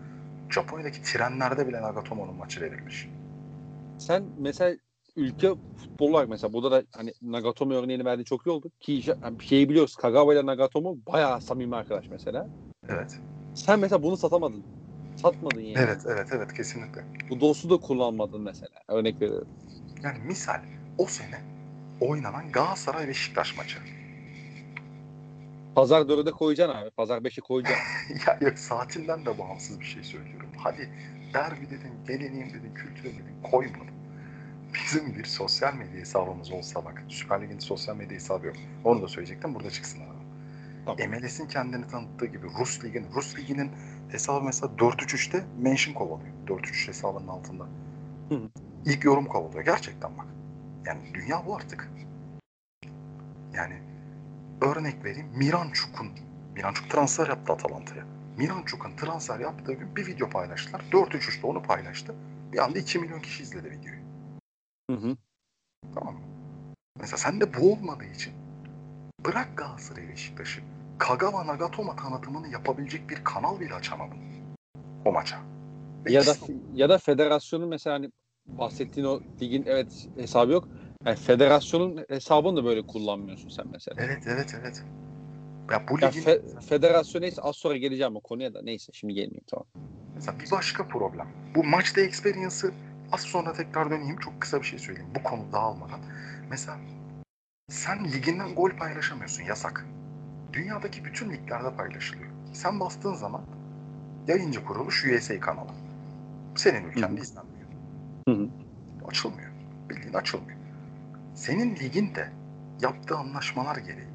Japonya'daki trenlerde bile Nagatomo'nun maçı verilmiş. Sen mesela ülke futbol olarak mesela burada da hani Nagatomo örneğini verdiğin çok iyi oldu. Ki yani şeyi biliyoruz Kagawa ile Nagatomo bayağı samimi arkadaş mesela. Evet. Sen mesela bunu satamadın. Satmadın yani. Evet, evet, evet kesinlikle. Bu dostu da kullanmadın mesela. Örnek veriyorum. Yani misal o sene oynanan Galatasaray Beşiktaş maçı. Pazar 4'e koyacaksın abi. Pazar 5'e koyacaksın. ya yok saatinden de bağımsız bir şey söylüyorum. Hadi derbi dedin, geleneğim dedin, kültüre dedin koymadım. Bizim bir sosyal medya hesabımız olsa bak. Süper Lig'in sosyal medya hesabı yok. Onu da söyleyecektim. Burada çıksın abi. Tamam. MLS'in kendini tanıttığı gibi Rus Ligi'nin Rus Ligi'nin hesabı mesela 4-3-3'te mention kovalıyor. 4-3-3 hesabının altında. Hı. İlk yorum kovalıyor. Gerçekten bak. Yani dünya bu artık. Yani örnek vereyim. Miranchuk'un Miranchuk transfer yaptı Atalanta'ya. Miranchuk'un transfer yaptığı gün bir video paylaştılar. 4-3-3'te onu paylaştı. Bir anda 2 milyon kişi izledi videoyu. Hı hı. Tamam mı? Mesela sende bu olmadığı için bırak Galatasaray Beşiktaş'ı Kagawa Nagatomo tanıtımını yapabilecek bir kanal bile açamadın o maça. Ve Ya da ya da federasyonun mesela hani bahsettiğin o ligin evet hesabı yok. Yani federasyonun hesabını da böyle kullanmıyorsun sen mesela. Evet evet evet. Ya bu Ya ligin fe- federasyon neyse az sonra geleceğim o konuya da neyse şimdi gelmeyeyim tamam. mesela bir başka problem. Bu maçta experience'ı az sonra tekrar döneyim. Çok kısa bir şey söyleyeyim. Bu konu dağılmadan. Mesela sen liginden gol paylaşamıyorsun. Yasak. Dünyadaki bütün liglerde paylaşılıyor. Sen bastığın zaman yayıncı kuruluş USA kanalı. Senin ülkende hı. izlenmiyor. Hı hı. Açılmıyor. Bildiğin açılmıyor. Senin ligin de yaptığı anlaşmalar gereği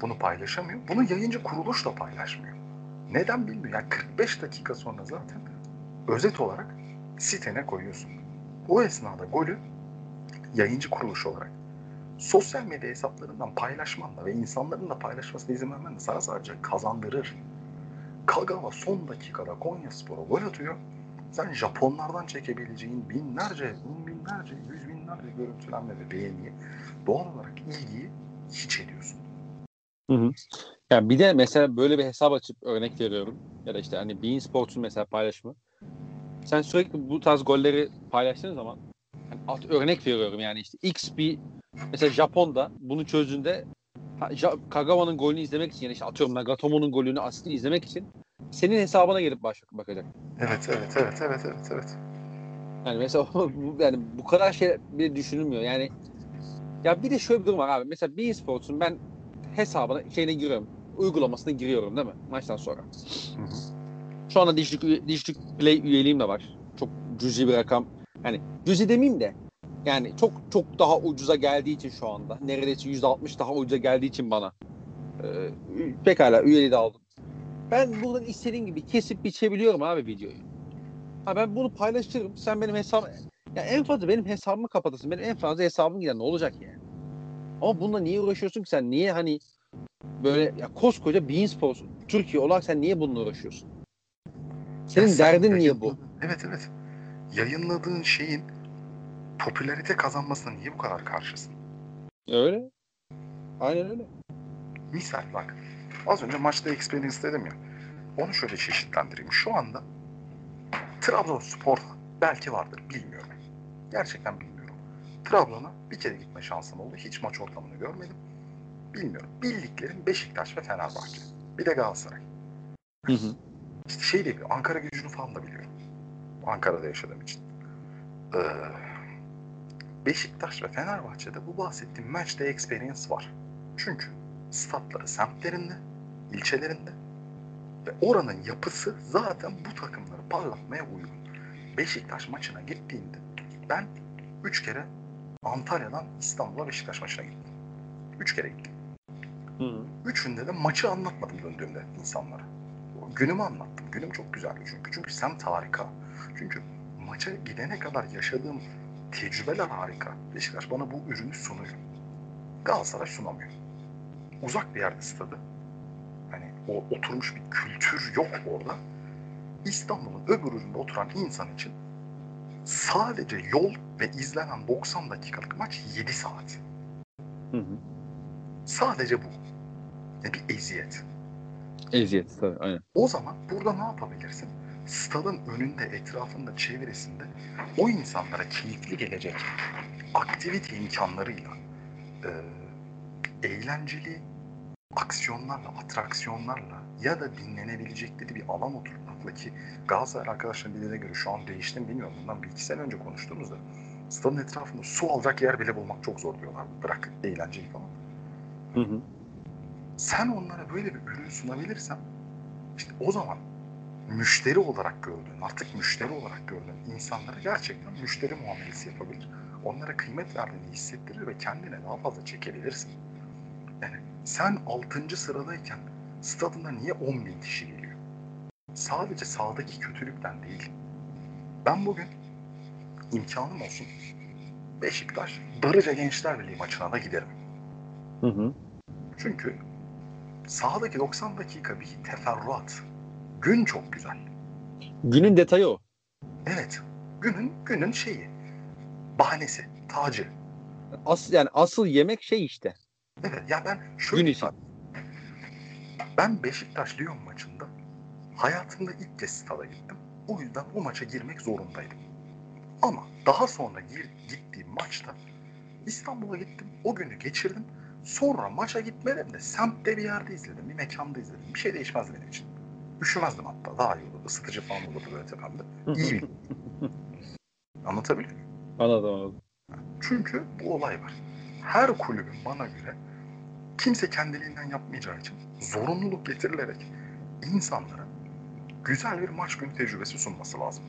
bunu paylaşamıyor. Bunu yayıncı kuruluş da paylaşmıyor. Neden bilmiyorum. Yani 45 dakika sonra zaten özet olarak sitene koyuyorsun. O esnada golü yayıncı kuruluş olarak sosyal medya hesaplarından paylaşmanla ve insanların da paylaşmasına izin vermen de sana sadece kazandırır. Kagawa son dakikada Konya Spor'a gol atıyor. Sen Japonlardan çekebileceğin binlerce, on binlerce, yüz binlerce görüntülenme ve beğeniyi doğal olarak ilgiyi hiç ediyorsun. Hı hı. Yani bir de mesela böyle bir hesap açıp örnek veriyorum. Ya da işte hani Bein Sports'un mesela paylaşımı. Sen sürekli bu tarz golleri paylaştığın zaman hani at, örnek veriyorum yani işte X bir mesela Japon'da bunu çözdüğünde Kagawa'nın golünü izlemek için yani işte atıyorum Nagatomo'nun golünü aslında izlemek için senin hesabına gelip baş, bakacak. Evet, evet, evet, evet, evet, evet. Yani mesela bu, yani bu kadar şey bile düşünülmüyor. Yani ya bir de şöyle bir durum var abi. Mesela Bein Sports'un ben hesabına şeyine giriyorum. Uygulamasına giriyorum değil mi? Maçtan sonra. Hı hı. Şu anda Digital, Digital Play üyeliğim de var. Çok cüzi bir rakam. Yani cüzi demeyeyim de yani çok çok daha ucuza geldiği için şu anda. Neredeyse %60 daha ucuza geldiği için bana. Ee, pekala üyeliği de aldım. Ben buradan istediğim gibi kesip biçebiliyorum abi videoyu. Ha ben bunu paylaşırım. Sen benim hesabım ya en fazla benim hesabımı kapatırsın. Benim en fazla hesabım gider. Ne olacak yani? Ama bununla niye uğraşıyorsun ki sen? Niye hani böyle ya koskoca Bein Sports Türkiye olarak sen niye bununla uğraşıyorsun? Senin Ya sen derdin niye bu? Evet, evet. Yayınladığın şeyin popülarite kazanmasına niye bu kadar karşısın? Öyle. Aynen öyle. Misal bak. Az önce maçta experience dedim ya. Onu şöyle çeşitlendireyim. Şu anda Trabzonspor belki vardır. Bilmiyorum. Gerçekten bilmiyorum. Trabzon'a bir kere gitme şansım oldu. Hiç maç ortamını görmedim. Bilmiyorum. Bildiklerim Beşiktaş ve Fenerbahçe. Bir de Galatasaray. Hı hı. İşte şey de biliyorum. Ankara gücünü falan da biliyorum. Ankara'da yaşadığım için. Ee, Beşiktaş ve Fenerbahçe'de bu bahsettiğim match'te experience var. Çünkü statları semtlerinde, ilçelerinde ve oranın yapısı zaten bu takımları parlatmaya uygun. Beşiktaş maçına gittiğinde ben 3 kere Antalya'dan İstanbul'a Beşiktaş maçına gittim. 3 kere gittim. Hı. Üçünde de maçı anlatmadım döndüğümde insanlara. Günümü anlattım. Günüm çok güzeldi çünkü. Çünkü semt harika. Çünkü maça gidene kadar yaşadığım tecrübeler harika. Beşiktaş bana bu ürünü sunuyor. Galatasaray sunamıyor. Uzak bir yerde stadı. Hani o oturmuş bir kültür yok orada. İstanbul'un öbür ucunda oturan insan için sadece yol ve izlenen 90 dakikalık maç 7 saat. Hı hı. Sadece bu. Yani bir eziyet. Eziyet tabii aynen. O zaman burada ne yapabilirsin? Stadın önünde, etrafında, çevresinde o insanlara keyifli gelecek aktivite imkanlarıyla e, eğlenceli aksiyonlarla, atraksiyonlarla ya da dinlenebilecekleri bir alan oturtmakla ki Galatasaray arkadaşların dediğine göre şu an değişti mi bilmiyorum. Bundan bir iki sene önce konuştuğumuzda stadın etrafında su alacak yer bile bulmak çok zor diyorlar. Bırak eğlenceli falan. Hı hı. sen onlara böyle bir ürün sunabilirsen işte o zaman müşteri olarak gördüğün, artık müşteri olarak gördüğün insanlara gerçekten müşteri muamelesi yapabilir. Onlara kıymet verdiğini hissettirir ve kendine daha fazla çekebilirsin. Yani sen 6. sıradayken stadına niye 10 bin kişi geliyor? Sadece sahadaki kötülükten değil. Ben bugün imkanım olsun Beşiktaş Darıca Gençler Birliği maçına da giderim. Hı hı. Çünkü sahadaki 90 dakika bir teferruat. Gün çok güzel. Günün detayı o. Evet. Günün günün şeyi. Bahanesi, tacı. As, yani asıl yemek şey işte. Evet ya ben şöyle Gün için. Ben Beşiktaş Lyon maçında hayatımda ilk kez stada gittim. O yüzden o maça girmek zorundaydım. Ama daha sonra gir, gittiğim maçta İstanbul'a gittim. O günü geçirdim. Sonra maça gitmedim de semtte bir yerde izledim. Bir mekanda izledim. Bir şey değişmez benim için. Üşümezdim hatta. Daha iyi olurdu. Isıtıcı falan olurdu böyle tepemde. İyi bir. Anlatabiliyor muyum? Anladım anladım. Çünkü bu olay var. Her kulübün bana göre kimse kendiliğinden yapmayacağı için zorunluluk getirilerek insanlara güzel bir maç günü tecrübesi sunması lazım.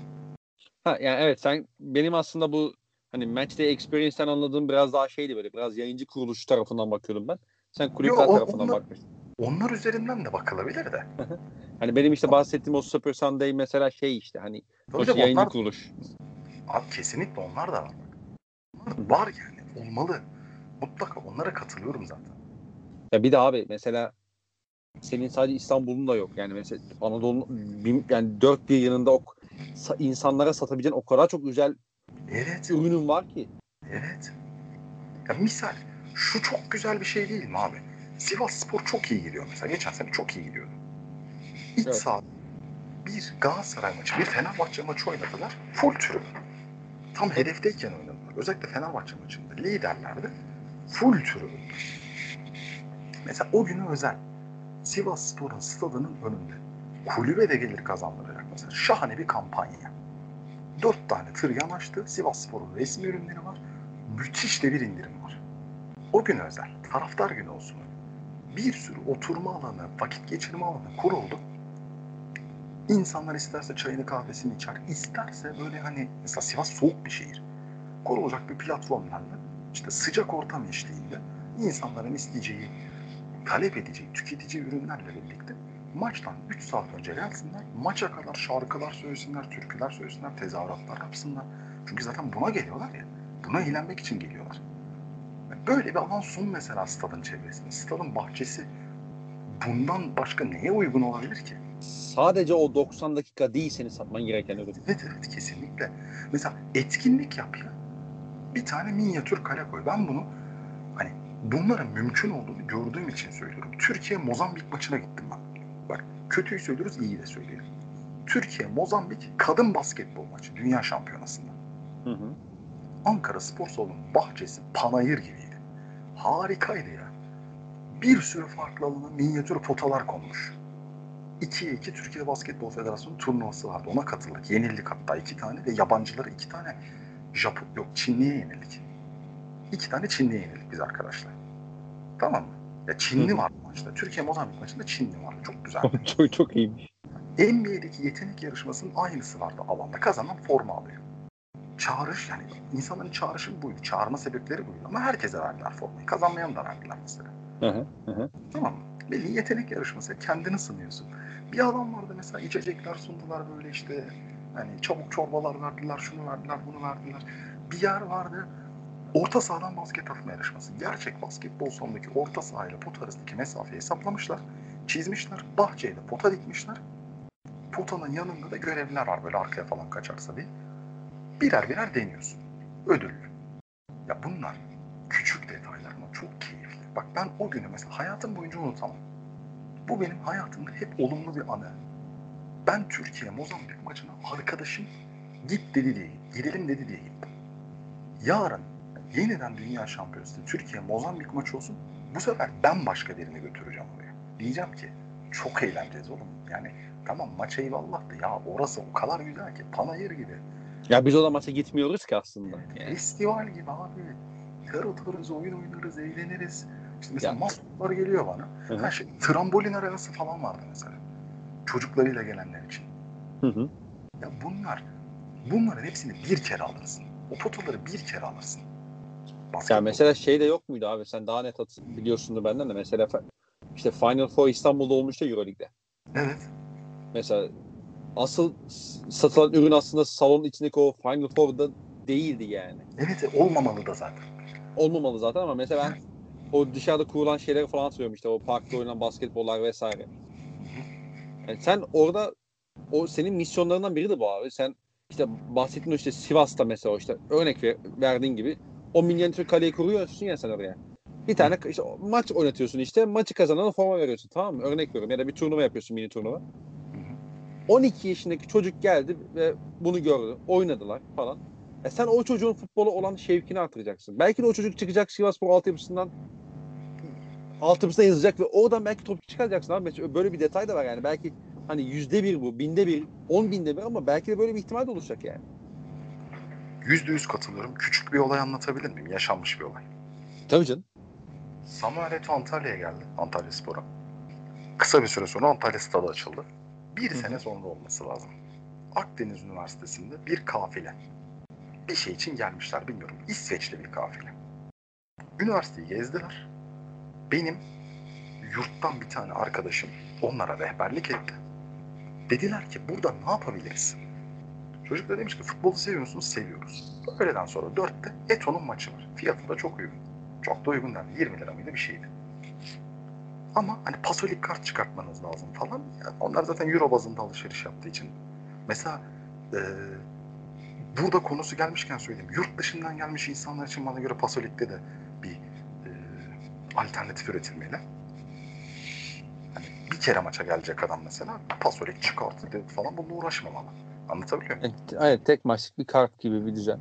Ha yani evet sen benim aslında bu hani matchday experience'ten anladığım biraz daha şeydi böyle biraz yayıncı kuruluş tarafından bakıyordum ben. Sen kulüpler Yo, o- tarafından onlar- bakmışsın. Onlar üzerinden de bakılabilir de. Hani benim işte bahsettiğim o Super Sunday mesela şey işte hani tabii yayıncı onlar, kuruluş. abi kesinlikle onlar da var. Onlar var yani. Olmalı. Mutlaka onlara katılıyorum zaten. Ya bir de abi mesela senin sadece İstanbul'un da yok. Yani mesela Anadolu'nun yani dört bir yanında o sa- insanlara satabileceğin o kadar çok güzel Evet. ürünün var ki. Evet. Ya misal şu çok güzel bir şey değil mi abi? Sivas Spor çok iyi gidiyor mesela. Geçen sene çok iyi gidiyordu. İç Evet. saha bir Galatasaray maçı, bir Fenerbahçe maçı oynadılar. Full tribün. Tam hedefteyken oynadılar. Özellikle Fenerbahçe maçında liderlerdi. Full tribün. Mesela o günü özel. Sivas Spor'un stadının önünde. Kulübe de gelir kazandıracak mesela. Şahane bir kampanya. Dört tane tır yanaştı. Sivas Spor'un resmi ürünleri var. Müthiş de bir indirim var. O gün özel. Taraftar günü olsun. Bir sürü oturma alanı, vakit geçirme alanı kuruldu. İnsanlar isterse çayını kahvesini içer, isterse böyle hani mesela Sivas soğuk bir şehir. Kurulacak bir platformlarla işte sıcak ortam eşliğinde insanların isteyeceği, talep edeceği, tüketici ürünlerle birlikte maçtan 3 saat önce gelsinler, maça kadar şarkılar söylesinler, türküler söylesinler, tezahüratlar yapsınlar. Çünkü zaten buna geliyorlar ya, buna eğlenmek için geliyorlar. Böyle bir alan sun mesela stadın çevresinde. Stadın bahçesi bundan başka neye uygun olabilir ki? Sadece o 90 dakika değil seni satman gereken ürün. Evet evet kesinlikle. Mesela etkinlik yap ya. Bir tane minyatür kale koy. Ben bunu hani bunların mümkün olduğunu gördüğüm için söylüyorum. Türkiye Mozambik maçına gittim ben. Bak kötüyü söylüyoruz iyi de söyleyelim. Türkiye Mozambik kadın basketbol maçı dünya şampiyonasında. Hı hı. Ankara Spor Salonu'nun bahçesi panayır gibiydi. Harikaydı ya. Bir sürü farklı alana minyatür potalar konmuş. 2'ye 2 Türkiye Basketbol Federasyonu turnuvası vardı. Ona katıldık. Yenildik hatta iki tane ve yabancıları iki tane Japon yok Çinli'ye yenildik. İki tane Çinli'ye yenildik biz arkadaşlar. Tamam mı? Ya Çinli vardı maçta. Türkiye Mozambik maçında Çinli vardı. Çok güzel. çok çok iyiymiş. NBA'deki yetenek yarışmasının aynısı vardı alanda. Kazanan forma alıyor. Çağrış yani insanların çağrışı buydu. Çağırma sebepleri buydu. Ama herkese verdiler formayı. Kazanmayan da verdiler mesela. Hı, hı hı. Tamam mı? Belli yetenek yarışması. Kendini sınıyorsun. Bir adam vardı mesela içecekler sundular böyle işte hani çabuk çorbalar verdiler, şunu verdiler, bunu verdiler. Bir yer vardı. Orta sahadan basket atma yarışması. Gerçek basketbol salonundaki orta sahayla pot arasındaki mesafeyi hesaplamışlar. Çizmişler. Bahçeye de pota dikmişler. Potanın yanında da görevliler var böyle arkaya falan kaçarsa diye. Birer birer deniyorsun. Ödüllü. Ya bunlar küçük detaylar ama çok keyifli. Bak ben o günü mesela hayatım boyunca unutamam. Bu benim hayatımda hep olumlu bir anı. Ben Türkiye Mozambik maçına arkadaşım git dedi diye. Gidelim dedi diye gittim. Yarın yeniden dünya şampiyonası Türkiye Mozambik maçı olsun. Bu sefer ben başka birini götüreceğim oraya. Diyeceğim ki çok eğleneceğiz oğlum. Yani tamam maç eyvallah da ya orası o kadar güzel ki panayır gibi. Ya biz o da maça gitmiyoruz ki aslında. Yani. Festival gibi abi. Atarız, oyun oynarız, eğleniriz. İşte mesela Ya. masumlar geliyor bana. Hı hı. Her şey, trambolin arabası falan vardı mesela. Çocuklarıyla gelenler için. Hı hı. Ya bunlar, bunların hepsini bir kere alırsın. O potaları bir kere alırsın. Basketbol. mesela şey de yok muydu abi sen daha net hat- biliyorsundur benden de mesela işte Final Four İstanbul'da olmuştu Euroleague'de. Evet. Mesela asıl satılan ürün aslında salonun içindeki o Final Four'da değildi yani. Evet e, olmamalı da zaten. Olmamalı zaten ama mesela ben o dışarıda kurulan şeyleri falan hatırlıyorum işte o parkta oynanan basketbollar vesaire. Yani sen orada o senin misyonlarından biri de bu abi. Sen işte bahsettiğin işte Sivas'ta mesela işte örnek ver, verdiğin gibi O minyatür kaleyi kuruyorsun ya sen oraya. Bir tane işte maç oynatıyorsun işte. Maçı kazanan forma veriyorsun tamam mı? Örnek veriyorum. Ya da bir turnuva yapıyorsun mini turnuva. 12 yaşındaki çocuk geldi ve bunu gördü. Oynadılar falan. E sen o çocuğun futbola olan şevkini artıracaksın. Belki de o çocuk çıkacak Sivasspor altyapısından altyapısına yazacak ve oradan belki top çıkaracaksın abi. Böyle bir detay da var yani. Belki hani yüzde bir bu, binde bir, on binde bir ama belki de böyle bir ihtimal de oluşacak yani. Yüzde yüz katılıyorum. Küçük bir olay anlatabilir miyim? Yaşanmış bir olay. Tabii canım. Samuel Eto'o Antalya'ya geldi. Antalya Spor'a. Kısa bir süre sonra Antalya Stadı açıldı. Bir Hı hı. sene sonra olması lazım. Akdeniz Üniversitesi'nde bir kafile. Bir şey için gelmişler bilmiyorum. İsveçli bir kafile. Üniversiteyi gezdiler. Benim yurttan bir tane arkadaşım onlara rehberlik etti. Dediler ki burada ne yapabiliriz? Çocuk da demiş ki futbolu seviyor musunuz? Seviyoruz. Öğleden sonra dörtte Eto'nun maçı var. Fiyatı da çok uygun. Çok da uygun değil. 20 lira mıydı bir şeydi. Ama hani pasolik kart çıkartmanız lazım falan. Yani onlar zaten euro bazında alışveriş yaptığı için. Mesela e, burada konusu gelmişken söyleyeyim. Yurt dışından gelmiş insanlar için bana göre pasolikte de bir e, alternatif üretilmeli. Hani bir kere maça gelecek adam mesela pasolik çıkartı falan bununla uğraşmamalı. Anlatabiliyor muyum? Evet, aynen tek maçlık bir kart gibi bir düzen.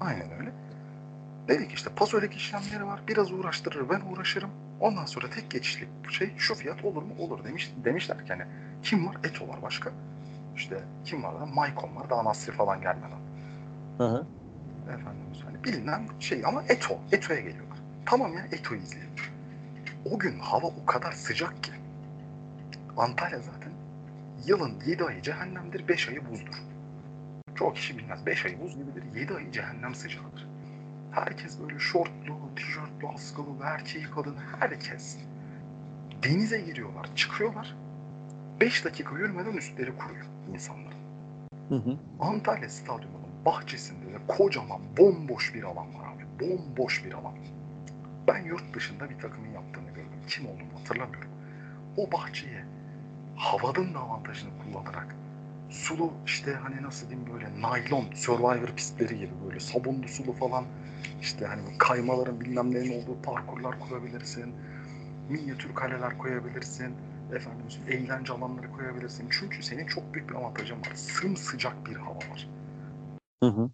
Aynen öyle. Dedik işte pasolik işlemleri var. Biraz uğraştırır ben uğraşırım. Ondan sonra tek geçişlik şey şu fiyat olur mu? Olur demiş. Demişler ki hani kim var? Eto var başka. İşte kim var da? Maicon var. Daha Nasri falan gelmeden. Hı hı. Efendimiz hani bilinen şey ama Eto. Eto'ya geliyorlar. Tamam ya Eto'yu izleyelim. O gün hava o kadar sıcak ki. Antalya zaten yılın 7 ayı cehennemdir, 5 ayı buzdur. Çoğu kişi bilmez. 5 ayı buz gibidir, 7 ayı cehennem sıcağıdır. Herkes böyle şortlu, tişörtlü, askılı, erkeği, kadın, herkes. Denize giriyorlar, çıkıyorlar. 5 dakika yürümeden üstleri kuruyor insanların. Hı hı. Antalya Stadyumu'nun bahçesinde de kocaman bomboş bir alan var abi. Bomboş bir alan. Ben yurt dışında bir takımın yaptığını gördüm. Kim olduğunu hatırlamıyorum. O bahçeye havanın avantajını kullanarak sulu işte hani nasıl diyeyim böyle naylon Survivor pistleri gibi böyle sabunlu sulu falan işte hani kaymaların bilmem neyin olduğu parkurlar kurabilirsin. Minyatür kaleler koyabilirsin. Efendim eğlence alanları koyabilirsin. Çünkü senin çok büyük bir avantajın var. Sımsıcak bir hava var. Hı hı.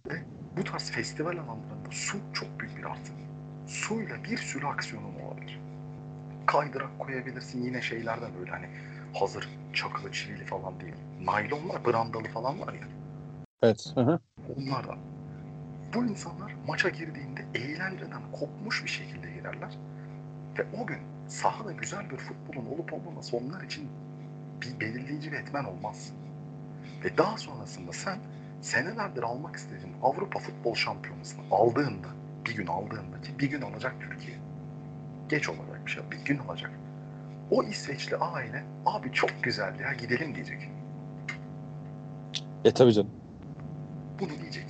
Bu tarz festival alanlarında su çok büyük bir artı. Suyla bir sürü aksiyonun olabilir. Kaydırak koyabilirsin yine şeylerden böyle hani hazır çakılı çivili falan değil. Naylonlar, brandalı falan var ya. Evet. Hı hı. Onlardan. Bu insanlar maça girdiğinde eğlenceden kopmuş bir şekilde girerler. Ve o gün sahada güzel bir futbolun olup olmaması onlar için bir belirleyici bir etmen olmaz. Ve daha sonrasında sen senelerdir almak istediğin Avrupa Futbol Şampiyonası'nı aldığında, bir gün aldığında ki bir gün alacak Türkiye. Geç olacak bir şey, bir gün alacak. O İsveçli aile abi çok güzel ya gidelim diyecek. E tabii canım. Bunu diyecek.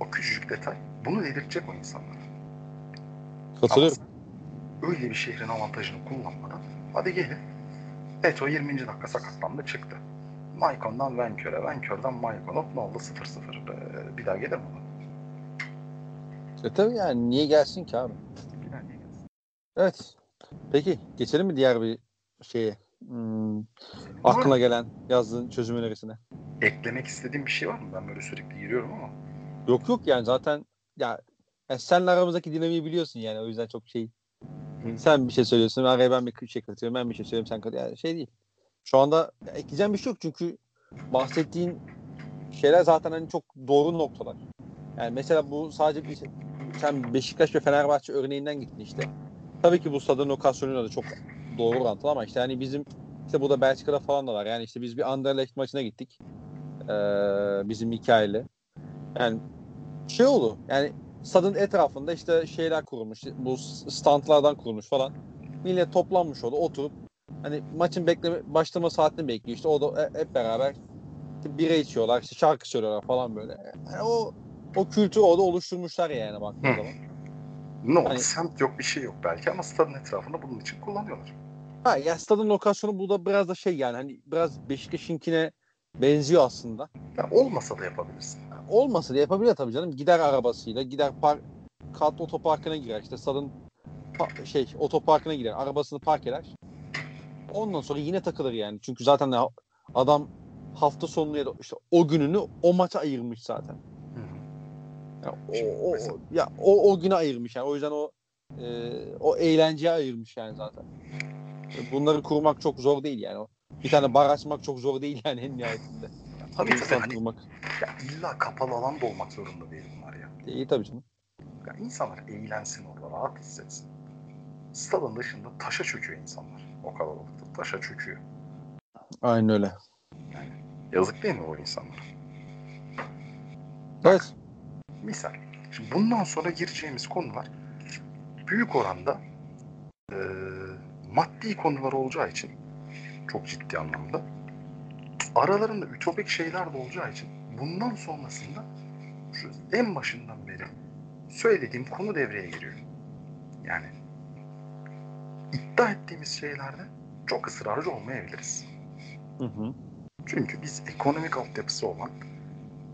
O küçücük detay bunu dedirtecek o insanlara. Katılıyorum. Ama öyle bir şehrin avantajını kullanmadan hadi gelin. Eto 20. dakika sakatlandı çıktı. Maicon'dan Venköre, Venköre'den Maicon hop ne oldu 0-0. Ee, bir daha gelir mi? E tabii yani niye gelsin ki abi? Niye gelsin? Evet. Peki geçelim mi diğer bir şeye? Hmm, aklına gelen yazdığın çözüm önerisine. Eklemek istediğin bir şey var mı? Ben böyle sürekli giriyorum ama. Yok yok yani zaten ya, ya senle aramızdaki dinamiği biliyorsun yani o yüzden çok şey. Sen bir şey söylüyorsun, araya ben bir şey katıyorum, ben bir şey söylüyorum, sen katıyorsun. Yani şey değil. Şu anda ekleyeceğim bir şey yok çünkü bahsettiğin şeyler zaten hani çok doğru noktalar. Yani mesela bu sadece bir şey, sen Beşiktaş ve Fenerbahçe örneğinden gittin işte. Tabii ki bu stadın lokasyonuyla da çok doğru orantılı ama işte hani bizim işte burada Belçika'da falan da var. Yani işte biz bir Anderlecht maçına gittik. Ee, bizim hikayeli. Yani şey oldu. Yani stadın etrafında işte şeyler kurulmuş. Bu standlardan kurulmuş falan. Millet toplanmış orada oturup hani maçın bekleme başlama saatini bekliyor. İşte o da he- hep beraber işte bira içiyorlar, işte şarkı söylüyorlar falan böyle. Yani o o kültürü orada oluşturmuşlar yani baktığın zaman. Oldu? Hani- Semt yok bir şey yok belki ama stadın etrafında bunun için kullanıyorlar. Ha ya stadın lokasyonu bu da biraz da şey yani hani biraz Beşiktaş'ınkine benziyor aslında. Ya olmasa da yapabilirsin. Olmasa da yapabilir tabii canım. Gider arabasıyla, gider par kat otoparkına girer. İşte stadın pa- şey otoparkına girer. Arabasını park eder. Ondan sonra yine takılır yani. Çünkü zaten adam hafta sonunu ya da işte o gününü o maça ayırmış zaten. Yani o, o, ya o o güne ayırmış yani. O yüzden o e, o eğlenceye ayırmış yani zaten. E, Bunları kurmak çok zor değil yani. Bir tane bar açmak çok zor değil yani en nihayetinde. Tabii Bir tabii insan hani kurmak. ya illa kapalı alan da olmak zorunda değil bunlar ya. İyi tabii canım. ya insanlar eğlensin orada, rahat hissetsin. Stadın dışında taşa çöküyor insanlar. O kalabalıkta taşa çöküyor. Aynen öyle. Yazık değil mi o insanlara? Evet. Misal. Şimdi bundan sonra gireceğimiz konular büyük oranda e, maddi konular olacağı için çok ciddi anlamda aralarında ütopik şeyler de olacağı için bundan sonrasında şu en başından beri söylediğim konu devreye giriyor. Yani iddia ettiğimiz şeylerde çok ısrarcı olmayabiliriz. Hı hı. Çünkü biz ekonomik altyapısı olan,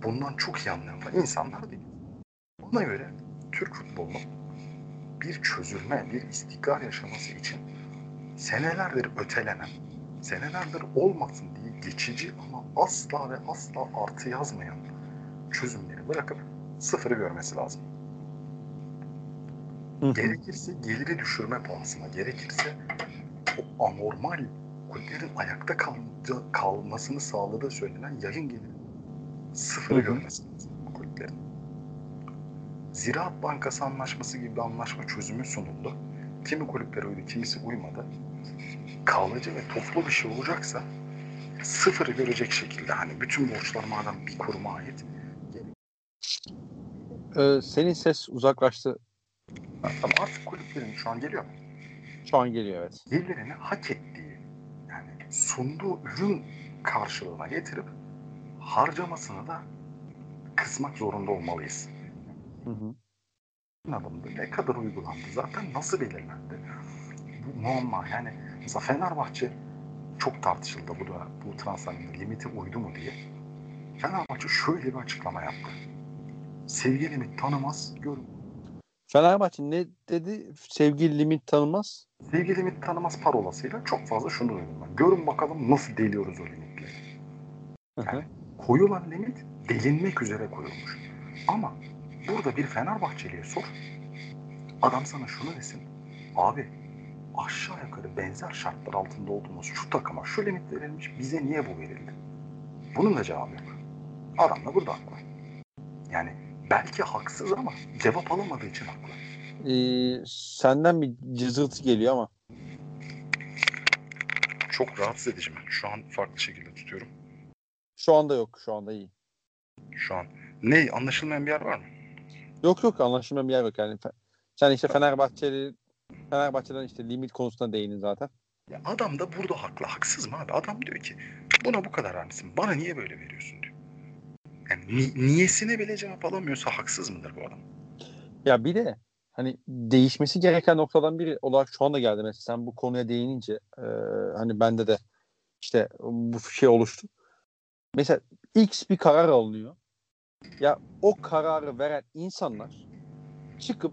bundan çok iyi anlayan insanlar değil. Ona göre Türk futbolunun bir çözülme, bir istikrar yaşaması için senelerdir ötelenen, senelerdir olmasın diye geçici ama asla ve asla artı yazmayan çözümleri bırakıp sıfırı görmesi lazım. Gerekirse geliri düşürme pahasına, gerekirse o anormal kulüplerin ayakta kaldı, kalmasını sağladığı söylenen yayın geliri sıfırı görmesi lazım kulüplerin. Ziraat Bankası anlaşması gibi bir anlaşma çözümü sunuldu. Kimi kulüpler uydu, kimisi uymadı. Kalıcı ve toplu bir şey olacaksa sıfırı görecek şekilde hani bütün borçlar madem bir kuruma ait Ee, senin ses uzaklaştı. ama artık kulüplerin şu an geliyor mu? Şu an geliyor evet. gelirini hak ettiği yani sunduğu ürün karşılığına getirip harcamasını da kısmak zorunda olmalıyız. Hı hı. Alımda ne kadar uygulandı zaten nasıl belirlendi? Bu muamma yani mesela Fenerbahçe çok tartışıldı bu da bu transferin limiti uydu mu diye. Fenerbahçe şöyle bir açıklama yaptı. Sevgi limit tanımaz, görün. Fenerbahçe ne dedi? Sevgi limit tanımaz. Sevgi limit tanımaz parolasıyla çok fazla şunu duydum ben. Görün bakalım nasıl deliyoruz o limitleri. Yani koyulan limit delinmek üzere koyulmuş. Ama burada bir Fenerbahçeli'ye sor. Adam sana şunu desin. Abi aşağı yukarı benzer şartlar altında olduğumuz şu takıma şu limit verilmiş bize niye bu verildi? Bunun da cevabı yok. Adam da burada haklı. Yani belki haksız ama cevap alamadığı için haklı. Ee, senden bir cızırtı geliyor ama. Çok rahatsız edici mi? Şu an farklı şekilde tutuyorum. Şu anda yok. Şu anda iyi. Şu an. Ne? Anlaşılmayan bir yer var mı? Yok yok anlaşılmayan bir yer yok yani. Sen işte Fenerbahçeli Fenerbahçe'den işte limit konusunda değindin zaten. Ya adam da burada haklı. Haksız mı abi? Adam diyor ki buna bu kadar vermişsin. Bana niye böyle veriyorsun diyor. Yani ni- niyesine bile cevap alamıyorsa haksız mıdır bu adam? Ya bir de hani değişmesi gereken noktadan biri olarak şu anda geldi mesela sen bu konuya değinince e, hani bende de işte bu şey oluştu. Mesela X bir karar alınıyor. Ya o kararı veren insanlar çıkıp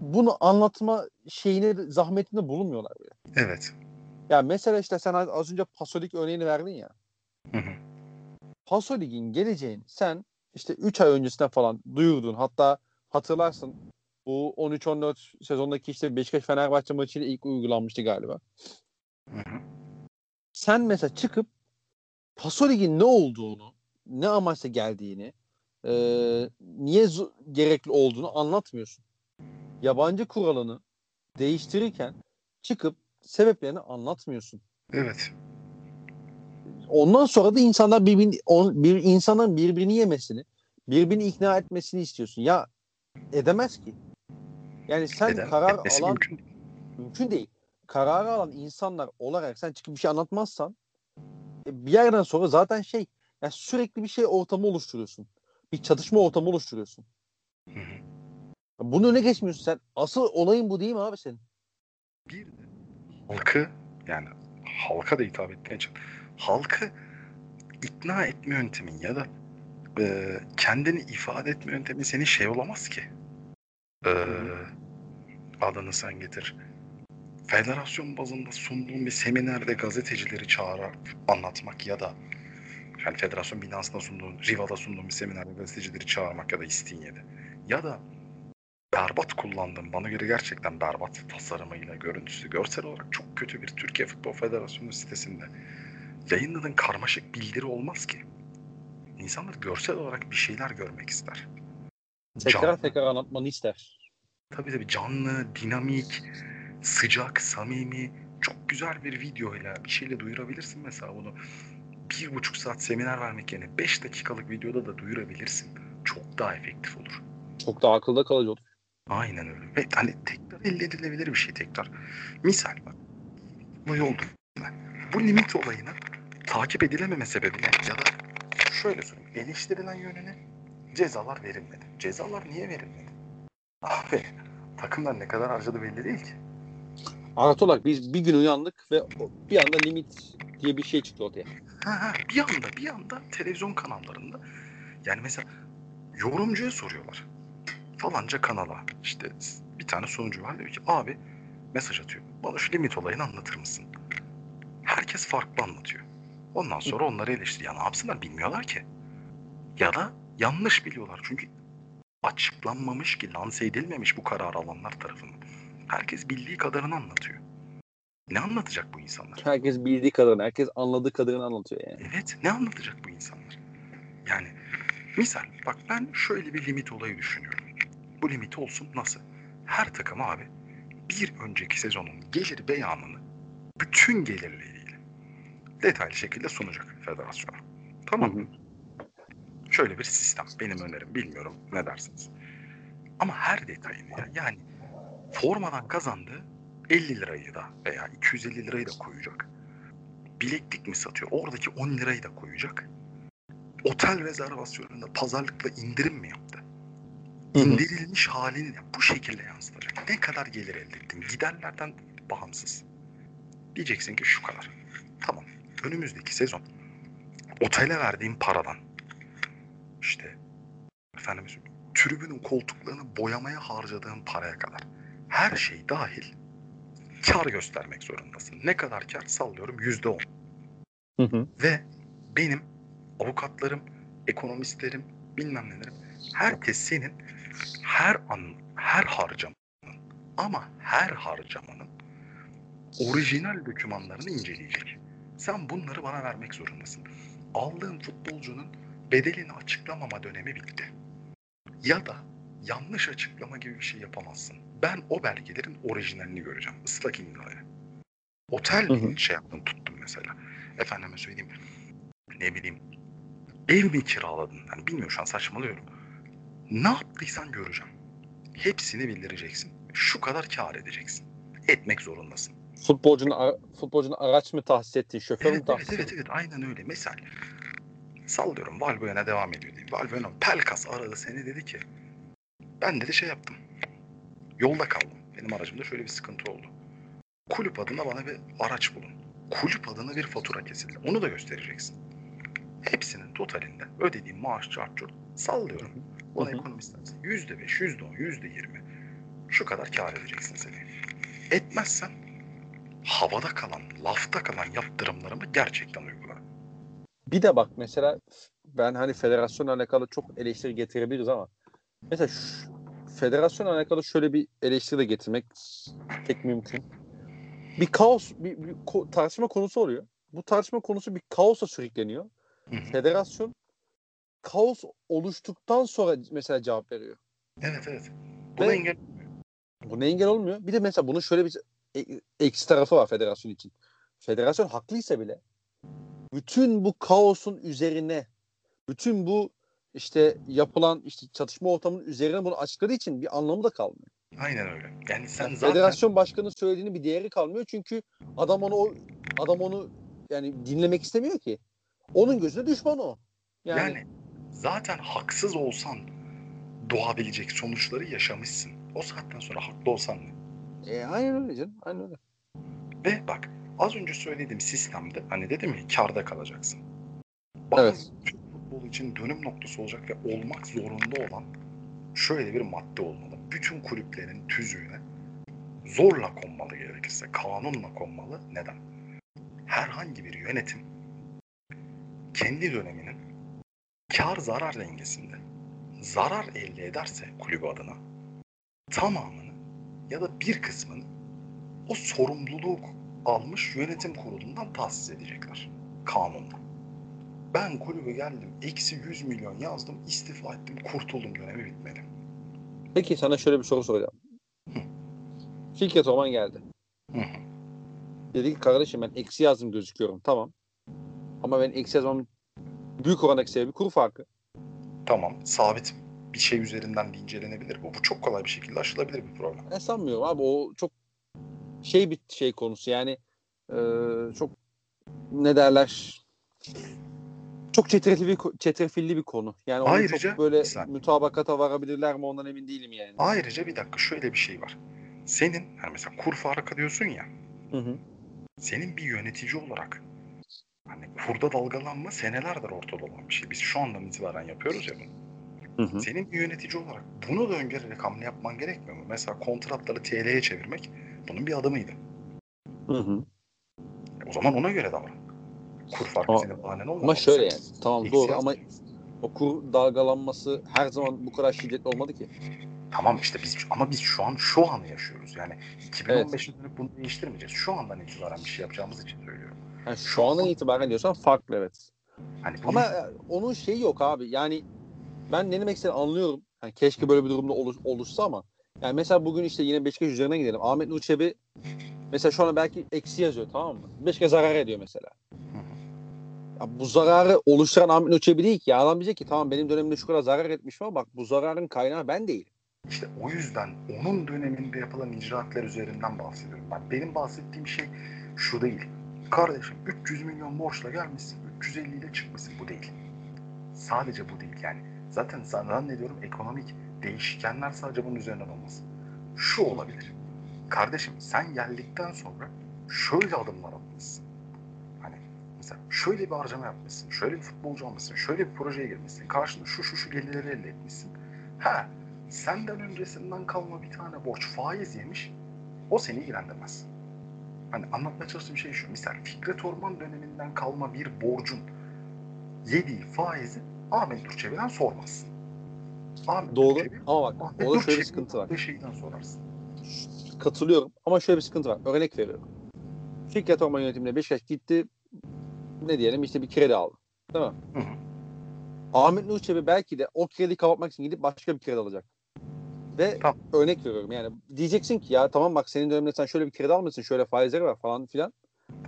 bunu anlatma şeyine zahmetinde bulunmuyorlar bile. Evet. Ya mesela işte sen az önce Pasolik örneğini verdin ya. Hı hı. Pasolik'in geleceğini sen işte 3 ay öncesinden falan duyurdun. Hatta hatırlarsın bu 13-14 sezondaki işte Beşiktaş Fenerbahçe maçıyla ilk uygulanmıştı galiba. Hı hı. Sen mesela çıkıp Pasolik'in ne olduğunu, ne amaçla geldiğini, e, niye gerekli olduğunu anlatmıyorsun. Yabancı kuralını değiştirirken çıkıp sebeplerini anlatmıyorsun. Evet. Ondan sonra da insanlar birbirini, on, bir insanların birbirini yemesini, birbirini ikna etmesini istiyorsun. Ya edemez ki. Yani sen Neden? karar alan mümkün. mümkün değil. Kararı alan insanlar olarak sen çıkıp bir şey anlatmazsan e, bir yerden sonra zaten şey yani sürekli bir şey ortamı oluşturuyorsun. Bir çatışma ortamı oluşturuyorsun. Hı hı. Bunun önüne geçmiyorsun sen. Asıl olayın bu değil mi abi senin? Bir halkı yani halka da hitap etmeye çalış. Halkı ikna etme yöntemin ya da e, kendini ifade etme yöntemin senin şey olamaz ki. Ee, adını sen getir. Federasyon bazında sunduğum bir seminerde gazetecileri çağırarak anlatmak ya da yani federasyon binasında sunduğun, Riva'da sunduğum bir seminerde gazetecileri çağırmak ya da İstinye'de. Ya da berbat kullandım. Bana göre gerçekten berbat tasarımıyla, görüntüsü, görsel olarak çok kötü bir Türkiye Futbol Federasyonu sitesinde yayınladığın karmaşık bildiri olmaz ki. İnsanlar görsel olarak bir şeyler görmek ister. Tekrar Canlı. tekrar anlatmanı ister. Tabii tabii canlı, dinamik, sıcak, samimi, çok güzel bir videoyla bir şeyle duyurabilirsin mesela bunu. Bir buçuk saat seminer vermek yerine beş dakikalık videoda da duyurabilirsin. Çok daha efektif olur. Çok daha akılda kalıcı olur. Aynen öyle. Ve hani tekrar elde edilebilir bir şey tekrar. Misal bak. Bu yolda. Bu limit olayını takip edilememe sebebine ya da şöyle söyleyeyim. Eleştirilen yönüne cezalar verilmedi. Cezalar niye verilmedi? Abi takımlar ne kadar harcadı belli değil ki. Artı olarak biz bir gün uyandık ve bir anda limit diye bir şey çıktı ortaya. Ha, ha, bir anda bir anda televizyon kanallarında yani mesela yorumcuya soruyorlar. Falanca kanala işte bir tane sunucu var diyor ki abi mesaj atıyor. Bana şu limit olayını anlatır mısın? Herkes farklı anlatıyor. Ondan sonra onları eleştiriyor. Ya ne yapsınlar bilmiyorlar ki. Ya da yanlış biliyorlar. Çünkü açıklanmamış ki lanse edilmemiş bu karar alanlar tarafından. Herkes bildiği kadarını anlatıyor. Ne anlatacak bu insanlar? Herkes bildiği kadarını, herkes anladığı kadarını anlatıyor yani. Evet, ne anlatacak bu insanlar? Yani misal bak ben şöyle bir limit olayı düşünüyorum. Bu limit olsun nasıl? Her takım abi bir önceki sezonun gelir beyanını bütün gelirleriyle detaylı şekilde sunacak federasyona. Tamam mı? Şöyle bir sistem. Benim önerim. Bilmiyorum ne dersiniz. Ama her detayını ya. Yani formadan kazandığı 50 lirayı da veya 250 lirayı da koyacak. Bileklik mi satıyor? Oradaki 10 lirayı da koyacak. Otel rezervasyonunda pazarlıkla indirim mi yaptı? İndirilmiş halini bu şekilde yansıtacak. Ne kadar gelir elde ettin? Giderlerden bağımsız. Diyeceksin ki şu kadar. Tamam. Önümüzdeki sezon otele verdiğim paradan işte efendim tribünün koltuklarını boyamaya harcadığın paraya kadar her şey dahil kar göstermek zorundasın. Ne kadar kar? Sallıyorum yüzde on. Ve benim avukatlarım, ekonomistlerim, bilmem nelerim herkes senin her an, her harcamanın ama her harcamanın orijinal dokümanlarını inceleyecek. Sen bunları bana vermek zorundasın. Aldığın futbolcunun bedelini açıklamama dönemi bitti. Ya da yanlış açıklama gibi bir şey yapamazsın. Ben o belgelerin orijinalini göreceğim. Islak imzayla. Otel Hı hı. şey yaptım tuttum mesela. Efendime söyleyeyim. Ne bileyim. Ev mi kiraladın? Yani bilmiyorum şu an saçmalıyorum. Ne yaptıysan göreceğim. Hepsini bildireceksin. Şu kadar kar edeceksin. Etmek zorundasın. Futbolcunun, futbolcunun araç mı tahsis ettin, şoför mü Evet, tahsis evet, evet, evet, aynen öyle. Mesela sallıyorum Valbuena devam ediyor diyeyim. Valbuena Pelkas aradı seni dedi ki ben dedi şey yaptım. Yolda kaldım. Benim aracımda şöyle bir sıkıntı oldu. Kulüp adına bana bir araç bulun. Kulüp adına bir fatura kesildi. Onu da göstereceksin. Hepsinin totalinde ödediğim maaş çarçur sallıyorum. Bana ekonomist derse yüzde beş, yüzde on, yüzde yirmi şu kadar kar edeceksin seni. Etmezsen havada kalan, lafta kalan yaptırımlarımı gerçekten uygula. Bir de bak mesela ben hani federasyonla alakalı çok eleştiri getirebiliriz ama mesela şu, federasyonla alakalı şöyle bir eleştiri de getirmek pek mümkün. Bir kaos, bir, bir ko- tartışma konusu oluyor. Bu tartışma konusu bir kaosa sürükleniyor. Federasyon kaos oluştuktan sonra mesela cevap veriyor. Evet evet. Buna Ve- engel Buna engel olmuyor. Bir de mesela bunun şöyle bir e- eksi tarafı var federasyon için. Federasyon haklıysa bile bütün bu kaosun üzerine bütün bu işte yapılan işte çatışma ortamının üzerine bunu açıkladığı için bir anlamı da kalmıyor. Aynen öyle. Yani sen Yani zaten Federasyon başkanının söylediğinin bir değeri kalmıyor çünkü adam onu adam onu yani dinlemek istemiyor ki. Onun gözünde düşman o. Yani, yani, zaten haksız olsan doğabilecek sonuçları yaşamışsın. O saatten sonra haklı olsan ne? e, aynen öyle canım. Aynen öyle. Ve bak az önce söylediğim sistemde hani dedim ya karda kalacaksın. Bazı Evet. Türk futbolu için dönüm noktası olacak ve olmak zorunda olan şöyle bir madde olmalı. Bütün kulüplerin tüzüğüne zorla konmalı gerekirse, kanunla konmalı. Neden? Herhangi bir yönetim kendi döneminin kar zarar dengesinde zarar elde ederse kulübü adına tamamını ya da bir kısmını o sorumluluk almış yönetim kurulundan tahsis edecekler kanunla. Ben kulübe geldim, eksi 100 milyon yazdım, istifa ettim, kurtuldum dönemi bitmedi. Peki sana şöyle bir soru soracağım. Hı. Fikret Orman geldi. Hı hı. Dedi ki kardeşim ben eksi yazdım gözüküyorum. Tamam. Ama ben eksi yazmamın büyük orandaki sebebi kuru farkı. Tamam, sabit bir şey üzerinden de incelenebilir bu. Bu çok kolay bir şekilde aşılabilir bir problem. Ben sanmıyorum abi o çok şey bir şey konusu yani e, çok ne derler çok çetrefilli çetrefilli bir konu. Yani Ayrıca- çok böyle Sen- mütabakata varabilirler mi ondan emin değilim yani. Ayrıca bir dakika şöyle bir şey var. Senin, hani mesela kur farkı diyorsun ya, Hı hı. senin bir yönetici olarak hani kurda dalgalanma senelerdir ortada olan bir şey. Biz şu andan itibaren yapıyoruz ya bunu. Hı hı. Senin bir yönetici olarak bunu da öngörerek hamle yapman gerekmiyor mu? Mesela kontratları TL'ye çevirmek bunun bir adımıydı. Hı hı. E, O zaman ona göre davran. Kur farkı senin bahanen olmamalı. Ama şöyle yani tamam doğru ama o kur dalgalanması her zaman bu kadar şiddetli olmadı ki. Tamam işte biz ama biz şu an şu anı yaşıyoruz. Yani 2015'e dönüp bunu değiştirmeyeceğiz. Şu andan itibaren bir şey yapacağımız için söylüyorum. Yani şu andan itibaren diyorsan farklı evet. Hani bu Ama e, onun şeyi yok abi. Yani ben ne demek istediğini anlıyorum. Yani keşke böyle bir durumda oluş, oluşsa ama yani mesela bugün işte yine Beşiktaş üzerine gidelim. Ahmet Nur mesela şu anda belki eksi yazıyor tamam mı? Beşiktaş zarar ediyor mesela. Ya bu zararı oluşturan Ahmet Nur değil ki. Ya adam diyecek ki tamam benim dönemimde şu kadar zarar etmiş ama bak bu zararın kaynağı ben değilim. İşte o yüzden onun döneminde yapılan icraatlar üzerinden bahsediyorum. Ben benim bahsettiğim şey şu değil. Kardeşim 300 milyon borçla gelmişsin, 350 ile çıkmışsın. Bu değil. Sadece bu değil yani. Zaten zannediyorum ekonomik değişkenler sadece bunun üzerinden olmaz. Şu olabilir. Kardeşim sen geldikten sonra şöyle adımlar atmışsın. Hani mesela şöyle bir harcama yapmışsın, şöyle bir futbolcu almışsın, şöyle bir projeye girmişsin, karşında şu şu şu gelirleri elde etmişsin. Ha senden öncesinden kalma bir tane borç faiz yemiş, o seni ilgilendirmez. Hani anlatmaya çalıştığım şey şu. Misal Fikret Orman döneminden kalma bir borcun yediği faizi Ahmet Durçevi'den sormazsın. Ahmet Doğru Durçevi, ama bak Ahmet orada şöyle bir sıkıntı var. şeyden sorarsın. Katılıyorum ama şöyle bir sıkıntı var. Örnek veriyorum. Fikret Orman yönetimine Beşiktaş gitti ne diyelim işte bir kredi aldı. Değil mi? Hı hı. Ahmet Nur Çebi belki de o krediyi kapatmak için gidip başka bir kredi alacak. Ve Tamam. örnek veriyorum yani diyeceksin ki ya tamam bak senin döneminde sen şöyle bir kredi almışsın şöyle faizleri var falan filan.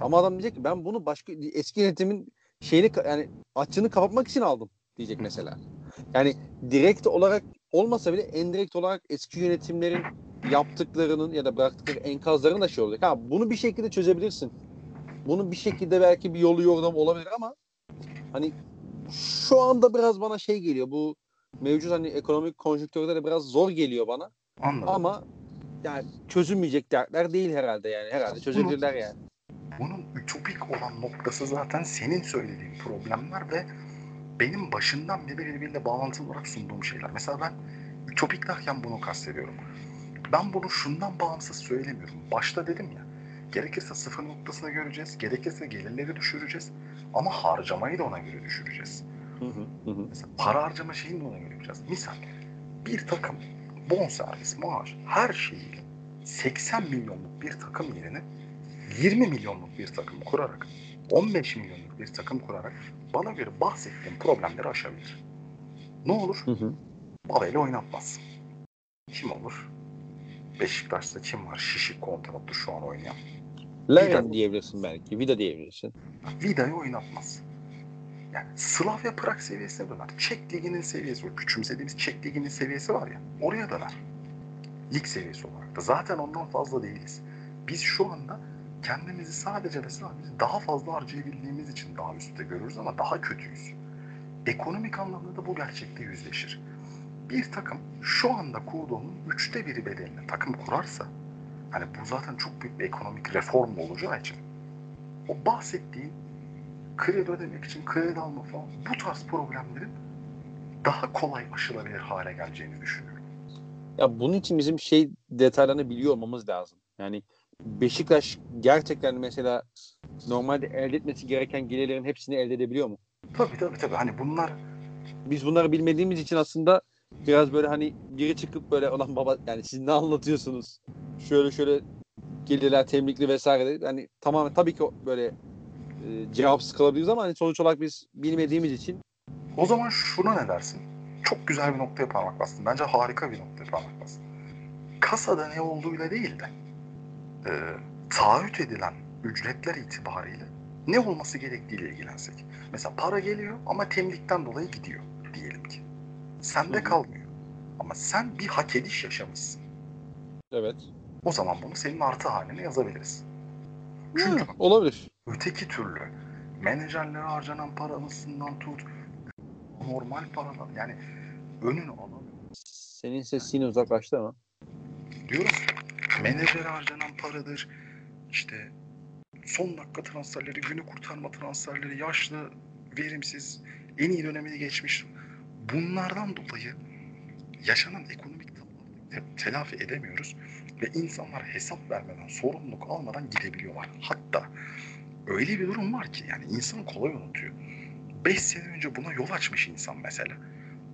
Ama adam diyecek ki ben bunu başka eski yönetimin şeyini yani açığını kapatmak için aldım diyecek mesela. Yani direkt olarak olmasa bile endirekt olarak eski yönetimlerin yaptıklarının ya da bıraktıkları enkazların da şey olacak. Ha bunu bir şekilde çözebilirsin. Bunun bir şekilde belki bir yolu yordam olabilir ama hani şu anda biraz bana şey geliyor bu mevcut hani ekonomik konjonktürde de biraz zor geliyor bana Anladım. ama yani çözülmeyecek dertler değil herhalde yani herhalde çözebilirler yani. Bunun ütopik olan noktası zaten senin söylediğin problemler ve benim başından beri birbiriyle bağlantılı olarak sunduğum şeyler. Mesela ben ütopik derken bunu kastediyorum. Ben bunu şundan bağımsız söylemiyorum. Başta dedim ya, gerekirse sıfır noktasına göreceğiz, gerekirse gelirleri düşüreceğiz ama harcamayı da ona göre düşüreceğiz. Hı hı, hı. Mesela para harcama şeyini de ona göre yapacağız. Misal bir takım bonservis, maaş, her şeyiyle 80 milyonluk bir takım yerine 20 milyonluk bir takım kurarak 15 milyonluk bir takım kurarak bana göre bahsettiğim problemleri aşabilir. Ne olur? Hı hı. Babayla oynatmaz. Kim olur? Beşiktaş'ta kim var? Şişik kontratlı şu an oynayan. Vida. diyebilirsin belki. Vida diyebilirsin. Vida'yı oynatmaz. Yani Slavia Prag seviyesine döner. Çek liginin seviyesi, o küçümsediğimiz Çek liginin seviyesi var ya, oraya döner. Lig seviyesi olarak da. Zaten ondan fazla değiliz. Biz şu anda kendimizi sadece ve sadece daha fazla harcayabildiğimiz için daha üstte görürüz ama daha kötüyüz. Ekonomik anlamda da bu gerçekte yüzleşir. Bir takım şu anda kurduğunun üçte biri bedeline takım kurarsa, hani bu zaten çok büyük bir ekonomik reform olacağı için o bahsettiğin kredi ödemek için kredi alma falan bu tarz problemlerin daha kolay aşılabilir hale geleceğini düşünüyorum. Ya bunun için bizim şey detaylarını biliyor olmamız lazım. Yani Beşiktaş gerçekten mesela normalde elde etmesi gereken gelirlerin hepsini elde edebiliyor mu? Tabii tabii tabii. Hani bunlar Biz bunları bilmediğimiz için aslında biraz böyle hani biri çıkıp böyle olan baba yani siz ne anlatıyorsunuz? Şöyle şöyle gelirler temlikli vesaire. Yani tamamen tabii ki böyle e, cevapsız kalabiliriz ama hani sonuç olarak biz bilmediğimiz için o zaman şuna ne dersin? Çok güzel bir noktaya parmak bastın. Bence harika bir noktaya parmak bastın. Kasada ne olduğuyla değil de e, taahhüt edilen ücretler itibariyle ne olması gerektiğiyle ilgilensek. Mesela para geliyor ama temlikten dolayı gidiyor diyelim ki. Sende Hı kalmıyor. Ama sen bir hak ediş yaşamışsın. evet. O zaman bunu senin artı haline yazabiliriz. Çünkü Hı, olabilir. öteki türlü menajerlere harcanan paranısından tut normal paralar yani önünü alamıyor. Senin sesin uzaklaştı ama. Diyoruz menajere harcanan paradır işte son dakika transferleri, günü kurtarma transferleri, yaşlı, verimsiz, en iyi dönemini geçmiş. Bunlardan dolayı yaşanan ekonomik telafi edemiyoruz ve insanlar hesap vermeden, sorumluluk almadan gidebiliyorlar. Hatta öyle bir durum var ki yani insan kolay unutuyor. 5 sene önce buna yol açmış insan mesela.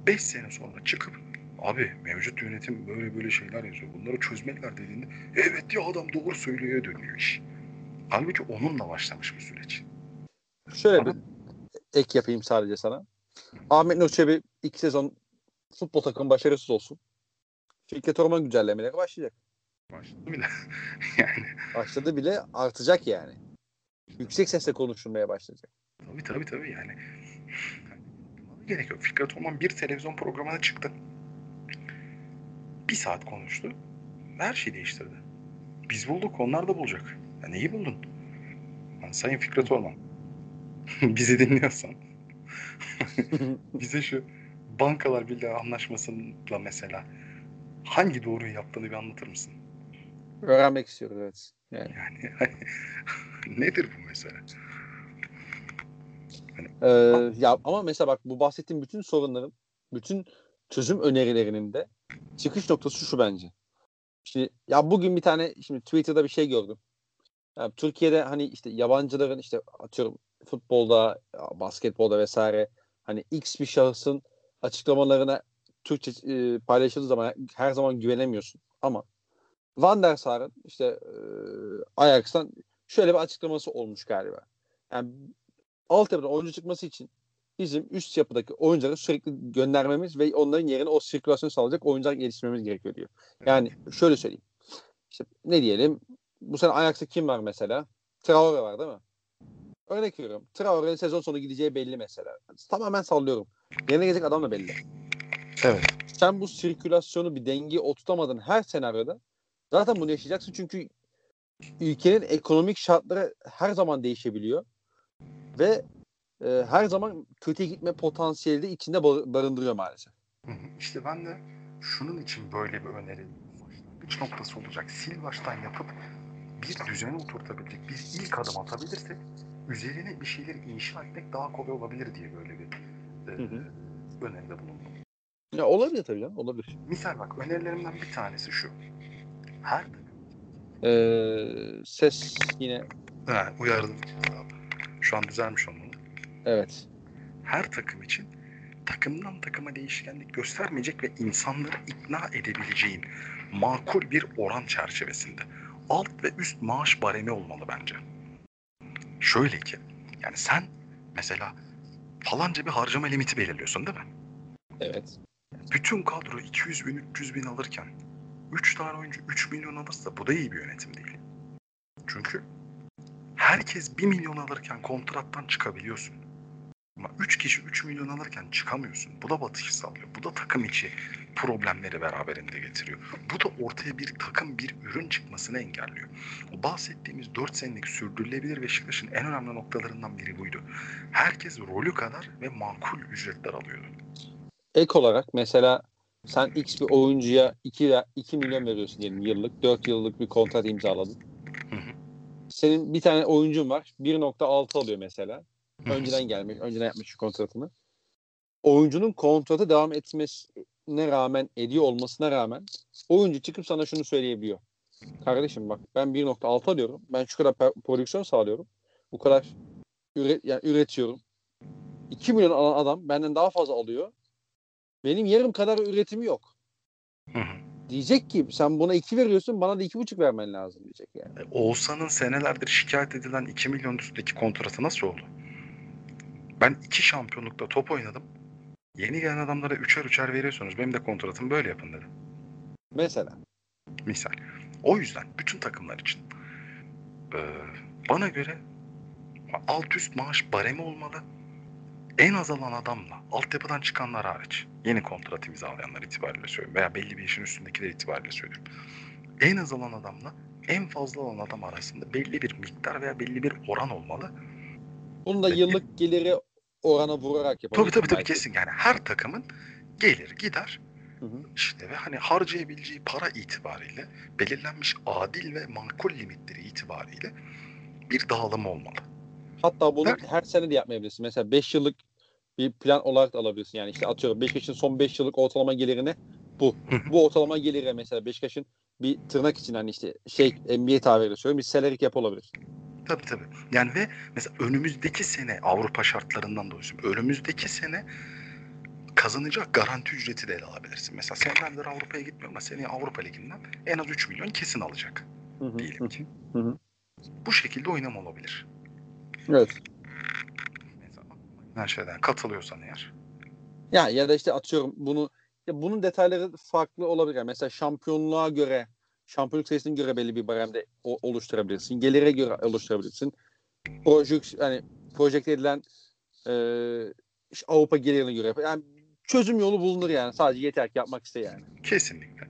5 sene sonra çıkıp abi mevcut yönetim böyle böyle şeyler yazıyor. Bunları çözmeliler dediğinde evet ya adam doğru söylüyor dönüyor iş. Halbuki onunla başlamış bir süreç. Şöyle bir ek yapayım sadece sana. Ahmet Nur Çebi iki sezon futbol takımı başarısız olsun. Fikret Orman güncellemeleri başlayacak. Başladı bile. yani Başladı bile artacak yani. Yüksek sesle konuşulmaya başlayacak. tabii tabii tabii yani. Gerek yok. Fikret Orman bir televizyon programına çıktı. Bir saat konuştu. Her şeyi değiştirdi. Biz bulduk, onlar da bulacak. Ya neyi buldun? Yani Sayın Fikret Orman. Bizi dinliyorsan. bize şu Bankalar Birliği anlaşmasıyla mesela hangi doğruyu yaptığını bir anlatır mısın? Öğrenmek istiyoruz evet. Yani, Yani nedir bu mesela? Ee, ya ama mesela bak bu bahsettiğim bütün sorunların, bütün çözüm önerilerinin de çıkış noktası şu bence. Şimdi ya bugün bir tane şimdi Twitter'da bir şey gördüm. Ya Türkiye'de hani işte yabancıların işte atıyorum futbolda, basketbolda vesaire hani X bir şahısın açıklamalarına Türkçe e, paylaşıldığı zaman her zaman güvenemiyorsun. Ama Van der Sar'ın işte e, Ajax'tan şöyle bir açıklaması olmuş galiba. Yani altyapıda oyuncu çıkması için bizim üst yapıdaki oyuncuları sürekli göndermemiz ve onların yerine o sirkülasyon sağlayacak oyuncular geliştirmemiz gerekiyor diyor. Yani şöyle söyleyeyim. İşte ne diyelim bu sene Ajax'ta kim var mesela? Traore var değil mi? Örnek veriyorum. Traore'nin sezon sonu gideceği belli mesela. Tamamen sallıyorum. Yerine gelecek adam da belli. Evet. Sen bu sirkülasyonu bir denge oturtamadın her senaryoda zaten bunu yaşayacaksın çünkü ülkenin ekonomik şartları her zaman değişebiliyor ve e, her zaman kötüye gitme potansiyeli de içinde bar- barındırıyor maalesef. İşte ben de şunun için böyle bir öneri başlangıç noktası olacak. Sil baştan yapıp bir düzene oturtabilecek bir ilk adım atabilirsek üzerine bir şeyler inşa etmek daha kolay olabilir diye böyle bir e, Hı hı. öneride bulundum. Ya olabilir tabii canım olabilir. Misal bak önerilerimden bir tanesi şu. Her Ee, ses yine ha, uyardım. Şu an düzelmiş onun. Evet. Her takım için takımdan takıma değişkenlik göstermeyecek ve insanları ikna edebileceğin makul bir oran çerçevesinde alt ve üst maaş baremi olmalı bence. Şöyle ki yani sen mesela falanca bir harcama limiti belirliyorsun değil mi? Evet. Bütün kadro 200 bin 300 bin alırken 3 tane oyuncu 3 milyon alırsa bu da iyi bir yönetim değil. Çünkü herkes 1 milyon alırken kontrattan çıkabiliyorsun. Ama 3 kişi 3 milyon alırken çıkamıyorsun. Bu da batış sağlıyor. Bu da takım içi problemleri beraberinde getiriyor. Bu da ortaya bir takım bir ürün çıkmasını engelliyor. O bahsettiğimiz 4 senelik sürdürülebilir Beşiktaş'ın en önemli noktalarından biri buydu. Herkes rolü kadar ve makul ücretler alıyordu. Ek olarak mesela sen X bir oyuncuya 2, 2 milyon veriyorsun diyelim yıllık. 4 yıllık bir kontrat imzaladın. Hı hı. Senin bir tane oyuncun var. 1.6 alıyor mesela. Önceden gelmiş, önceden yapmış şu kontratını. Oyuncunun kontratı devam etmesi ne rağmen ediyor olmasına rağmen oyuncu çıkıp sana şunu söyleyebiliyor. Kardeşim bak ben 1.6 alıyorum. Ben şu kadar prodüksiyon sağlıyorum. Bu kadar üret, yani üretiyorum. 2 milyon alan adam benden daha fazla alıyor. Benim yarım kadar üretimi yok. Diyecek ki sen buna 2 veriyorsun bana da 2,5 vermen lazım diyecek yani. E, Oğuzhan'ın senelerdir şikayet edilen 2 milyon üstündeki kontratı nasıl oldu? Ben iki şampiyonlukta top oynadım. Yeni gelen adamlara üçer üçer veriyorsunuz. Benim de kontratım böyle yapın dedi. Mesela. Misal. O yüzden bütün takımlar için e, bana göre alt üst maaş baremi olmalı. En az alan adamla altyapıdan çıkanlar hariç yeni kontrat imzalayanlar itibariyle söylüyorum veya belli bir yaşın üstündekiler itibariyle söylüyorum. En az alan adamla en fazla alan adam arasında belli bir miktar veya belli bir oran olmalı. Bunu da yıllık geliri orana vurarak Tabii yapabilirsin. tabii tabii belki. kesin yani her takımın gelir gider Hı hı. işte ve hani harcayabileceği para itibariyle belirlenmiş adil ve makul limitleri itibariyle bir dağılım olmalı. Hatta bunu Evet. her sene de yapmayabilirsin. Mesela 5 yıllık bir plan olarak da alabilirsin. Yani işte atıyorum Beşiktaş'ın son 5 yıllık ortalama gelirini bu. Bu ortalama geliri mesela Beşiktaş'ın bir tırnak için hani işte şey NBA tabiriyle söylüyorum bir salary cap olabilir. Tabii tabii. Yani ve mesela önümüzdeki sene Avrupa şartlarından dolayı. Önümüzdeki sene kazanacak garanti ücreti de ele alabilirsin. Mesela senelerdir Avrupa'ya gitmiyor ama seneye Avrupa Ligi'nden en az 3 milyon kesin alacak Hı hı, diyelim ki. hı, hı. Bu şekilde oynama olabilir. Evet. Mesela her şeyden katılıyorsan eğer. Ya ya da işte atıyorum bunu ya bunun detayları farklı olabilir. Mesela şampiyonluğa göre şampiyonluk sayısına göre belli bir baremde oluşturabilirsin. Gelire göre oluşturabilirsin. Projek yani projekte edilen e, Avrupa gelirine göre yani çözüm yolu bulunur yani. Sadece yeter ki yapmak iste yani. Kesinlikle.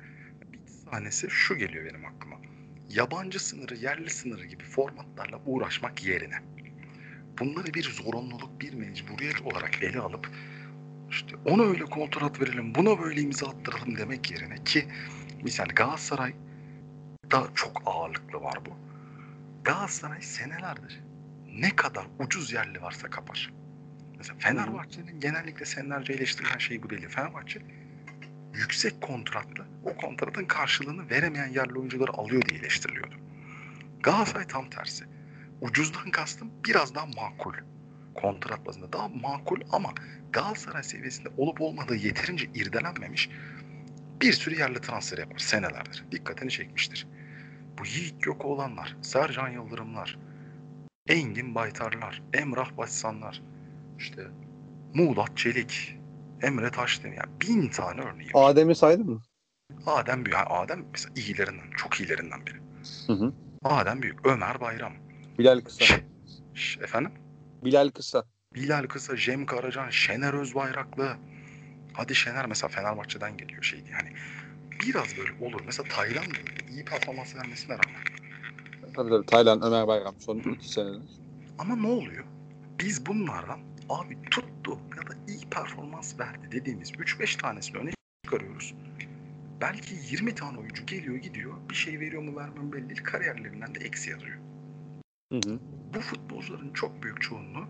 Bir tanesi şu geliyor benim aklıma. Yabancı sınırı, yerli sınırı gibi formatlarla uğraşmak yerine bunları bir zorunluluk, bir mecburiyet olarak ele alıp işte ona öyle kontrat verelim, buna böyle imza attıralım demek yerine ki misal Galatasaray da çok ağırlıklı var bu. Galatasaray senelerdir ne kadar ucuz yerli varsa kapar. Mesela Fenerbahçe'nin genellikle senelerce eleştirilen şey bu değil. Fenerbahçe yüksek kontratlı o kontratın karşılığını veremeyen yerli oyuncuları alıyor diye eleştiriliyordu. Galatasaray tam tersi. Ucuzdan kastım biraz daha makul. Kontrat bazında daha makul ama Galatasaray seviyesinde olup olmadığı yeterince irdelenmemiş bir sürü yerli transfer yapar senelerdir. Dikkatini çekmiştir. Bu Yiğit yok olanlar, Sercan Yıldırımlar, Engin Baytarlar, Emrah Başsanlar, işte Muğlat Çelik, Emre Taşdemir yani bin tane örneği var. Adem'i saydın mı? Adem Büyük. yani Adem mesela iyilerinden, çok iyilerinden biri. Hı hı. Adem Büyük, Ömer Bayram. Bilal Kısa. Ş- Ş- efendim? Bilal Kısa. Bilal Kısa, Cem Karacan, Şener Özbayraklı. Hadi Şener mesela Fenerbahçe'den geliyor şeydi. Yani biraz böyle olur. Mesela Taylan da öyle. iyi performans vermesine rağmen. Tabii tabii Taylan, Ömer Bayram son iki senedir. Ama ne oluyor? Biz bunlardan abi tuttu ya da iyi performans verdi dediğimiz 3-5 tanesini öne çıkarıyoruz. Belki 20 tane oyuncu geliyor gidiyor. Bir şey veriyor mu vermiyor mu belli değil. Kariyerlerinden de eksi yazıyor. Hı hı. Bu futbolcuların çok büyük çoğunluğu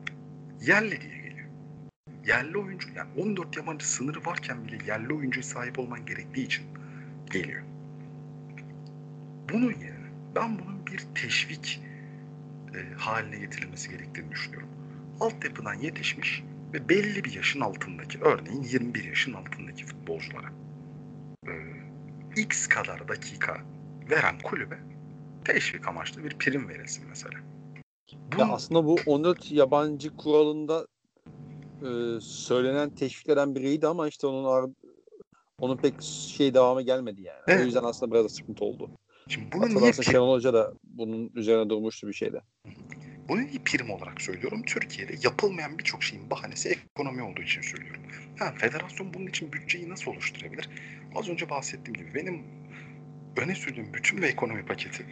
yerli diye geliyor. Yerli oyuncu yani 14 yabancı sınırı varken bile yerli oyuncuya sahip olman gerektiği için geliyor. Bunun yerine ben bunun bir teşvik e, haline getirilmesi gerektiğini düşünüyorum. Altyapıdan yetişmiş ve belli bir yaşın altındaki örneğin 21 yaşın altındaki futbolculara e, X kadar dakika veren kulübe teşvik amaçlı bir prim verilsin mesela. Ya Bunun- aslında bu 14 yabancı kuralında e, söylenen teşviklerden biriydi ama işte onun onun pek şey devamı gelmedi yani. Evet. O yüzden aslında biraz da sıkıntı oldu. Şimdi bunu niye Hatırlarsın prim, Şenol Hoca da bunun üzerine durmuştu bir şeyde. bunu niye prim olarak söylüyorum? Türkiye'de yapılmayan birçok şeyin bahanesi ekonomi olduğu için söylüyorum. Ha, federasyon bunun için bütçeyi nasıl oluşturabilir? Az önce bahsettiğim gibi benim öne sürdüğüm bütün bir ekonomi paketi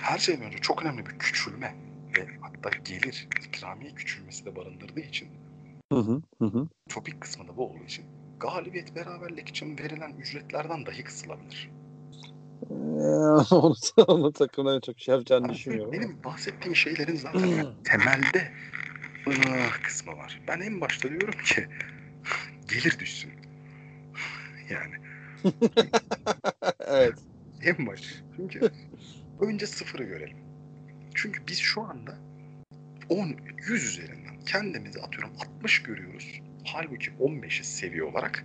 her şeyden önce çok önemli bir küçülme ve hatta gelir, ikramiye küçülmesi de barındırdığı için Hı hı. Hı topik kısmı da bu olduğu için galibiyet beraberlik için verilen ücretlerden dahi kısılabilir. Onu, onu çok şey yapacağını Ama düşünmüyorum. Benim bahsettiğim şeylerin zaten yani temelde ıh kısmı var. Ben en başta diyorum ki gelir düşsün. yani. evet. En baş. Çünkü önce sıfırı görelim. Çünkü biz şu anda 10, 100 üzerinden kendimizi atıyorum 60 görüyoruz. Halbuki 15'i seviye olarak.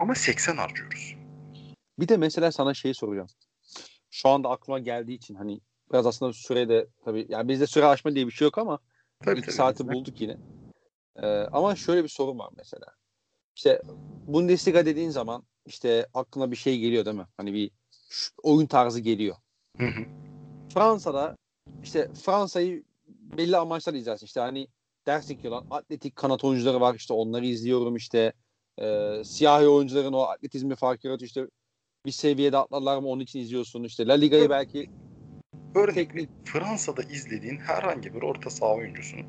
Ama 80 harcıyoruz. Bir de mesela sana şeyi soracağım. Şu anda aklıma geldiği için hani biraz aslında sürede tabii yani bizde süre aşma diye bir şey yok ama Tabii, iki tabii. saati bulduk yine. Ee, ama şöyle bir sorun var mesela. İşte Bundesliga dediğin zaman işte aklına bir şey geliyor değil mi? Hani bir oyun tarzı geliyor. Hı hı. Fransa'da işte Fransa'yı belli amaçlar izlersin. İşte hani dersin ki lan atletik kanat oyuncuları var işte onları izliyorum işte e, siyahi oyuncuların o atletizmi fark yaratıyor işte bir seviyede atlarlar mı onun için izliyorsun işte La Liga'yı belki Örnek teknik Fransa'da izlediğin herhangi bir orta saha oyuncusunun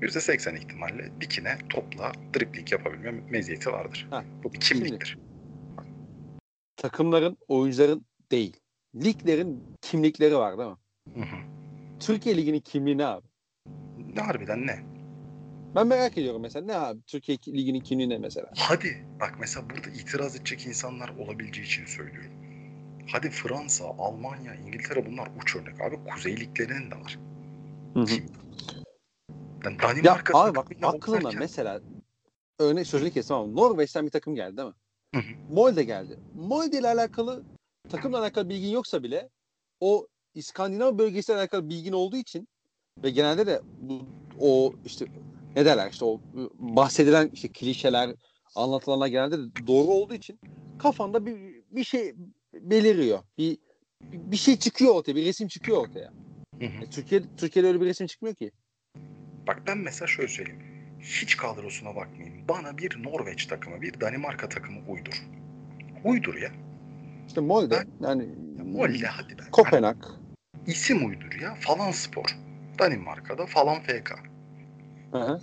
%80 ihtimalle dikine topla dribling yapabilme meziyeti vardır. Ha, Bu bir kimliktir. takımların oyuncuların değil liglerin kimlikleri var değil mi? Hı hı. Türkiye Ligi'nin kimliği ne abi? Ne harbiden ne? Ben merak ediyorum mesela ne abi Türkiye Ligi'nin kimliği ne mesela? Hadi bak mesela burada itiraz edecek insanlar olabileceği için söylüyorum. Hadi Fransa, Almanya, İngiltere bunlar uç örnek abi. Kuzey liglerinin de var. Hı hı. Kim? Yani Ya Danimarka abi bak aklına oynarken- mesela örnek sözünü kestim ama Norveç'ten bir takım geldi değil mi? Hı hı. Molde geldi. Molde ile alakalı takımla alakalı bilgin yoksa bile o İskandinav bölgesiyle alakalı bilgin olduğu için ve genelde de bu o işte ne derler işte o bahsedilen işte klişeler anlatılanlar genelde de doğru olduğu için kafanda bir bir şey beliriyor. Bir bir şey çıkıyor ortaya, bir resim çıkıyor ortaya. Hı hı. E, Türkiye Türkiye'de öyle bir resim çıkmıyor ki. Bak ben mesela şöyle söyleyeyim. Hiç kadrosuna bakmayayım. Bana bir Norveç takımı, bir Danimarka takımı uydur. Uydur ya. İşte Molde Ben- yani Molde hadi be. Kopenhag. Hani isim uydur ya. Falan spor. Danimarka'da falan FK. Hı hı.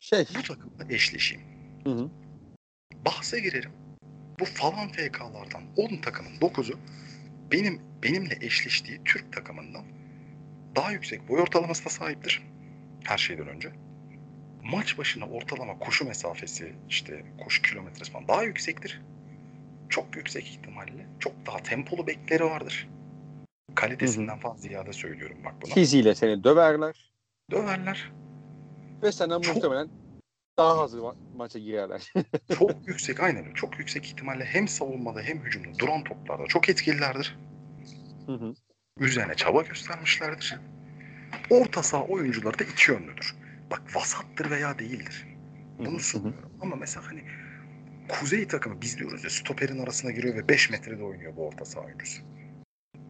Şey. Bu takımla eşleşeyim. Hı hı. Bahse girerim. Bu falan FK'lardan 10 takımın 9'u benim benimle eşleştiği Türk takımından daha yüksek boy ortalamasına sahiptir. Her şeyden önce. Maç başına ortalama koşu mesafesi işte koşu kilometresi falan daha yüksektir. Çok yüksek ihtimalle. Çok daha tempolu bekleri vardır. Kalitesinden falan ziyade söylüyorum bak buna. Fiziğiyle seni döverler Döverler. Ve senden Çok- muhtemelen daha hazır ma- maça girerler. Çok yüksek aynen. Çok yüksek ihtimalle hem savunmada hem hücumda duran toplarda çok etkililerdir. Hı hı. üzerine çaba göstermişlerdir. Orta saha oyuncuları da iki yönlüdür. Bak vasattır veya değildir. Hı hı. Bunu sunmuyorum. Ama mesela hani Kuzey takımı biz diyoruz ya stoperin arasına giriyor ve 5 metrede oynuyor bu orta saha oyuncusu.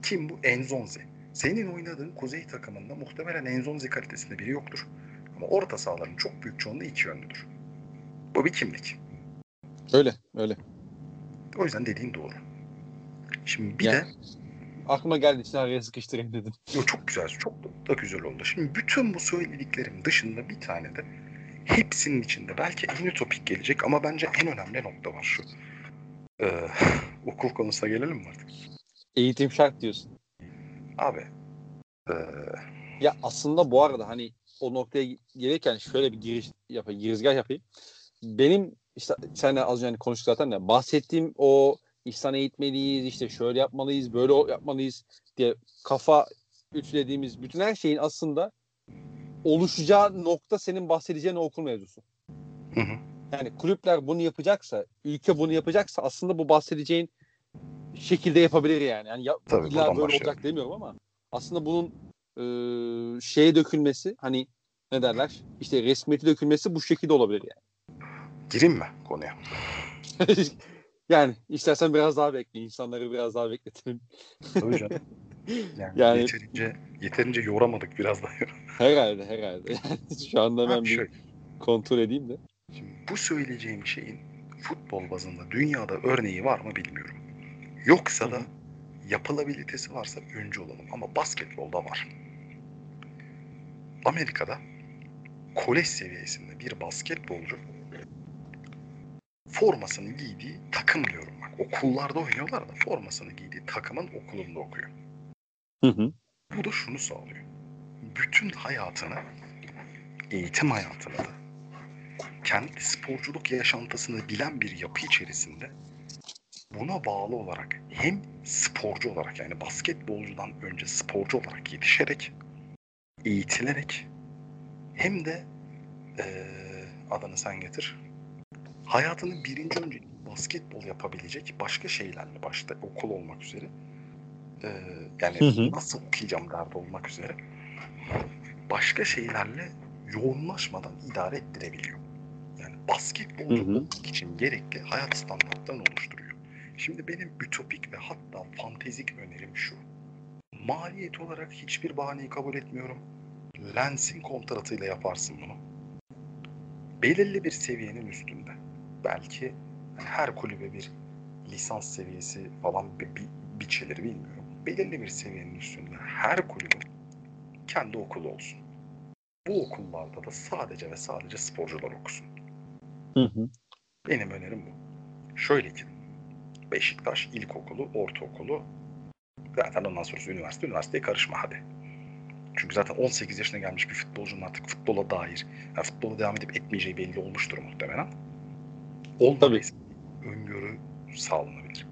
Kim bu? Enzonzi. Senin oynadığın Kuzey takımında muhtemelen Enzonzi kalitesinde biri yoktur. Ama orta sahaların çok büyük çoğunluğu iki yönlüdür. Bu bir kimlik. Öyle öyle. O yüzden dediğin doğru. Şimdi bir Ya. de Aklıma geldi için araya sıkıştırayım dedim. Yo, çok güzel, çok da güzel oldu. Şimdi bütün bu söylediklerim dışında bir tane de hepsinin içinde belki en ütopik gelecek ama bence en önemli nokta var şu. Ee, okul konusuna gelelim mi artık? Eğitim şart diyorsun. Abi ee, Ya aslında bu arada hani o noktaya gelirken şöyle bir giriş yapayım, girizgah yapayım. Benim işte seninle az önce hani konuştuk zaten de bahsettiğim o İhsan eğitmeliyiz, işte şöyle yapmalıyız, böyle yapmalıyız diye kafa ütülediğimiz bütün her şeyin aslında oluşacağı nokta senin bahsedeceğin o okul mevzusu. hı hı, Yani kulüpler bunu yapacaksa, ülke bunu yapacaksa aslında bu bahsedeceğin şekilde yapabilir yani. Yani ya, Tabii, illa böyle başlayalım. olacak demiyorum ama aslında bunun e, şeye dökülmesi hani ne derler? İşte resmiyeti dökülmesi bu şekilde olabilir yani. gireyim mi konuya? yani istersen biraz daha bekle. insanları biraz daha bekletelim. Tabii canım. Yani, Yani- yeterince, yeterince yoramadık biraz daha. Herhalde herhalde. Yani şu anda ben bir kontrol edeyim de. Şimdi bu söyleyeceğim şeyin futbol bazında dünyada örneği var mı bilmiyorum. Yoksa da yapılabilitesi varsa öncü olalım. Ama basketbolda var. Amerika'da kolej seviyesinde bir basketbolcu formasını giydiği takım diyorum bak. Okullarda oynuyorlar da formasını giydiği takımın okulunda okuyor. Hı hı. Bu da şunu sağlıyor. Bütün hayatını, eğitim hayatını da kendi sporculuk yaşantısını bilen bir yapı içerisinde buna bağlı olarak hem sporcu olarak yani basketbolcudan önce sporcu olarak yetişerek, eğitilerek hem de eee adını sen getir. Hayatının birinci önce basketbol yapabilecek başka şeylerle başta okul olmak üzere eee, yani Hı hı. nasıl okuyacağım derdi olmak üzere başka şeylerle yoğunlaşmadan idare ettirebiliyor. Yani basketbolcu Hı hı. olmak için gerekli hayat standartlarını oluşturuyor. Şimdi benim ütopik ve hatta fantezik önerim şu. Maliyet olarak hiçbir bahaneyi kabul etmiyorum. Lens'in kontratıyla yaparsın bunu. Belirli bir seviyenin üstünde. Belki hani her kulübe bir lisans seviyesi falan bir, bir biçilir bilmiyorum. Belirli bir seviyenin üstünde her kulübün kendi okulu olsun. Bu okullarda da sadece ve sadece sporcular okusun. Hı hı. Benim önerim bu. Şöyle ki Beşiktaş ilkokulu, ortaokulu zaten ondan sonrası üniversite, üniversiteye karışma hadi. Çünkü zaten 18 yaşına gelmiş bir futbolcunun artık futbola dair, yani futbola devam edip etmeyeceği belli olmuştur muhtemelen. Olmadıysa öngörü sağlanabilir.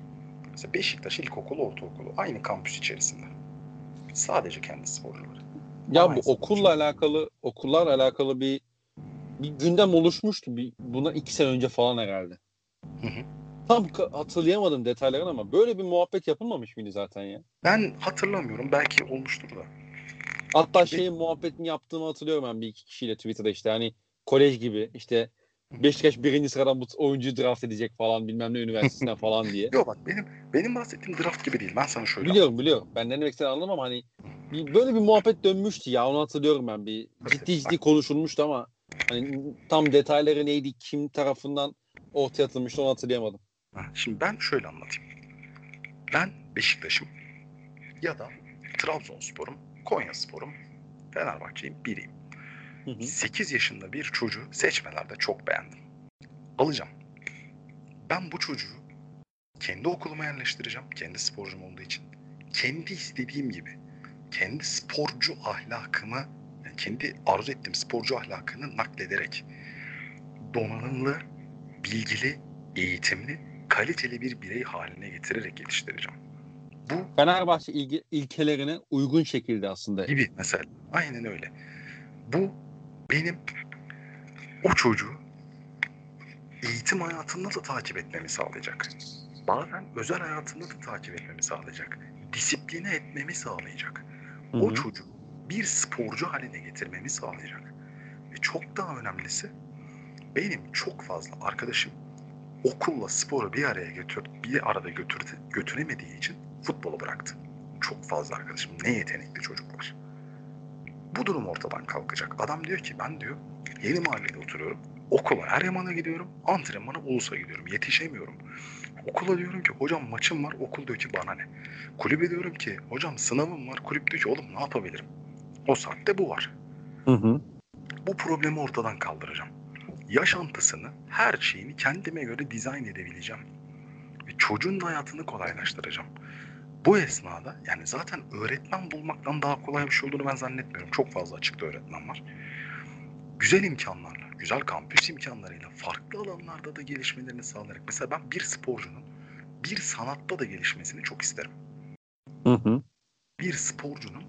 Mesela Beşiktaş ilkokulu, ortaokulu aynı kampüs içerisinde. Sadece kendi sporcuları. Ya Ama bu okulla çok- alakalı okullarla alakalı bir bir gündem oluşmuştu. Bir, buna iki sene önce falan herhalde. Hı hı. Tam hatırlayamadım detaylarını ama böyle bir muhabbet yapılmamış mıydı zaten ya? Ben hatırlamıyorum. Belki olmuştur da. Hatta şeyin muhabbetini yaptığımı hatırlıyorum ben bir iki kişiyle Twitter'da işte hani kolej gibi işte Beşiktaş birinci sıradan bu oyuncuyu draft edecek falan bilmem ne üniversitesinden falan diye. Yok bak benim benim bahsettiğim draft gibi değil. Ben sana şöyle Biliyorum biliyorum. Ben ne demek istediğini anladım ama hani bir, böyle bir muhabbet dönmüştü ya onu hatırlıyorum ben. Bir ciddi ciddi konuşulmuştu ama hani tam detayları neydi, kim tarafından ortaya atılmıştı onu hatırlayamadım. Şimdi ben şöyle anlatayım. Ben Beşiktaş'ım ya da Trabzonspor'um, Konyaspor'um, Fenerbahçe'yim biriyim. Hı hı. 8 yaşında bir çocuğu seçmelerde çok beğendim. Alacağım. Ben bu çocuğu kendi okuluma yerleştireceğim. Kendi sporcum olduğu için. Kendi istediğim gibi. Kendi sporcu ahlakımı, yani kendi arzu ettiğim sporcu ahlakını naklederek donanımlı, bilgili, eğitimli, kaliteli bir birey haline getirerek yetiştireceğim. Bu Fenerbahçe ilgi, ilkelerine uygun şekilde aslında. gibi mesela. Aynen öyle. Bu benim o çocuğu eğitim hayatında da takip etmemi sağlayacak. Bazen özel hayatında da takip etmemi sağlayacak. Disipline etmemi sağlayacak. Hı O çocuğu bir sporcu haline getirmemi sağlayacak. Ve çok daha önemlisi benim çok fazla arkadaşım okulla sporu bir araya götür, bir arada götürdü, götüremediği için futbolu bıraktı. Çok fazla arkadaşım ne yetenekli çocuklar. Bu durum ortadan kalkacak. Adam diyor ki ben diyor yeni mahallede oturuyorum. Okula Eryaman'a gidiyorum. Antrenmana Ulus'a gidiyorum. Yetişemiyorum. Okula diyorum ki hocam maçım var. Okul diyor ki bana ne? Kulübe diyorum ki hocam sınavım var. Kulüp diyor ki oğlum ne yapabilirim? O saatte bu var. Hı hı. Bu problemi ortadan kaldıracağım. Yaşantısını, her şeyini kendime göre dizayn edebileceğim. Ve çocuğun da hayatını kolaylaştıracağım. Bu esnada yani zaten öğretmen bulmaktan daha kolay bir şey olduğunu ben zannetmiyorum. Çok fazla açıkta öğretmen var. Güzel imkanlarla, güzel kampüs imkanlarıyla farklı alanlarda da gelişmelerini sağlayarak. Mesela ben bir sporcunun bir sanatta da gelişmesini çok isterim. Hı hı. bir sporcunun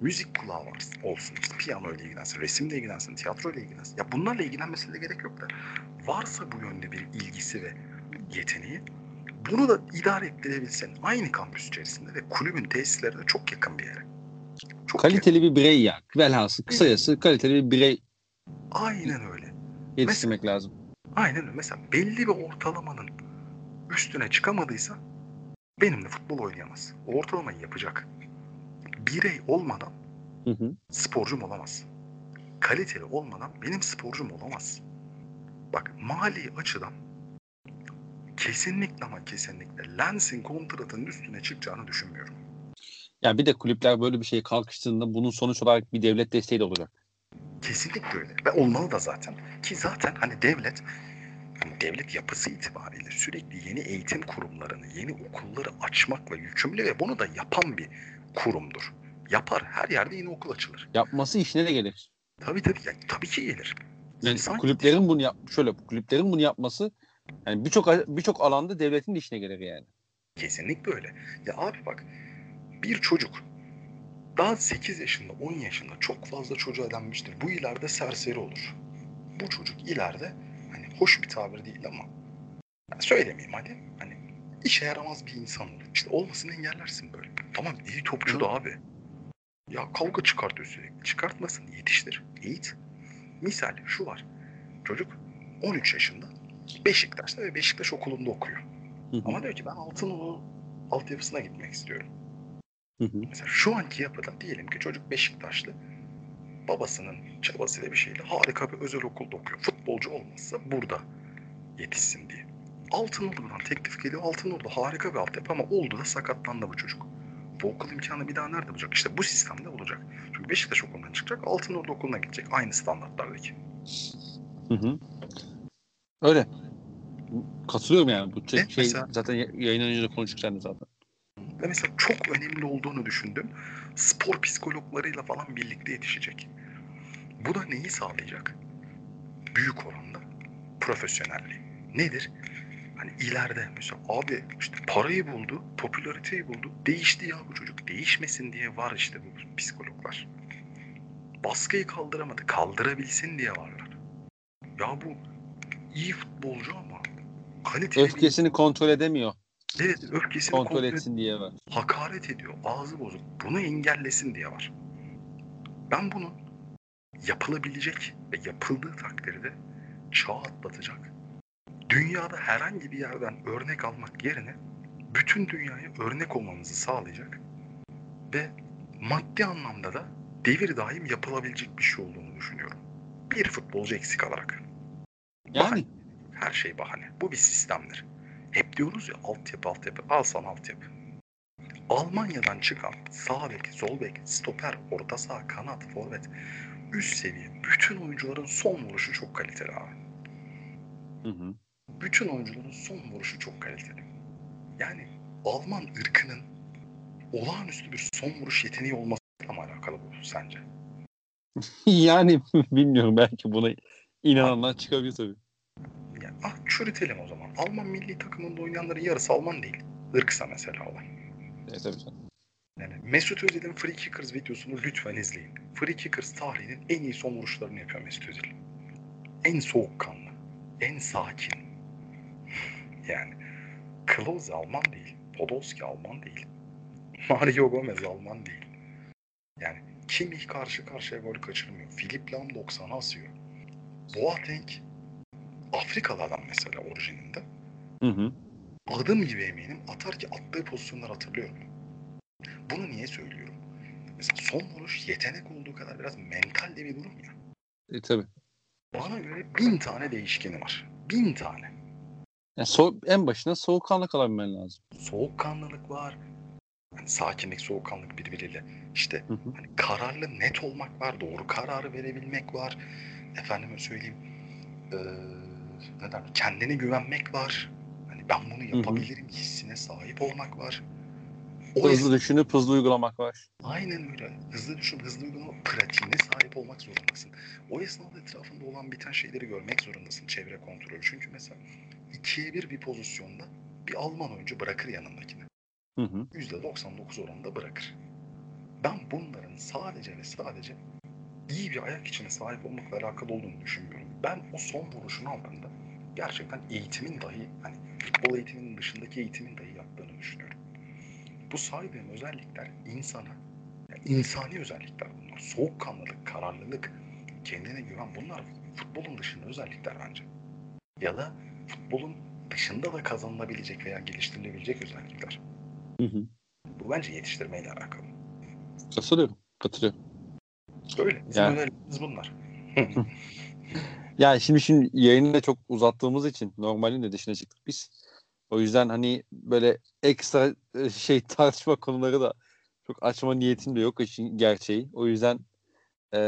müzik kulağı var, olsun. İşte piyano ile ilgilensin, resimle ilgilensin, tiyatro ile ilgilensin. Ya bunlarla ilgilenmesine de gerek yok da varsa bu yönde bir ilgisi ve yeteneği bunu da idare ettirebilsin. Aynı kampüs içerisinde ve kulübün tesisleri de çok yakın bir yere. Çok Kaliteli bir birey yani. Velhasıl kısacası kaliteli bir birey yakın. Aynen öyle. yetiştirmek lazım. Aynen öyle. Mesela belli bir ortalamanın üstüne çıkamadıysa benimle futbol oynayamaz. O ortalamayı yapacak. Birey olmadan Hı hı. sporcum olamaz. Kaliteli olmadan benim sporcum olamaz. Bak mali açıdan kesinlikle ama kesinlikle Lens'in kontratının üstüne çıkacağını düşünmüyorum. Ya bir de kulüpler böyle bir şeye kalkıştığında bunun sonuç olarak bir devlet desteği de olacak. Kesinlikle öyle. Ve olmalı da zaten. Ki zaten hani devlet hani devlet yapısı itibariyle sürekli yeni eğitim kurumlarını, yeni okulları açmakla yükümlü ve bunu da yapan bir kurumdur. Yapar. Her yerde yeni okul açılır. Yapması işine de gelir. Tabii tabii. Ya, tabii ki gelir. Yani kulüplerin bunu yap şöyle kulüplerin bunu yapması yani birçok birçok alanda devletin de işine gelir yani. Kesinlikle öyle. Ya abi bak bir çocuk daha 8 yaşında 10 yaşında çok fazla çocuğa denmiştir. Bu ileride serseri olur. Bu çocuk ileride hani hoş bir tabir değil ama yani söylemeyeyim hadi. Hani işe yaramaz bir insan olur. İşte olmasını engellersin böyle. Tamam iyi topçu da abi. Ya kavga çıkartıyor sürekli. Çıkartmasın yetiştir. Eğit. Misal şu var. Çocuk 13 yaşında Beşiktaş'ta ve Beşiktaş okulunda okuyor. Hı hı. Ama diyor ki ben Altınoğlu altyapısına gitmek istiyorum. Hı hı. Mesela şu anki yapıda diyelim ki çocuk Beşiktaşlı babasının çabasıyla bir şeyle harika bir özel okulda okuyor. Futbolcu olmazsa burada yetişsin diye. Altınordu'dan teklif geliyor. Altınordu harika bir altyapı ama oldu da sakatlandı bu çocuk. Bu okul imkanı bir daha nerede bulacak? İşte bu sistemde olacak. Çünkü Beşiktaş okulundan çıkacak, Altınordu okuluna gidecek. Aynı standartlardaki. Hı hı. Öyle. Katılıyorum yani. Bu şey, mesela, zaten yayından önce de konuştuk zaten. Ve mesela çok önemli olduğunu düşündüm. Spor psikologlarıyla falan birlikte yetişecek. Bu da neyi sağlayacak? Büyük oranda profesyonelliği. Nedir? Hani ileride mesela abi işte parayı buldu, popülariteyi buldu. Değişti ya bu çocuk. Değişmesin diye var işte bu psikologlar. Baskıyı kaldıramadı. Kaldırabilsin diye varlar. Ya bu iyi futbolcu ama kaliteli Öfkesini bir... kontrol edemiyor. Evet öfkesini kontrol, kontrol etsin diye var. Hakaret ediyor. Ağzı bozuk. Bunu engellesin diye var. Ben bunu yapılabilecek ve yapıldığı takdirde çağ atlatacak. Dünyada herhangi bir yerden örnek almak yerine bütün dünyaya örnek olmamızı sağlayacak ve maddi anlamda da devir daim yapılabilecek bir şey olduğunu düşünüyorum. Bir futbolcu eksik alarak. Yani bahane. her şey bahane. Bu bir sistemdir. Hep diyoruz ya altyapı altyapı. Al sana altyapı. Almanya'dan çıkan sağ bek, sol bek, stoper, orta saha, kanat, forvet, üst seviye bütün oyuncuların son vuruşu çok kaliteli abi. Hı hı. Bütün oyuncuların son vuruşu çok kaliteli. Yani Alman ırkının olağanüstü bir son vuruş yeteneği olmasıyla mı alakalı bu sence? yani bilmiyorum belki buna inananlar çıkabilir tabii. Yani, ah çürütelim o zaman. Alman milli takımında oynayanların yarısı Alman değil. Irksa mesela olan. Evet tabii canım. Yani Mesut Özil'in Free Kickers videosunu lütfen izleyin. Free Kickers tarihinin en iyi son vuruşlarını yapıyor Mesut Özil. En soğukkanlı, en sakin. Yani Klose Alman değil, Podolski Alman değil, Mario Gomez Alman değil. Yani Kimi karşı karşıya gol kaçırmıyor. Philip Lam 90'a asıyor. Boateng Afrikalı adam mesela orijininde. Hı hı. Adım gibi eminim atar ki attığı pozisyonlar hatırlıyorum. Bunu niye söylüyorum? Mesela son vuruş yetenek olduğu kadar biraz mental de bir durum ya. E tabi. Bana göre bin tane değişkeni var. Bin tane. Yani so en başına soğukkanlı kalabilmen lazım. Soğukkanlılık var. Yani sakinlik, soğukkanlık birbiriyle. İşte hı hı. Hani kararlı, net olmak var. Doğru kararı verebilmek var. Efendime söyleyeyim. Ee, ne der, kendine güvenmek var. Hani ben bunu yapabilirim hı hı. hissine sahip olmak var. O hızlı düşünüp hızlı uygulamak var. Aynen öyle. Hızlı düşün, hızlı uygulama pratiğine sahip olmak zorundasın. O esnada etrafında olan biten şeyleri görmek zorundasın. Çevre kontrolü. Çünkü mesela ikiye bir bir pozisyonda bir Alman oyuncu bırakır yanındakini. Hı hı. %99 oranında bırakır. Ben bunların sadece ve sadece iyi bir ayak içine sahip olmakla alakalı olduğunu düşünmüyorum. Ben o son vuruşun altında gerçekten eğitimin dahi hani futbol eğitiminin dışındaki eğitimin dahi yaptığını düşünüyorum. Bu saydığım özellikler insana yani insani özellikler bunlar. Soğukkanlılık, kararlılık, kendine güven bunlar futbolun dışında özellikler bence. Ya da futbolun dışında da kazanılabilecek veya geliştirilebilecek özellikler. Hı hı. Bu bence yetiştirmeyle alakalı. Katılıyorum. Katılıyorum. Öyle. Bizim yani... önerimiz bunlar. yani şimdi şimdi yayını da çok uzattığımız için normalin de dışına çıktık biz. O yüzden hani böyle ekstra e, şey tartışma konuları da çok açma niyetim de yok işin gerçeği. O yüzden ee,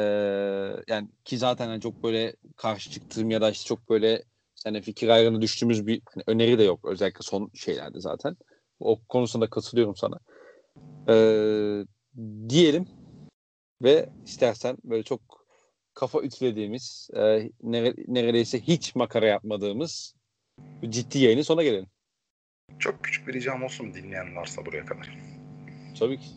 yani ki zaten hani çok böyle karşı çıktığım ya da işte çok böyle yani fikir ayrılığına düştüğümüz bir hani öneri de yok. Özellikle son şeylerde zaten. O konusunda katılıyorum sana. Ee, diyelim ve istersen böyle çok kafa ütlediğimiz, e, nere, neredeyse hiç makara yapmadığımız ciddi yayını sona gelelim. Çok küçük bir ricam olsun dinleyen varsa buraya kadar. Tabii ki.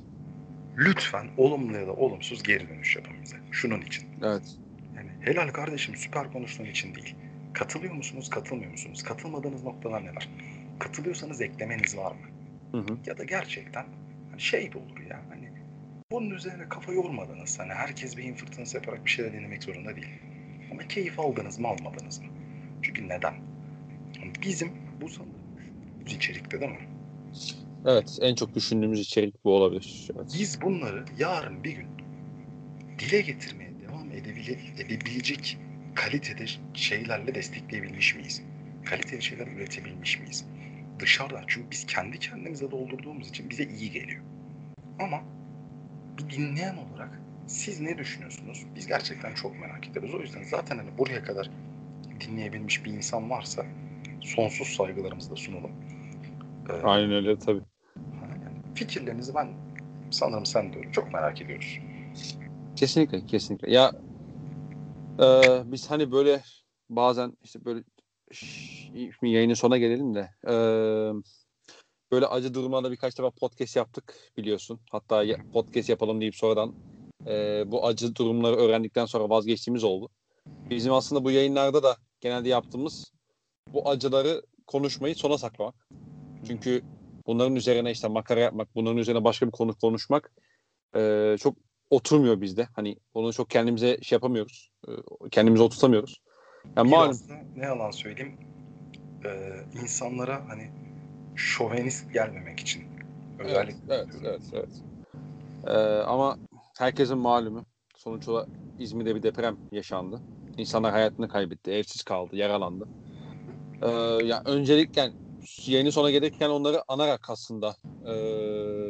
Lütfen olumlu ya da olumsuz geri dönüş yapın bize. Şunun için. Evet. Yani helal kardeşim süper konuştuğun için değil. Katılıyor musunuz, katılmıyor musunuz? Katılmadığınız noktalar neler? Katılıyorsanız eklemeniz var mı? Hı hı. Ya da gerçekten hani şey de olur ya hani bunun üzerine kafa yormadınız. Hani herkes beyin fırtınası yaparak bir şeyler denemek zorunda değil. Ama keyif aldınız mı almadınız mı? Çünkü neden? Hani Bizim bu içerikte değil mi? Evet. En çok düşündüğümüz içerik bu olabilir. Evet. Biz bunları yarın bir gün dile getirmeye devam edebile, edebilecek kalitede şeylerle destekleyebilmiş miyiz? Kaliteli şeyler üretebilmiş miyiz? Dışarıdan çünkü biz kendi kendimize doldurduğumuz için bize iyi geliyor. Ama bir dinleyen olarak siz ne düşünüyorsunuz? Biz gerçekten çok merak ediyoruz. O yüzden zaten hani buraya kadar dinleyebilmiş bir insan varsa sonsuz saygılarımızı da sunalım. Ee, Aynen öyle tabii. yani fikirlerinizi ben sanırım sen de öyle. Çok merak ediyoruz. Kesinlikle, kesinlikle. Ya e, biz hani böyle bazen işte böyle şş, şimdi yayının sona gelelim de e, böyle acı durumlarda birkaç defa podcast yaptık biliyorsun. Hatta ya- podcast yapalım deyip sonradan e, bu acı durumları öğrendikten sonra vazgeçtiğimiz oldu. Bizim aslında bu yayınlarda da genelde yaptığımız bu acıları konuşmayı sona saklamak. Çünkü bunların üzerine işte makara yapmak, bunların üzerine başka bir konu konuşmak e, çok oturmuyor bizde. Hani onu çok kendimize şey yapamıyoruz. E, kendimize oturtamıyoruz. Yani malum. Biraz da ne yalan söyleyeyim e, insanlara hani şovenist gelmemek için Evet, özellikle evet, evet, evet. Ee, ama herkesin malumu. Sonuç olarak İzmir'de bir deprem yaşandı. İnsanlar hayatını kaybetti, evsiz kaldı, yaralandı. Ee, ya öncelikle yayının sona gelirken onları anarak aslında e,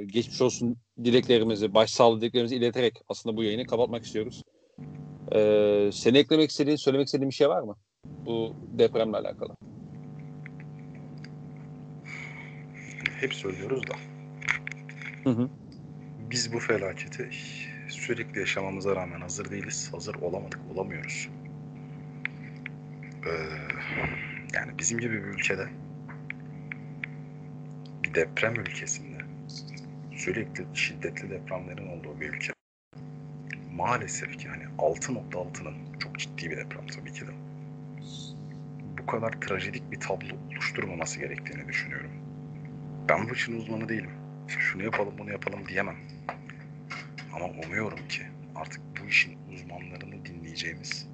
geçmiş olsun dileklerimizi, başsağlığı dileklerimizi ileterek aslında bu yayını kapatmak istiyoruz. Ee, seni eklemek istediğin, söylemek istediğin bir şey var mı? Bu depremle alakalı. hep söylüyoruz da Hı hı. biz bu felaketi sürekli yaşamamıza rağmen hazır değiliz. Hazır olamadık, olamıyoruz. Ee, yani bizim gibi bir ülkede deprem ülkesinde sürekli şiddetli depremlerin olduğu bir ülke maalesef ki hani 6.6'nın çok ciddi bir deprem tabii ki de bu kadar trajedik bir tablo oluşturmaması gerektiğini düşünüyorum. Ben bu işin uzmanı değilim. Şunu yapalım bunu yapalım diyemem. Ama umuyorum ki artık bu işin uzmanlarını dinleyeceğimiz,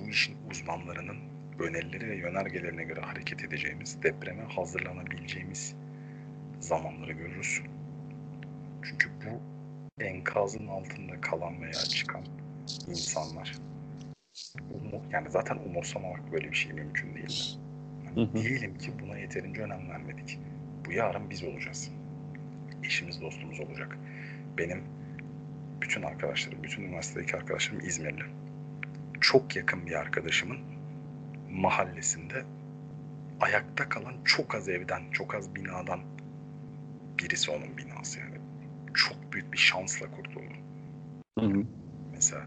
bu işin uzmanlarının önerileri ve yönergelerine göre hareket edeceğimiz, depreme hazırlanabileceğimiz zamanları görürüz. Çünkü bu enkazın altında kalan veya çıkan insanlar umu- yani zaten umursamamak böyle bir şey mümkün değil. Hı hı. Diyelim ki buna yeterince önem vermedik. Bu yarın biz olacağız. Eşimiz dostumuz olacak. Benim bütün arkadaşlarım, bütün üniversitedeki arkadaşlarım İzmirli. Çok yakın bir arkadaşımın mahallesinde ayakta kalan çok az evden, çok az binadan birisi onun binası yani. Çok büyük bir şansla kurtuldu. Hı hı. Mesela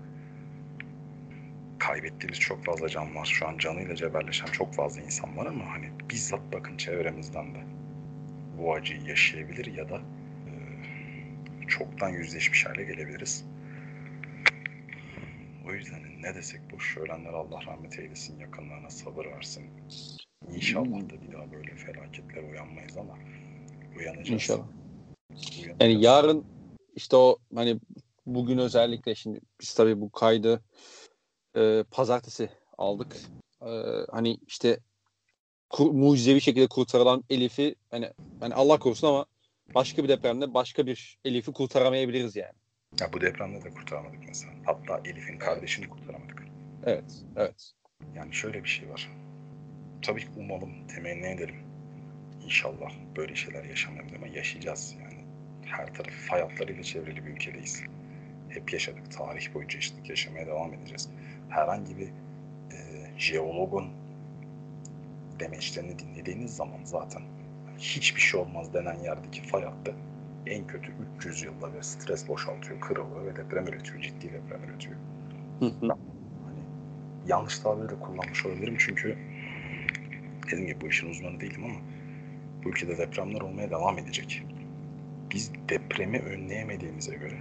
kaybettiğimiz çok fazla can var. Şu an canıyla cebelleşen çok fazla insan var ama hani bizzat bakın çevremizden de bu acıyı yaşayabilir ya da e, çoktan yüzleşmiş hale gelebiliriz. O yüzden ne desek boş. Ölenler Allah rahmet eylesin, yakınlarına sabır versin. İnşallah da bir daha böyle felaketlere uyanmayız ama uyanacağız. İnşallah. Uyanacağız. Yani yarın işte o hani bugün özellikle şimdi biz tabii bu kaydı e, pazartesi aldık. E, hani işte ku- mucizevi şekilde kurtarılan Elif'i hani, hani Allah korusun ama başka bir depremde başka bir Elif'i kurtaramayabiliriz yani. Ya bu depremde de kurtaramadık mesela. Hatta Elif'in kardeşini kurtaramadık. Evet, evet. Yani şöyle bir şey var. Tabii ki umalım, temenni edelim. İnşallah böyle şeyler yaşamayalım ama yaşayacağız yani. Her taraf fay hatlarıyla çevrili bir ülkedeyiz. Hep yaşadık. Tarih boyunca yaşadık. Yaşamaya devam edeceğiz. Herhangi bir e, jeologun demeçlerini dinlediğiniz zaman zaten hiçbir şey olmaz denen yerdeki fay hattı en kötü 300 yılda bir stres boşaltıyor, kırılıyor ve deprem üretiyor. Ciddi deprem üretiyor. Hı hı. yanlış tabiri kullanmış olabilirim çünkü dediğim gibi bu işin uzmanı değilim ama ülkede depremler olmaya devam edecek. Biz depremi önleyemediğimize göre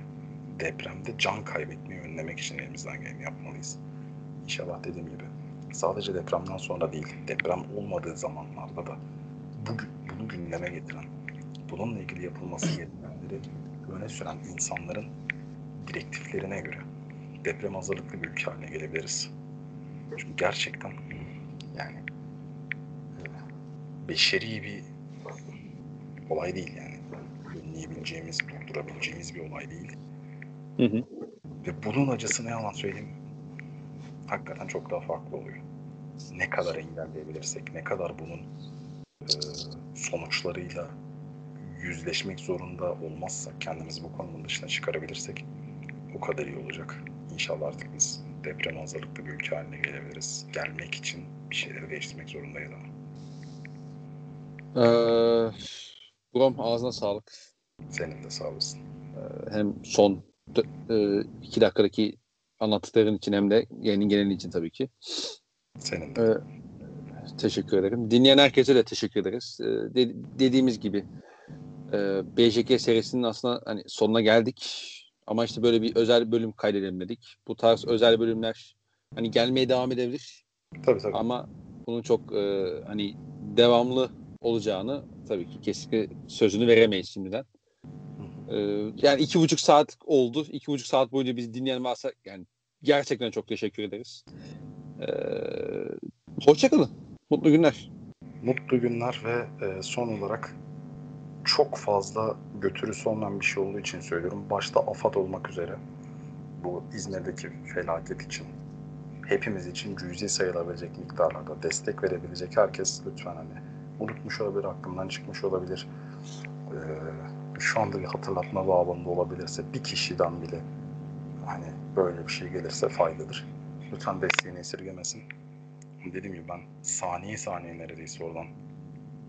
depremde can kaybetmeyi önlemek için elimizden geleni yapmalıyız. İnşallah dediğim gibi sadece depremden sonra değil, deprem olmadığı zamanlarda da bu, bunu gündeme getiren, bununla ilgili yapılması gerekenleri öne süren insanların direktiflerine göre deprem hazırlıklı bir ülke haline gelebiliriz. Çünkü gerçekten yani e, beşeri bir olay değil yani. Önleyebileceğimiz, durdurabileceğimiz bir olay değil. Hı hı. Ve bunun acısı ne yalan söyleyeyim hakikaten çok daha farklı oluyor. Ne kadar engelleyebilirsek, ne kadar bunun e, sonuçlarıyla yüzleşmek zorunda olmazsak, kendimizi bu konunun dışına çıkarabilirsek o kadar iyi olacak. İnşallah artık biz deprem hazırlıklı bir ülke haline gelebiliriz. Gelmek için bir şeyleri değiştirmek zorundayız ama. Ee, Brom ağzına sağlık. Senin de sağ olasın. Ee, hem son e, iki dakikadaki anlattıkların için hem de yayının geneli için tabii ki. Senin de. Ee, teşekkür ederim. Dinleyen herkese de teşekkür ederiz. Ee, de- dediğimiz gibi e, BJK serisinin aslında hani sonuna geldik. Ama işte böyle bir özel bölüm kaydedelim dedik. Bu tarz özel bölümler hani gelmeye devam edebilir. Tabii tabii. Ama bunun çok e, hani devamlı olacağını tabii ki kesinlikle sözünü veremeyiz şimdiden. Ee, yani iki buçuk saat oldu. İki buçuk saat boyunca bizi dinleyen varsa yani gerçekten çok teşekkür ederiz. Ee, hoşçakalın. Mutlu günler. Mutlu günler ve e, son olarak çok fazla götürüsü olmayan bir şey olduğu için söylüyorum. Başta AFAD olmak üzere bu İzmir'deki felaket için hepimiz için cüzi sayılabilecek miktarlarda destek verebilecek herkes lütfen hani unutmuş olabilir, aklımdan çıkmış olabilir. Ee, şu anda bir hatırlatma babında olabilirse bir kişiden bile hani böyle bir şey gelirse faydadır. Lütfen desteğini esirgemesin. Dediğim gibi ben saniye saniye neredeyse oradan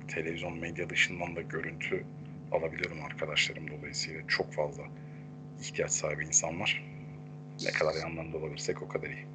televizyon medya dışından da görüntü alabiliyorum arkadaşlarım dolayısıyla çok fazla ihtiyaç sahibi insan var. Ne kadar yanlarında olabilirsek o kadar iyi.